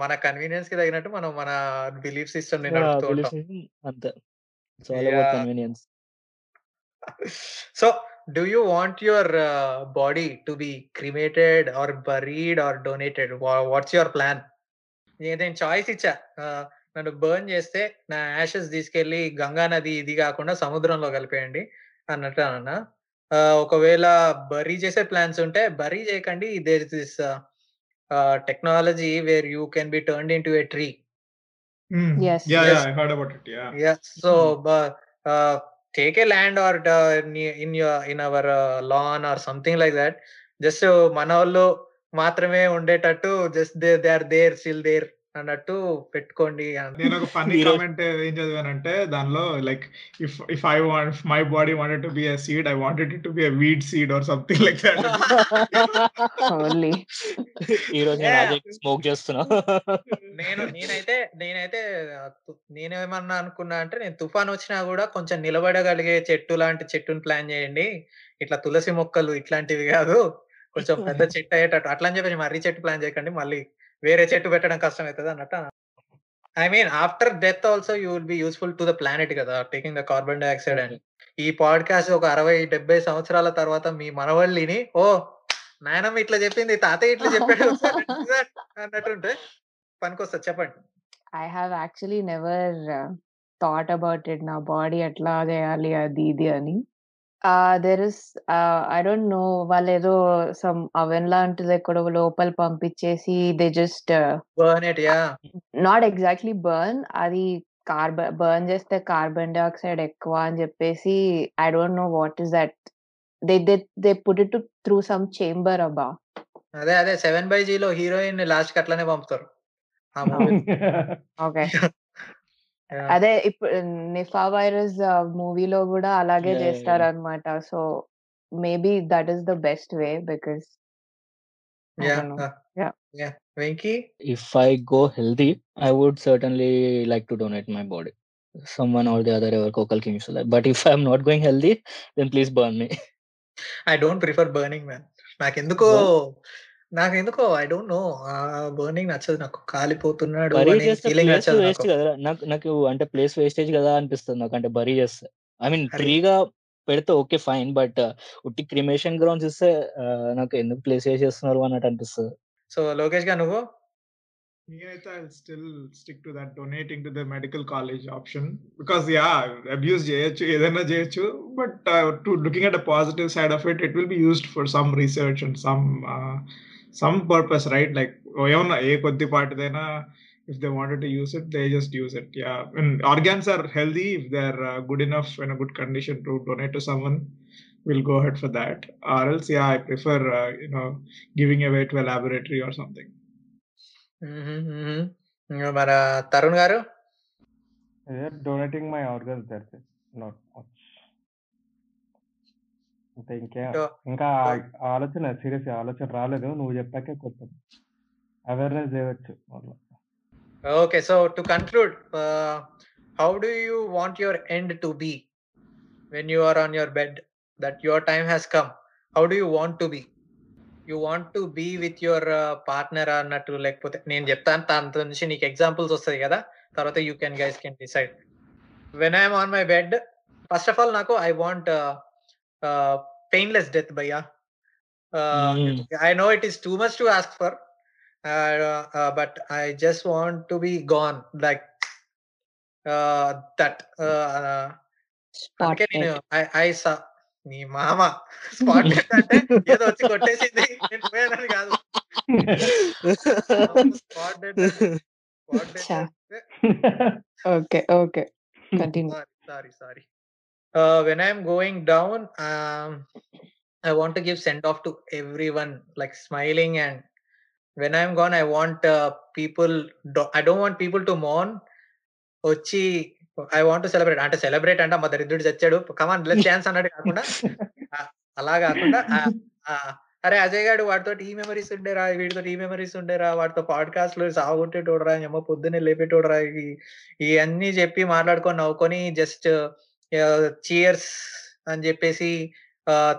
మన కన్వీనియన్స్‌కి తగినట్టు మనం మన బిలీఫ్ ఉంటాం. system అంతే. It's all about yeah! convenience. You want your ah, body to be cremated or buried or donated? వా వాట్స్ యువర్ ప్లాన్? నే నేను చాయిస్ ఇచ్చా. నన్ను బర్న్ చేస్తే నా యాషెస్ తీసుకెళ్ళి గంగా నది ఇది కాకుండా సముద్రంలో కలిపేయండి అన్నట్టు అన్నా. ఒకవేళ బరీ చేసే ప్లాన్స్ ఉంటే బరీ చేయకండి. There is this technology where you can be turned into a tree. Hmm. Yes. Yeah, yeah, Just I heard about it. Yeah. yeah. So, Hmm. బ ఆహ్, టేక్ ఎ ల్యాండ్ ఆర్ డ ని in your in our lawn or something like that. Just మనోళ్ళు మాత్రమే ఉండేటట్టు just they they are there still there అన్నట్టు పెట్టుకోండి. నేను ఒక ఫన్నీ కామెంట్ ఏం చదివానంటే దానిలో like if if I want my body wanted to be a seed I wanted it to be a weed seed or something like that. Only. ఈరోజు నేను yeah! అజయ్‌కి smoke చేస్తున్నా. నేను నేనైతే నేనైతే నేనేమన్నా అనుకున్నా అంటే నేను తుఫాన్ వచ్చినా గూడా కొంచెం నిలబడగలిగే చెట్టు లాంటి చెట్టుని ప్లాన్ చేయండి. ఇట్లా తులసి మొక్కలు ఇట్లాంటివి గాదు. కొంచెం పెద్ద చెట్టు అయ్యేటట్టు అట్లా అని చెప్పేసి మర్రి చెట్టు ప్లాన్ చేయకండి. మళ్ళీ వేరే చెట్టు పెట్టడం కష్టమైతది అన్నట్టు I mean after death also you will be useful to the planet గదా! టేకింగ్ ద కార్బన్ డయాక్సైడ్ అని. ఈ పాడ్‌కాస్ట్ ఒక 60, 70 సంవత్సరాల తర్వాత మీ మనవళ్ళు ఇని ఓహ్! నాయనమ్మ ఇట్లా చెప్పింది. తాతయ్య ఇట్లా చెప్పాడు. అన్నట్టుంటే పనికొస్తది చెప్పండి. I have actually never thought about it. నా బాడీ ఎట్లా చేయాలి అది ఇది అని. There is ah, I don't know వాళ్ళేదో సమ్ అవెన్ లాంటిది ఎక్కడో లోపల పంపించేసి they just burn it yeah! Not exactly burn అది కార్బ బర్న్ చేస్తే కార్బన్ డయాక్సైడ్ ఎక్కువ అని చెప్పేసి I don't know what is that. They they they put it through some chamber అబ్బా! అదే అదే 7/జీలో హీరోయిన్ లాస్ట్‌కి అట్లనే పంపుతారు. ఆ మూవీలో. ఓకే. అదే ఇప్పుడు నిఫా వైరస్ మూవీలో గూడా అలాగే! యాహ్! చేస్తారన్నమాట. So, maybe that is the best way because I yeah! Don't know. Ah, yeah! Yeah! Venky? If I go healthy, I would certainly like to donate my body. Someone or the other ఎవరికో ఒకళ్ళకి మిగులుతది. But if I am not going healthy then please burn me. I don't prefer burning man. నాకెందుకో burn నాకెందుకో I don't know. Burning నచ్చదు నాకు. కాలిపోతున్నాడు waste నాకు. కదరా! నాకు నాకు అంటే ప్లేస్ వేస్టేజ్ కదా అనిపిస్తది నాకు. అంటే బరీ చేస్తే. I mean! ట్రీగా పెడితే ఓకే ఫైన్. బట్ ఉట్టి క్రిమేషన్ గ్రౌండ్స్ ఇస్తే నాకు ఎందుకు ప్లేస్ వేస్ట్ చేస్తున్నారు అన్నట్టు అనిపిస్తది. సో, లోకేష్ గారు నువ్వు? నేనైతే still stick to that donating to the medical college option. Because yeah! Abuse చేయొచ్చు. ఏదైనా చేయొచ్చు. But to looking at the positive side of it, it will be used for some research and some ఆహ్, some purpose right? Like ఏమన్నా ఏ కొద్దిపాటిదైనా if they wanted to use it, they just use it. Yeah! And organs are healthy if they are good enough in a good condition to donate to someone, will go ahead for that. Or else yeah! I prefer you know giving away to a laboratory or something. హుహు. హుహు. ఇంగ మన తరుణ్ గారు? Yeah, donating my organs that's it. Not much. అంతే ఇంకే so ఇంకా so ఆలోచన సీరియస్‌గా ఆలోచన రాలేదు. నువ్వు చెప్పాకే కొత్తది. Awareness. Okay, so to conclude, uh, how do you want your end to be when you are on your bed? That your time has come. How do you want to be? You want to be with your partner అన్నట్టు లేకపోతే నేను చెప్తాను దాని నుంచి నీకు examples వస్తాయి కదా తర్వాత you can guys can decide when I'm on my bed first of all నాకు I want పెయిన్లెస్ డెత్ భయ్యా Mm. I know it is too much to ask for but I just want to be gone like that అందుకే నేను I saw నీ మామ spot అంటే ఏదో వచ్చి కొట్టేసింది నేను పోయానని కాదు spot Cha. Okay okay continue sorry sorry uh, when i'm going down um, i want to give send off to everyone like smiling and when i'm gone i want uh, people do- i don't want people to mourn. వచ్చి I want celebrate అంటే celebrate అంటే మా దరిద్రుడు చచ్చాడు. Come on let chance అన్నట్టు కాకుండా అలా కాకుండా అరే అజయ్ గారు వాడితో ఈ మెమరీస్ ఉండేరా వీడితో ఈ మెమరీస్ ఉండేరా వాడితో పాడ్కాస్ట్లో సాగుంటేటోడరా ఏమో పొద్దున్నే లేపేటోడరా ఇవి ఇవన్నీ చెప్పి మాట్లాడుకొని నవ్వుకొని జస్ట్ చీయర్స్ అని చెప్పేసి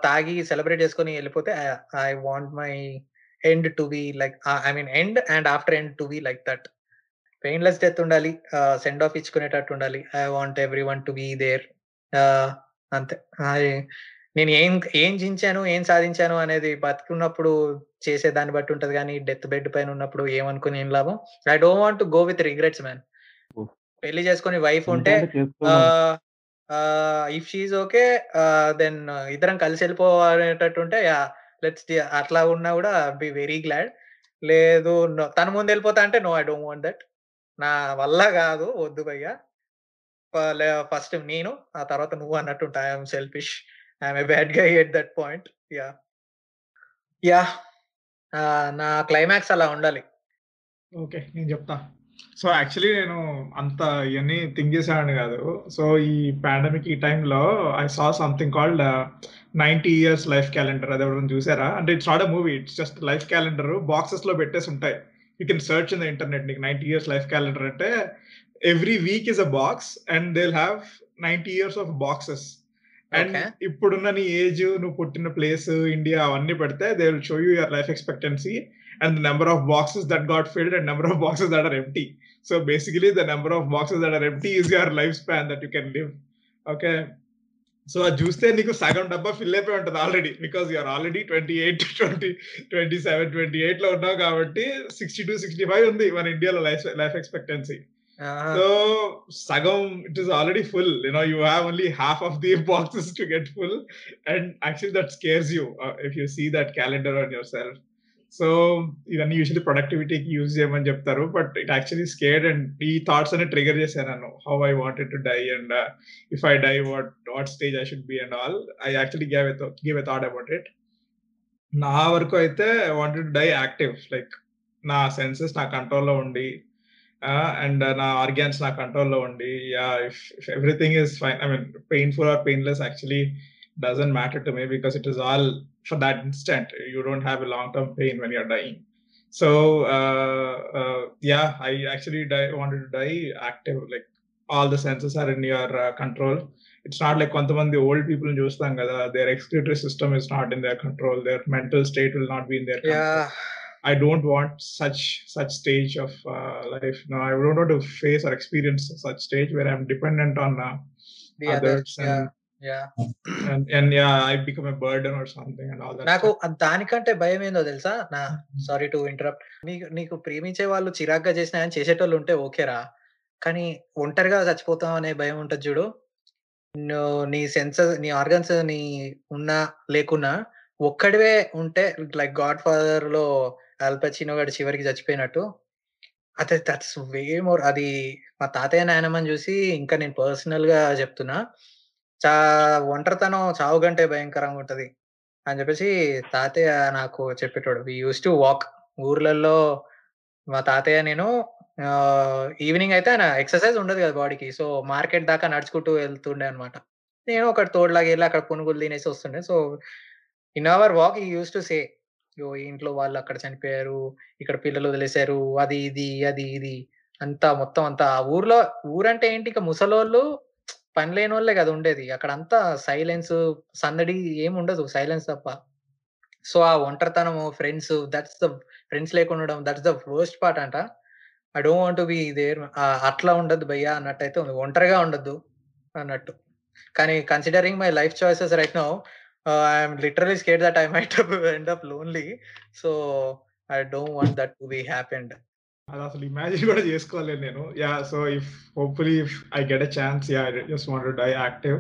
తాగి సెలబ్రేట్ చేసుకొని వెళ్ళిపోతే I want my end to be like I mean end and after end to be like that painless death ఉండాలి సెండ్ ఆఫ్ ఇచ్చుకునేటట్టు ఉండాలి. I want everyone to be there అంతే. నేను ఏం ఏం జించాను ఏం సాధించాను అనేది బతుకున్నప్పుడు చేసే దాన్ని బట్టి ఉంటది కానీ డెత్ బెడ్ పైన ఉన్నప్పుడు ఏమనుకుని ఏం లాభం? I don't want go with regrets man. పెళ్ళి చేసుకొని వైఫ్ ఉంటే. ఇఫ్ షీఈ్ ఓకే దెన్ ఇద్దరం కలిసి వెళ్ళిపోవాలనేటట్టుంటే ఉంటే లెట్స్ అట్లా ఉన్నా కూడా బి వెరీ గ్లాడ్ లేదు తన ముందు వెళ్ళిపోతా అంటే no I don't want that నా వల్ల కాదు వద్దు భయ్యా. ఫస్ట్ నేను ఆ తర్వాత నువ్వు అన్నట్టుంటా I'm selfish I'm a bad guy at that point yeah. Yeah. నా క్లైమాక్స్ అలా ఉండాలి. ఓకే నేను చెప్తా. సో యాక్చువల్లీ నేను అంత ఇవన్నీ థింక్ చేశాను కాదు. సో ఈ పాండమిక్ ఈ టైంలో I saw something called ninety years life calendar అది ఎవరైనా చూసారా? అంటే it's not a movie it's just life calendar బాక్సెస్లో పెట్టేసి ఉంటాయి. You can search in the internet నీకు నైన్టీ ఇయర్స్ లైఫ్ క్యాలెండర్ అంటే every week is a box and they have ninety years of boxes and. ఇప్పుడున్న నీ age నువ్వు పుట్టిన place India అవన్నీ పెడితే they will show you your life expectancy and the number of boxes that got filled and number of boxes that are empty. So basically, the number of boxes that are empty is your lifespan that you can live. Okay. So అది చూస్తే నీకు సగం డబ్బా fill అయిపోయి ఉంటుంది already because you're already twenty eight twenty twenty seven twenty ఎయిట్లో ఉన్నావు కాబట్టి సిక్స్టీ టూ సిక్స్టీ ఫైవ్ ఉంది మన ఇండియాలో లైఫ్ లైఫ్ ఎక్స్పెక్టెన్సీ సో సగం it is already full you know you have only half of the boxes to get full and actually that scares you if you see that calendar on your self so ఇవన్నీ usually ప్రొడక్టివిటీకి use చేయమని చెప్తారు. But it actually scared and ఈ thoughts అనే trigger చేశాను నన్ను. How I wanted to die and uh, if I die what what stage I should be and all. I actually give give a thought about it నా వరకు అయితే I wanted to die active. Like నా senses నా కంట్రోల్లో ఉండి uh, and నా organs నా కంట్రోల్లో ఉండి yeah if everything is fine I mean painful or painless actually doesn't matter to me because it is all for that instant. You don't have a long term pain when you're dying. So uh, uh, yeah, I actually die, wanted to die active. Like all the senses are in your uh, control. It's not like కొంతమంది old people చూస్తాం కదా their excretory system is not in their control. Their mental state will not be in their control. Yeah I don't want such such stage of uh, life. No, I don't want to face or experience such stage where I'm dependent on uh, the others others yeah and, yeah and and yeah, I become a burden or something and all that. నాకు దానికంటే భయం ఏందో తెలుసా? నా sorry to interrupt నీకు నీకు ప్రేమించే వాళ్ళు చిరాగ్గా చేసినా చేసేటోళ్ళు ఉంటే ఓకేరా కానీ ఒంటరిగా చచ్చిపోతాం అనే భయం ఉంటుంది చూడు. నువ్వు నీ సెన్సెస్ నీ ఆర్గన్స్ నీ ఉన్నా లేకున్నా ఒక్కడివే ఉంటే లైక్ గాడ్ ఫాదర్లో అల్పచినో గడి చివరికి చచ్చిపోయినట్టు. అదే దట్స్ వే మోర్ అది మా తాతయ్య నాయనమ్మని చూసి ఇంకా నేను పర్సనల్గా చెప్తున్నా. చా ఒంటరితనం చావు గంటే భయంకరంగా ఉంటది. అని చెప్పేసి తాతయ్య నాకు చెప్పేటోడు. వి యూస్ టు వాక్ ఊర్లలో మా తాతయ్య నేను ఈవినింగ్ అయితే ఆయన ఎక్సర్సైజ్ ఉండదు కదా బాడీకి. సో మార్కెట్ దాకా నడుచుకుంటూ వెళ్తుండే అనమాట నేను ఒక తోడులాగా వెళ్ళి అక్కడ పునుగులు తినేసి వస్తుండే. సో ఇన్ అవర్ వాక్ ఈ యూస్ టు సే యో ఇంట్లో వాళ్ళు అక్కడ చనిపోయారు ఇక్కడ పిల్లలు వదిలేశారు అది ఇది అది ఇది అంతా మొత్తం అంతా. ఆ ఊర్లో ఊరంటే ఏంటి? ఇక ముసలోళ్ళు పని లేని వాళ్ళే కదా ఉండేది అక్కడ అంతా సైలెన్స్ సందడి ఏం ఉండదు సైలెన్స్ తప్ప సో, ఆ ఒంటరితనము, ఫ్రెండ్స్ దట్స్ ద ఫ్రెండ్స్ లేకుండా దట్స్ ద వర్స్ట్ పార్ట్ అంట. I don't want be there అట్లా ఉండదు భయ్యా అన్నట్టయితే ఉంది. ఒంటరిగా ఉండద్దు అన్నట్టు. కానీ considering my life choices right now I'm literally scared that I might end up lonely. So, I don't want that to be happened. అది అసలు ఇమాజిన్ కూడా చేసుకోలేను నేను. Yeah! So, if hopefully if I get a chance yeah! I just want to die active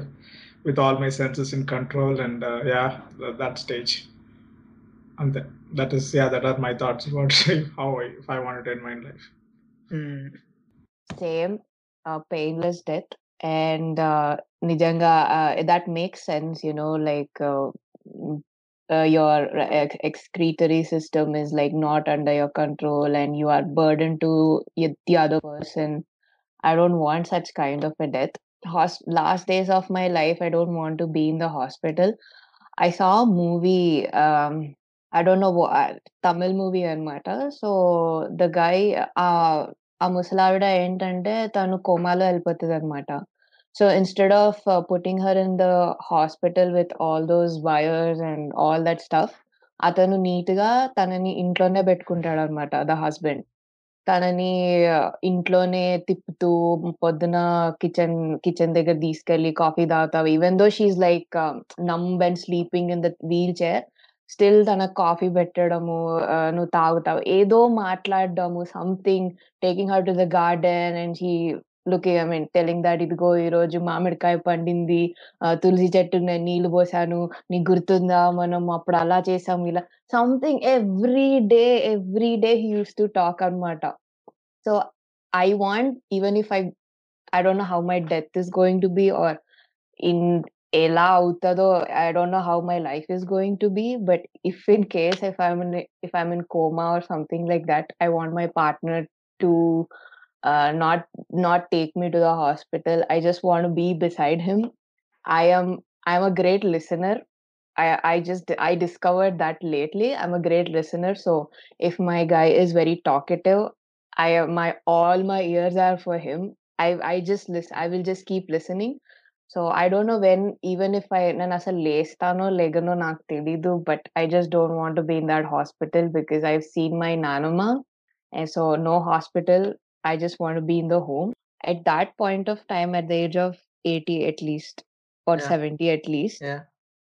with all my senses in control and yeah! That stage. అంతే. That is yeah! That are my thoughts about how I if I want to end my life. Hmm. Same ah, painless death and ah, నిజంగా ఆహ్, that makes sense you know like Hmm, ah, your ex excretory system is like not under your control and you are burden to య the other person. I don't want such kind of a death. Hos last days of my life, I don't want to be in the hospital. I saw a movie, um, I don't know wha Tamil movie అనమాట. So, the guy ఆహ్, ఆ ముసలావిడ ఏంటంటే తను కోమాలో ఎళ్ళిపోతదనమాట. So, instead of putting her in the hospital with all those wires and all that stuff అతను నీట్‌గా తనని ఇంట్లోనే పెట్టుకుంటాడనమాట ద హస్బెండ్. తనని ఇంట్లోనే తిప్పుతూ పొద్దున కిచెన్ కిచెన్ దగ్గర తీసుకెళ్ళి కాఫీ తాగుతావు. Even though she is like numb and sleeping in the wheel chair. Still తనకు కాఫీ పెట్టడము, ఆహ్, నువ్వు తాగుతావు. ఏదో మాట్లాడడము something taking her to the garden and she looking I mean telling that ఇదిగో ఈరోజు మామిడికాయ పండింది. తులసి చెట్టు నేను నీళ్ళు పోసాను. నీకు గుర్తుందా? మనం అప్పుడు అలా చేసాం ఇలా something every day, every day use to talk అనమాట. So, I want even if I I don't know how my death is going to be or in ఎలా అవుతుందో I don't know how my life is going to be. But if in case if I'm in if I'm in coma or something like that I want my partner to Ah, not not take me to the hospital. I just want to be beside him. I am I'm a great listener. I I just I discovered that lately. I'm a great listener. So if my guy is very talkative, I my all my ears are for him. I I just listen. I will just keep listening. So I don't know when even if I నేను అసలు లేస్తానో లెగనో నాకు తెలీదు. But I just don't want to be in that hospital because I've seen my నానమ్మ. And so no hospital. I just want to be in the home. At that point of time, at the age of 80 at least or Yeah. 70 at least, yeah!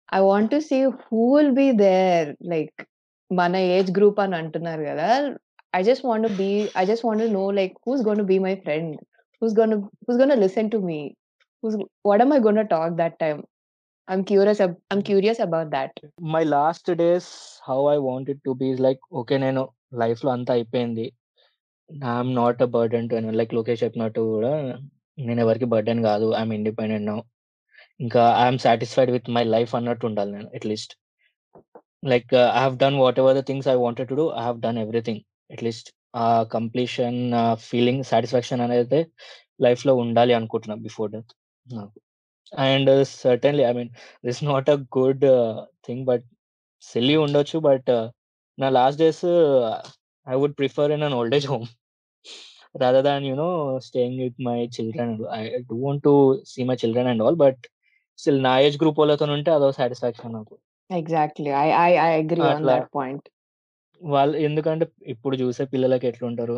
I want to see who will be there. Like మన age group అని అంటున్నారు గదా! I just want to be I just want to know like who's going to be my friend? Who's gonna who's gonna listen to me? Who's what am I gonna talk that time? I'm curious ab I'm curious about that. My last days how I want it to be is like okay. నేను లైఫ్‌లో అంతా అయిపోయింది. I'm not a burden to anyone. Like Lokesh చెప్పినట్టు గూడా నేను ఎవరికీ burden గాదు. I'm independent now. ఇంకా I'm satisfied with my life అన్నట్టు ఉండాలి నేను at least. Like I have done whatever the things I wanted to do. I have done everything. At least ఆ కంప్లీషన్ ఫీలింగ్ సాటిస్ఫాక్షన్ అనేది లైఫ్‌లో ఉండాలి అనుకుంటున్నా బిఫోర్ డెత్ నాకు. And certainly I mean this not a good thing but silly ఉండొచ్చు. But నా last days I would prefer in an old age home. Rather than you know staying with my children. I want to see my children and all. But still నా age group వాళ్ళతోనుంటే అదో satisfaction నాకు. Exactly. I I I agree on అట్లా that point. వాళ్ళు ఎందుకంటే ఇప్పుడు చూసే పిల్లలకి ఎట్లుంటారు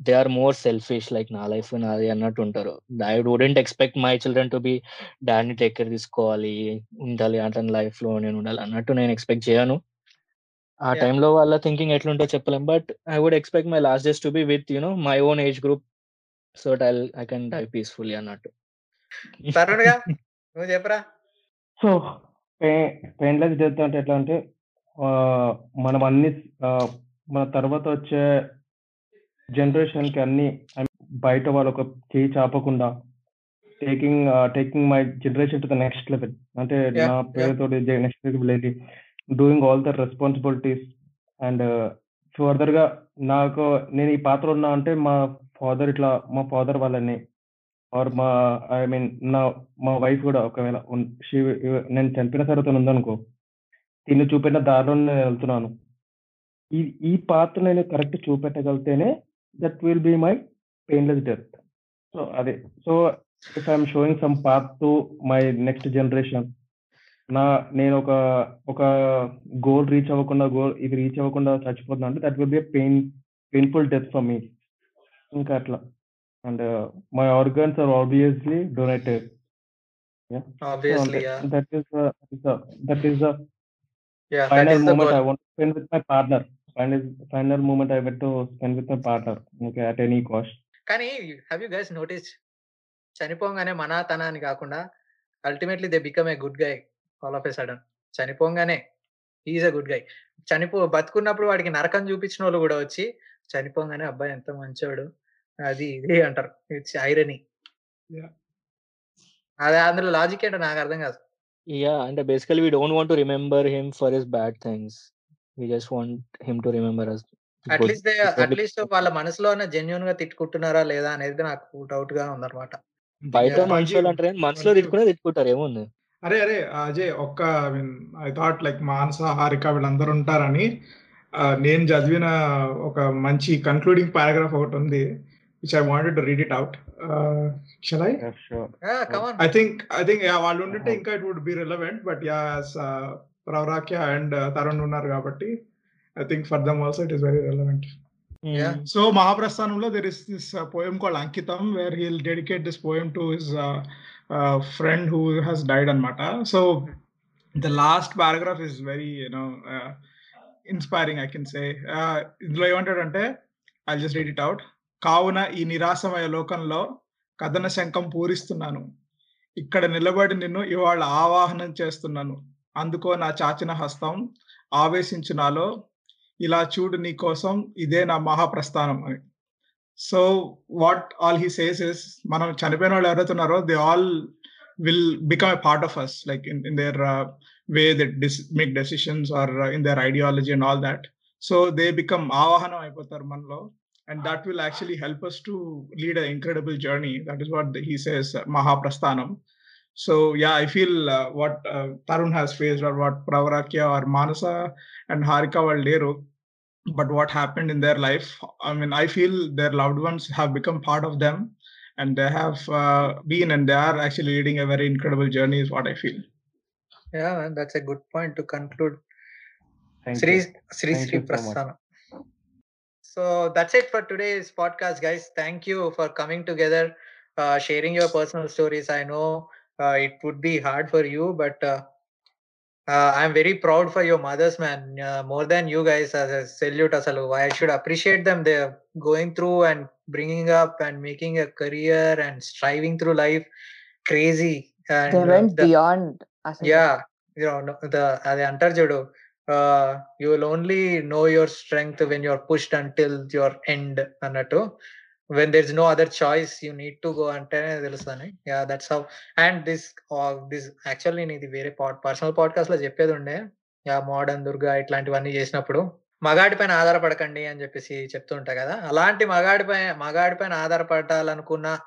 they are more selfish like నా లైఫ్ నాది అన్నట్టు ఉంటారు. I wouldn't expect my children to be డాడ్‌ని take care తీసుకోవాలి, ఉండాలి అతని లైఫ్‌లో నేను ఉండాలి అన్నట్టు నేను ఎక్స్‌పెక్ట్ చేయను. ఆ! టైంలో వాళ్ళ థింకింగ్ ఎట్లుంటదో చెప్పలేం. But I would expect my last days to be with you know my own age group. So I'll I can die peacefully అన్నట్టు. తరుణ్‌గా నువ్వు చెప్పురా? సో పె పెయిన్‌లెస్ డెత్ అంటే ఎట్లా అంటే మనం అన్ని మన తర్వాత వచ్చే జనరేషన్‌కి అన్నీ ఐ బయట వాళ్ళు ఒక చెయ్యి చాపకుండా taking taking my generation to the next level. అంటే! నా జ నెక్స్ట్ లెవెల్ వెళ్ళి doing all the responsibilities and ఫర్దర్‌గా నాకు నేను ఈ పాత్ర ఉన్నా అంటే మా ఫాదర్ ఇట్లా మా ఫాదర్ వాళ్ళని ఆర్ మా ఐ మీన్ నా మా వైఫ్ కూడా ఒకవేళ షీ నేను చనిపోయిన సరే తను ఉందనుకో, తిని చూపెట్టిన దారిలో నేను వెళ్తున్నాను. ఈ ఈ పాత్ర నేను correct చూపెట్టగలిగితేనే that will be my painless death. So అదే. So if I'm showing some path to my next generation నా నేను ఒక ఒక గోల్ రీచ్ అవ్వకుండా గోల్ ఇది రీచ్ అవ్వకుండా చచ్చిపోతున్నా అంటే that will be pain painful death for me ఇంకా అట్లా. And my organs are obviously donated that is that is the final moment I want spend with my partner final final moment I want to spend with my partner okay at any cost కానీ have you guys notice చనిపోగానే మన తన అని కాకుండా ultimately they become a good guy all of a sudden చనిపోగానే is a good guy చనిపో బతుకున్నప్పుడు వాడికి నరకం చూపించిన వాళ్ళు కూడా వచ్చి చనిపోగానే అబ్బాయి ఎంత మంచోడు అది ఇది అంటారు. It's irony. అదే అందులో లాజిక్ ఏంటో నాకు అర్థం కాదు. And basically we don't want to remember him for his bad things. We just want him to remember us. good- at least at least వాళ్ళ మనసులో జెన్యున్గా తిట్టుకుంటున్నారా లేదా అనేది నాకు డౌట్గా ఉందన్నమాట. బయట మనుషులు అంటారు మనసులో తిట్టుకునే తిట్టుకుంటారు ఏముంది? అరే అరే అజయ్ ఒక్క I mean I thought like Manasa Harika వీళ్ళందరూ ఉంటారని నేను చదివిన ఒక మంచి కన్క్లూడింగ్ పారాగ్రాఫ్ ఒకటి ఉంది which I wanted to read it out shall I think I think వాళ్ళు ఉండింటే ఇంకా it would be relevant but yeah ప్రవరాక్య and Tarun ఉన్నారు కాబట్టి I think for them also it is very relevant. So మహాప్రస్థానంలో there is this poem called Ankitam where he'll dedicate this poem to his friend who has died అనమాట so the last paragraph is very you know inspiring I can say ఇందులో ఏమంటాడంటే I just read it out కావున ఈ నిరాశమయ లోకంలో కథన శంఖం పూరిస్తున్నాను. ఇక్కడ నిలబడి నిన్ను ఇవాళ ఆవాహనం చేస్తున్నాను. అందుకో నా చాచిన హస్తం ఆవేశించు నాలో ఇలా చూడు నీ కోసం ఇదే నా మహాప్రస్థానం అని. So what all he says is మనం చనిపోయిన వాళ్ళు ఎవరైతే ఉన్నారో they all will become a part of us like in in their way they make decisions or in their ideology and all that so they become ఆవాహనం అయిపోతారు మనలో. And that will actually help us to lead a incredible journey that is what he says Mahaprasthanam. So yeah I feel what Tarun has faced or what ప్రవరాక్య or Manasa and Harika Valderu. but what happened in their life i mean i feel their loved ones have become part of them and they have uh, been and they are actually leading a very incredible journey is what i feel. Yeah man, that's a good point to conclude. Thank sri you. sri Thank sri so, that's it for today's podcast guys. Thank you for coming together uh, sharing your personal stories. I know uh, it would be hard for you but uh, uh, uh, I'm very proud for your mothers, man. Uh, more than you guys, as a salute asalu. I should appreciate them. They're going through and bringing up and making a career and striving through life. Crazy. And They uh, went the- beyond. అసలు. yeah you know no- the అది అంటారు చూడు uh, you will only know your strength when you're pushed until your end అన్నట్టు when there's no other choice you need to go అంటేనే తెలుస్తుంది yeah that's how and this this actually నేను ఇది వేరే pod personal పాడ్కాస్ట్లో చెప్పేది ఉండే. Yeah modern Durga ఇట్లాంటివన్నీ చేసినప్పుడు. మగాడి పైన ఆధారపడకండి అని చెప్పేసి చెప్తుంటా కదా. అలాంటి మగాడి పైన మగాడి పైన ఆధారపడాలనుకున్న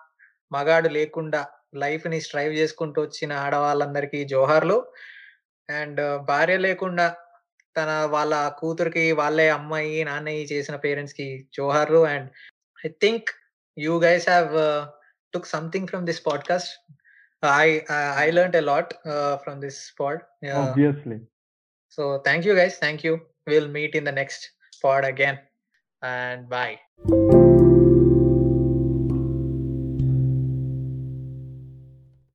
మగాడు లేకుండా లైఫ్ని స్ట్రైవ్ చేసుకుంటూ వచ్చిన ఆడవాళ్ళందరికీ జోహార్లు. అండ్ భార్య లేకుండా తన వాళ్ళ కూతురికి వాళ్ళే అమ్మాయి నాన్నయ్య చేసిన పేరెంట్స్కి జోహార్లు. And I think you guys have uh, took something from this podcast. I I, I learned a lot uh, from this pod. Yeah. Obviously. So thank you guys. Thank you. We'll meet in the next pod again. And bye.